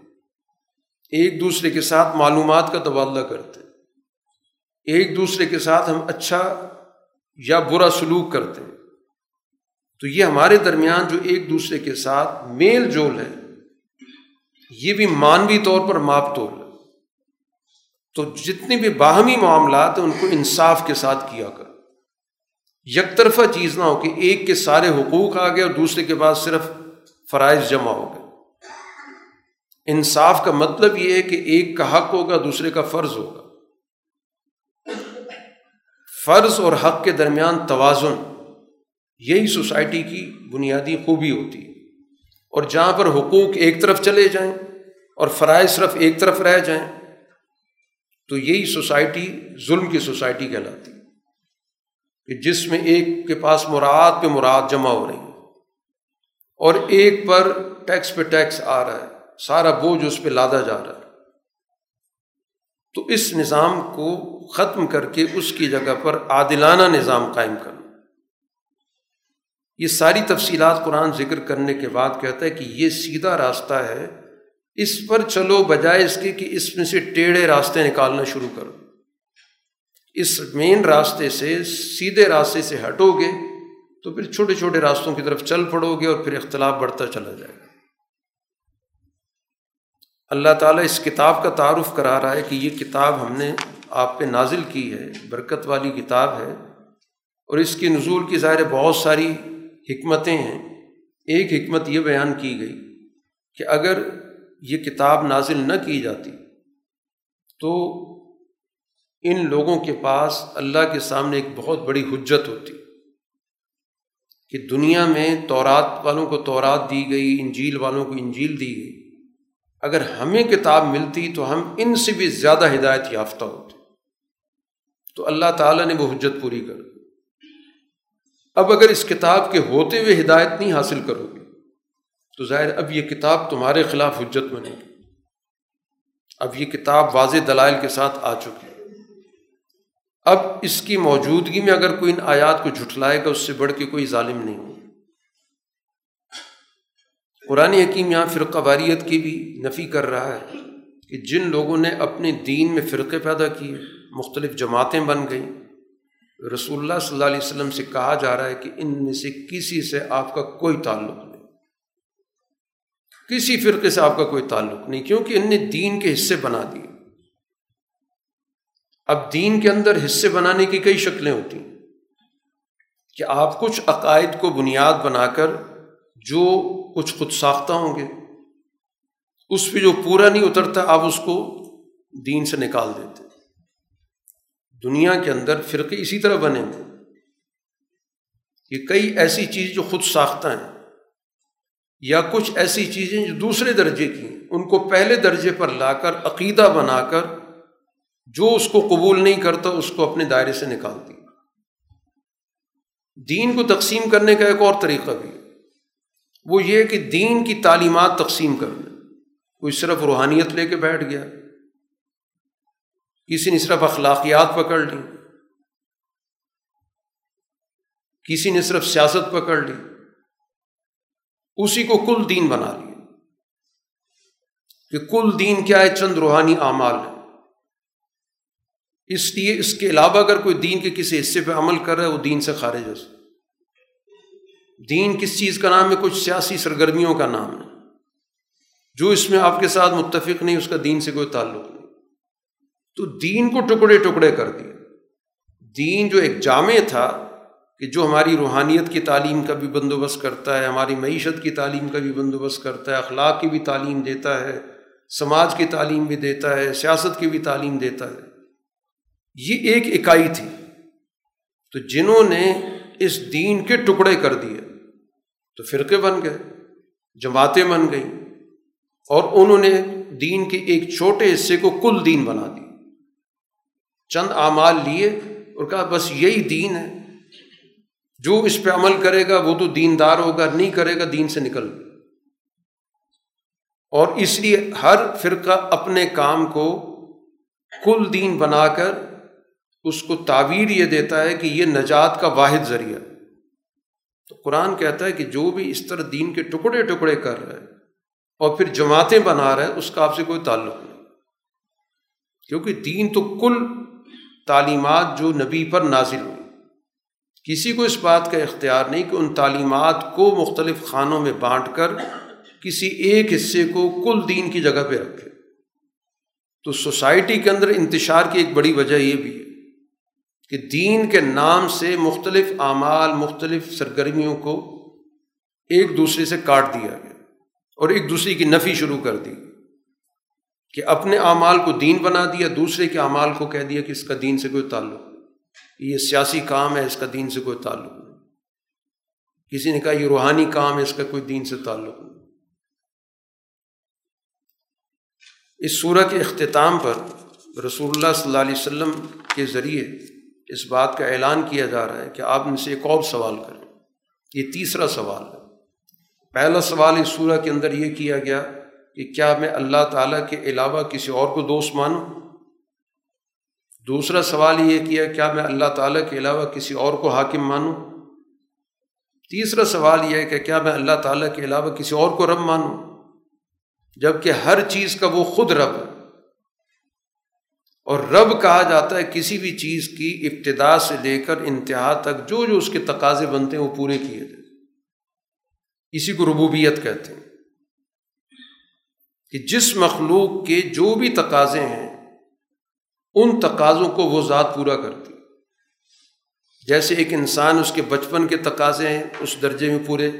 ایک دوسرے کے ساتھ معلومات کا تبادلہ کرتے ہیں۔ ایک دوسرے کے ساتھ ہم اچھا یا برا سلوک کرتے ہیں۔ تو یہ ہمارے درمیان جو ایک دوسرے کے ساتھ میل جول ہے، یہ بھی مانوی طور پر ماپ تول ہے۔ تو جتنے بھی باہمی معاملات ہیں، ان کو انصاف کے ساتھ کیا کر یک طرفہ چیز نہ ہو کہ ایک کے سارے حقوق آ گئے اور دوسرے کے بعد صرف فرائض جمع ہو گئے۔ انصاف کا مطلب یہ ہے کہ ایک کا حق ہوگا، دوسرے کا فرض ہوگا۔ فرض اور حق کے درمیان توازن، یہی سوسائٹی کی بنیادی خوبی ہوتی ہے۔ اور جہاں پر حقوق ایک طرف چلے جائیں اور فرائض صرف ایک طرف رہ جائیں، تو یہی سوسائٹی ظلم کی سوسائٹی کہلاتی کہ جس میں ایک کے پاس مراد پہ مراد جمع ہو رہی ہے اور ایک پر ٹیکس پہ ٹیکس آ رہا ہے، سارا بوجھ اس پہ لادا جا رہا ہے۔ تو اس نظام کو ختم کر کے اس کی جگہ پر عادلانہ نظام قائم کرنا یہ ساری تفصیلات قرآن ذکر کرنے کے بعد کہتا ہے کہ یہ سیدھا راستہ ہے۔ اس پر چلو بجائے اس کے کہ اس میں سے ٹیڑھے راستے نکالنا شروع کرو۔ اس مین راستے سے سیدھے راستے سے ہٹو گے تو پھر چھوٹے چھوٹے راستوں کی طرف چل پڑو گے اور پھر اختلاف بڑھتا چلا جائے گا۔ اللہ تعالیٰ اس کتاب کا تعارف کرا رہا ہے کہ یہ کتاب ہم نے آپ پہ نازل کی ہے، برکت والی کتاب ہے۔ اور اس کی نزول کی ظاہر بہت ساری حکمتیں ہیں۔ ایک حکمت یہ بیان کی گئی کہ اگر یہ کتاب نازل نہ کی جاتی تو ان لوگوں کے پاس اللہ کے سامنے ایک بہت بڑی حجت ہوتی کہ دنیا میں تورات والوں کو تورات دی گئی، انجیل والوں کو انجیل دی گئی۔ اگر ہمیں کتاب ملتی تو ہم ان سے بھی زیادہ ہدایت یافتہ ہوتے۔ تو اللہ تعالیٰ نے وہ حجت پوری کر دی۔ اب اگر اس کتاب کے ہوتے ہوئے ہدایت نہیں حاصل کرو گے، تو ظاہر اب یہ کتاب تمہارے خلاف حجت بنے گی۔ اب یہ کتاب واضح دلائل کے ساتھ آ چکی اب اس کی موجودگی میں اگر کوئی ان آیات کو جھٹلائے گا، اس سے بڑھ کے کوئی ظالم نہیں۔ ہو قرآن حکیم یہاں فرقہ واریت کی بھی نفی کر رہا ہے کہ جن لوگوں نے اپنے دین میں فرقے پیدا کیے مختلف جماعتیں بن گئیں۔ رسول اللہ صلی اللہ علیہ وسلم سے کہا جا رہا ہے کہ ان میں سے کسی سے آپ کا کوئی تعلق نہیں۔ کسی فرقے سے آپ کا کوئی تعلق نہیں، کیونکہ ان نے دین کے حصے بنا دیے۔ اب دین کے اندر حصے بنانے کی کئی شکلیں ہوتی ہیں۔ کہ آپ کچھ عقائد کو بنیاد بنا کر جو کچھ خود ساختہ ہوں گے، اس پہ جو پورا نہیں اترتا، آپ اس کو دین سے نکال دیتے۔ دنیا کے اندر فرقے اسی طرح بنے ہوئے۔ کہ کئی ایسی چیز جو خود ساختہ ہیں، یا کچھ ایسی چیزیں جو دوسرے درجے کی ہیں، ان کو پہلے درجے پر لا کر عقیدہ بنا کر جو اس کو قبول نہیں کرتا، اس کو اپنے دائرے سے نکال دی دین کو تقسیم کرنے کا ایک اور طریقہ بھی وہ یہ کہ دین کی تعلیمات تقسیم کر دیں کوئی صرف روحانیت لے کے بیٹھ گیا۔ کسی نے صرف اخلاقیات پکڑ لی، کسی نے صرف سیاست پکڑ لی، اسی کو کل دین بنا لیا۔ کہ کل دین کیا ہے؟ چند روحانی اعمال۔ ہے اس لیے اس کے علاوہ اگر کوئی دین کے کسی حصے پہ عمل کر رہا ہے، وہ دین سے خارج ہو دین کس چیز کا نام ہے؟ کچھ سیاسی سرگرمیوں کا نام ہے۔ جو اس میں آپ کے ساتھ متفق نہیں، اس کا دین سے کوئی تعلق نہیں۔ تو دین کو ٹکڑے ٹکڑے کر دیا دین جو ایک جامع تھا کہ جو ہماری روحانیت کی تعلیم کا بھی بندوبست کرتا ہے، ہماری معیشت کی تعلیم کا بھی بندوبست کرتا ہے، اخلاق کی بھی تعلیم دیتا ہے، سماج کی تعلیم بھی دیتا ہے، سیاست کی بھی تعلیم دیتا ہے۔ یہ ایک اکائی تھی۔ تو جنہوں نے اس دین کے ٹکڑے کر دیے، تو فرقے بن گئے، جماعتیں بن گئیں اور انہوں نے دین کے ایک چھوٹے حصے کو کل دین بنا دی چند اعمال لیے اور کہا بس یہی دین ہے۔ جو اس پہ عمل کرے گا وہ تو دیندار ہوگا، نہیں کرے گا دین سے نکل۔ اور اس لیے ہر فرقہ اپنے کام کو کل دین بنا کر اس کو تعبیر یہ دیتا ہے کہ یہ نجات کا واحد ذریعہ۔ تو قرآن کہتا ہے کہ جو بھی اس طرح دین کے ٹکڑے ٹکڑے کر رہا ہے اور پھر جماعتیں بنا رہا ہے، اس کا آپ سے کوئی تعلق نہیں۔ کیونکہ دین تو کل تعلیمات جو نبی پر نازل ہوئی کسی کو اس بات کا اختیار نہیں کہ ان تعلیمات کو مختلف خانوں میں بانٹ کر کسی ایک حصے کو کل دین کی جگہ پہ رکھے۔ تو سوسائٹی کے اندر انتشار کی ایک بڑی وجہ یہ بھی ہے کہ دین کے نام سے مختلف اعمال، مختلف سرگرمیوں کو ایک دوسرے سے کاٹ دیا گیا اور ایک دوسرے کی نفی شروع کر دی۔ کہ اپنے اعمال کو دین بنا دیا، دوسرے کے اعمال کو کہہ دیا کہ اس کا دین سے کوئی تعلق یہ سیاسی کام ہے، اس کا دین سے کوئی تعلق نہیں۔ کسی نے کہا یہ روحانی کام ہے، اس کا کوئی دین سے تعلق نہیں۔ اس سورہ کے اختتام پر رسول اللہ صلی اللہ علیہ وسلم کے ذریعے اس بات کا اعلان کیا جا رہا ہے کہ آپ ان سے ایک اور سوال کریں۔ یہ تیسرا سوال ہے۔ پہلا سوال اس سورہ کے اندر یہ کیا گیا کہ کیا میں اللہ تعالیٰ کے علاوہ کسی اور کو دوست مانوں؟ دوسرا سوال یہ کیا کیا میں اللہ تعالیٰ کے علاوہ کسی اور کو حاکم مانوں؟ تیسرا سوال یہ ہے کہ کیا میں اللہ تعالیٰ کے علاوہ کسی اور کو رب مانوں؟ جبکہ ہر چیز کا وہ خود رب ہے۔ اور رب کہا جاتا ہے کسی بھی چیز کی ابتدا سے لے کر انتہا تک جو جو اس کے تقاضے بنتے ہیں وہ پورے کیے جائیں اسی کو ربوبیت کہتے ہیں۔ کہ جس مخلوق کے جو بھی تقاضے ہیں، ان تقاضوں کو وہ ذات پورا کرتی۔ جیسے ایک انسان اس کے بچپن کے تقاضے ہیں، اس درجے میں پورے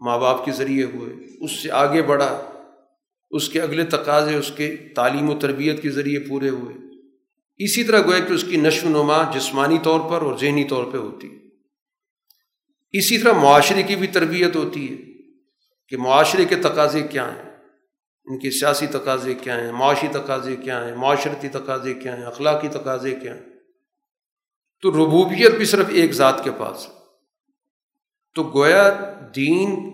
ماں باپ کے ذریعے ہوئے، اس سے آگے بڑھا، اس کے اگلے تقاضے، اس کے تعلیم و تربیت کے ذریعے پورے ہوئے۔ اسی طرح گویا کہ اس کی نشو و نما جسمانی طور پر اور ذہنی طور پہ ہوتی۔ ہے اسی طرح معاشرے کی بھی تربیت ہوتی ہے کہ معاشرے کے تقاضے کیا ہیں۔ ان کے سیاسی تقاضے کیا ہیں، معاشی تقاضے کیا ہیں، معاشرتی تقاضے کیا ہیں، اخلاقی تقاضے کیا ہیں۔ تو ربوبیت بھی صرف ایک ذات کے پاس ہے۔ تو گویا دین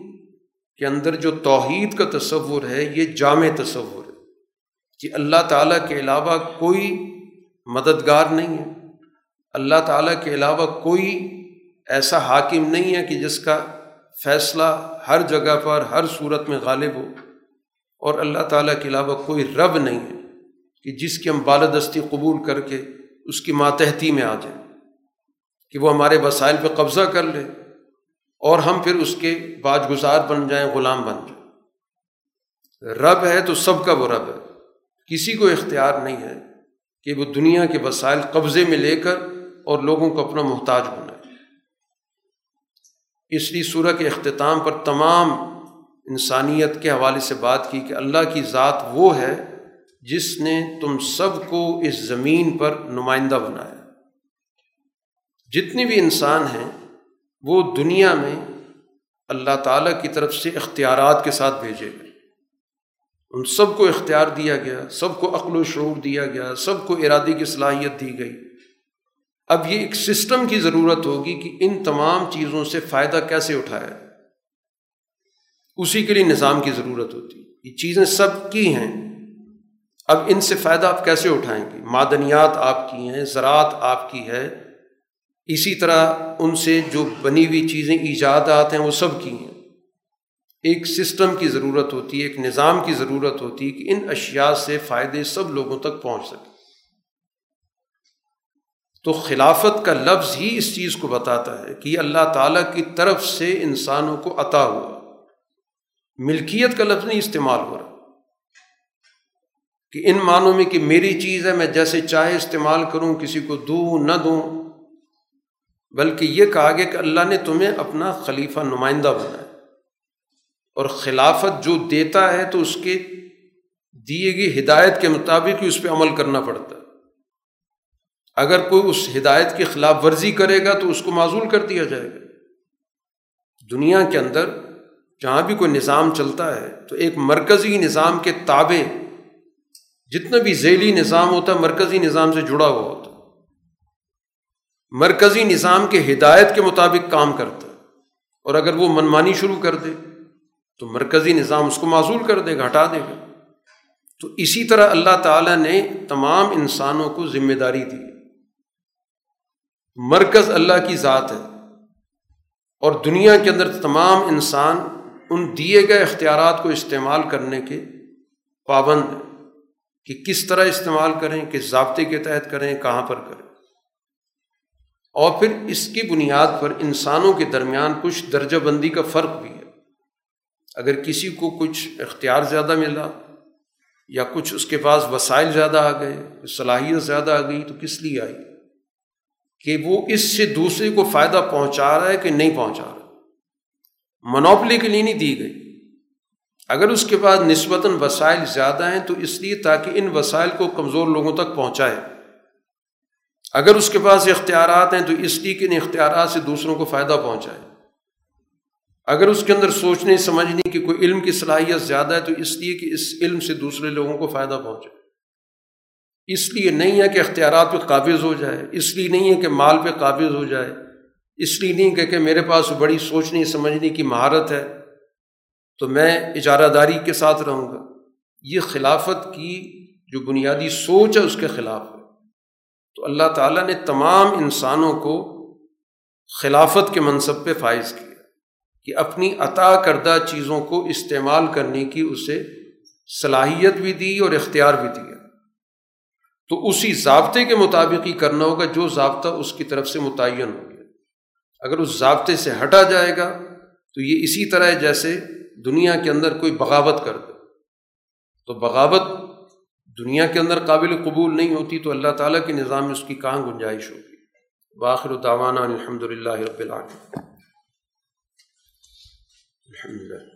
کے اندر جو توحید کا تصور ہے، یہ جامع تصور ہے کہ اللہ تعالیٰ کے علاوہ کوئی مددگار نہیں ہے۔ اللہ تعالیٰ کے علاوہ کوئی ایسا حاکم نہیں ہے کہ جس کا فیصلہ ہر جگہ پر، ہر صورت میں غالب ہو۔ اور اللہ تعالیٰ کے علاوہ کوئی رب نہیں ہے کہ جس کی ہم بالدستی قبول کر کے اس کی ماتحتی میں آ جائیں، کہ وہ ہمارے وسائل پہ قبضہ کر لے اور ہم پھر اس کے باج گزار بن جائیں، غلام بن جائیں۔ رب ہے تو سب کا وہ رب ہے۔ کسی کو اختیار نہیں ہے کہ وہ دنیا کے وسائل قبضے میں لے کر اور لوگوں کو اپنا محتاج بنائے۔ اس لیے سورہ کے اختتام پر تمام انسانیت کے حوالے سے بات کی کہ اللہ کی ذات وہ ہے جس نے تم سب کو اس زمین پر نمائندہ بنایا۔ جتنے بھی انسان ہیں، وہ دنیا میں اللہ تعالیٰ کی طرف سے اختیارات کے ساتھ بھیجے گئے۔ ان سب کو اختیار دیا گیا، سب کو عقل و شعور دیا گیا، سب کو ارادی کی صلاحیت دی گئی۔ اب یہ ایک سسٹم کی ضرورت ہوگی کہ ان تمام چیزوں سے فائدہ کیسے اٹھایا اسی کے لیے نظام کی ضرورت ہوتی یہ چیزیں سب کی ہیں۔ اب ان سے فائدہ آپ کیسے اٹھائیں گے؟ معدنیات آپ کی ہیں، زراعت آپ کی ہے۔ اسی طرح ان سے جو بنی ہوئی چیزیں، ایجادات ہیں، وہ سب کی ہیں۔ ایک سسٹم کی ضرورت ہوتی ہے، ایک نظام کی ضرورت ہوتی ہے کہ ان اشیاء سے فائدے سب لوگوں تک پہنچ سکیں۔ تو خلافت کا لفظ ہی اس چیز کو بتاتا ہے کہ یہ اللہ تعالیٰ کی طرف سے انسانوں کو عطا ہوا۔ ملکیت کا لفظ نہیں استعمال ہو رہا۔ کہ ان معنوں میں کہ میری چیز ہے، میں جیسے چاہے استعمال کروں، کسی کو دوں، نہ دوں۔ بلکہ یہ کہا گیا کہ اللہ نے تمہیں اپنا خلیفہ نمائندہ بنایا۔ اور خلافت جو دیتا ہے تو اس کے دیے گئی ہدایت کے مطابق ہی اس پہ عمل کرنا پڑتا ہے۔ اگر کوئی اس ہدایت کی خلاف ورزی کرے گا تو اس کو معذول کر دیا جائے گا۔ دنیا کے اندر جہاں بھی کوئی نظام چلتا ہے، تو ایک مرکزی نظام کے تابع، جتنا بھی ذیلی نظام ہوتا ہے، مرکزی نظام سے جڑا ہوا ہوتا ہے۔ مرکزی نظام کے ہدایت کے مطابق کام کرتا ہے۔ اور اگر وہ منمانی شروع کر دے، تو مرکزی نظام اس کو معذول کر دے گا، ہٹا دے گا۔ تو اسی طرح اللہ تعالیٰ نے تمام انسانوں کو ذمہ داری دی۔ مرکز اللہ کی ذات ہے۔ اور دنیا کے اندر تمام انسان ان دیے گئے اختیارات کو استعمال کرنے کے پابند ہیں کہ کس طرح استعمال کریں، کس ضابطے کے تحت کریں، کہاں پر کریں۔ اور پھر اس کی بنیاد پر انسانوں کے درمیان کچھ درجہ بندی کا فرق بھی ہے۔ اگر کسی کو کچھ اختیار زیادہ ملا یا کچھ اس کے پاس وسائل زیادہ آ گئے، صلاحیت زیادہ آ گئی تو کس لیے آئی؟ کہ وہ اس سے دوسرے کو فائدہ پہنچا رہا ہے کہ نہیں پہنچا رہا منوپلی کے لیے نہیں دی گئی۔ اگر اس کے پاس نسبتاً وسائل زیادہ ہیں تو اس لیے تاکہ ان وسائل کو کمزور لوگوں تک پہنچائے۔ اگر اس کے پاس اختیارات ہیں تو اس لیے کہ ان اختیارات سے دوسروں کو فائدہ پہنچائے۔ اگر اس کے اندر سوچنے، سمجھنے کی کوئی علم کی صلاحیت زیادہ ہے تو اس لیے کہ اس علم سے دوسرے لوگوں کو فائدہ پہنچے اس لیے نہیں ہے کہ اختیارات پہ قابض ہو جائے، اس لیے نہیں ہے کہ مال پہ قابض ہو جائے۔ اس لیے نہیں کہ کہ میرے پاس بڑی سوچنے سمجھنے کی مہارت ہے، تو میں اجارہ داری کے ساتھ رہوں گا۔ یہ خلافت کی جو بنیادی سوچ ہے، اس کے خلاف ہے۔ تو اللہ تعالیٰ نے تمام انسانوں کو خلافت کے منصب پہ فائز کیا کہ اپنی عطا کردہ چیزوں کو استعمال کرنے کی اسے صلاحیت بھی دی اور اختیار بھی دیا۔ تو اسی ضابطے کے مطابق ہی کرنا ہوگا، جو ضابطہ اس کی طرف سے متعین ہو۔ اگر اس ضابطے سے ہٹا جائے گا، تو یہ اسی طرح ہے جیسے دنیا کے اندر کوئی بغاوت کر دے۔ تو بغاوت دنیا کے اندر قابل قبول نہیں ہوتی تو اللہ تعالیٰ کے نظام میں اس کی کہاں گنجائش ہوگی؟ باخر الدوانہ الحمد للہ رب العالمین۔ الحمد للہ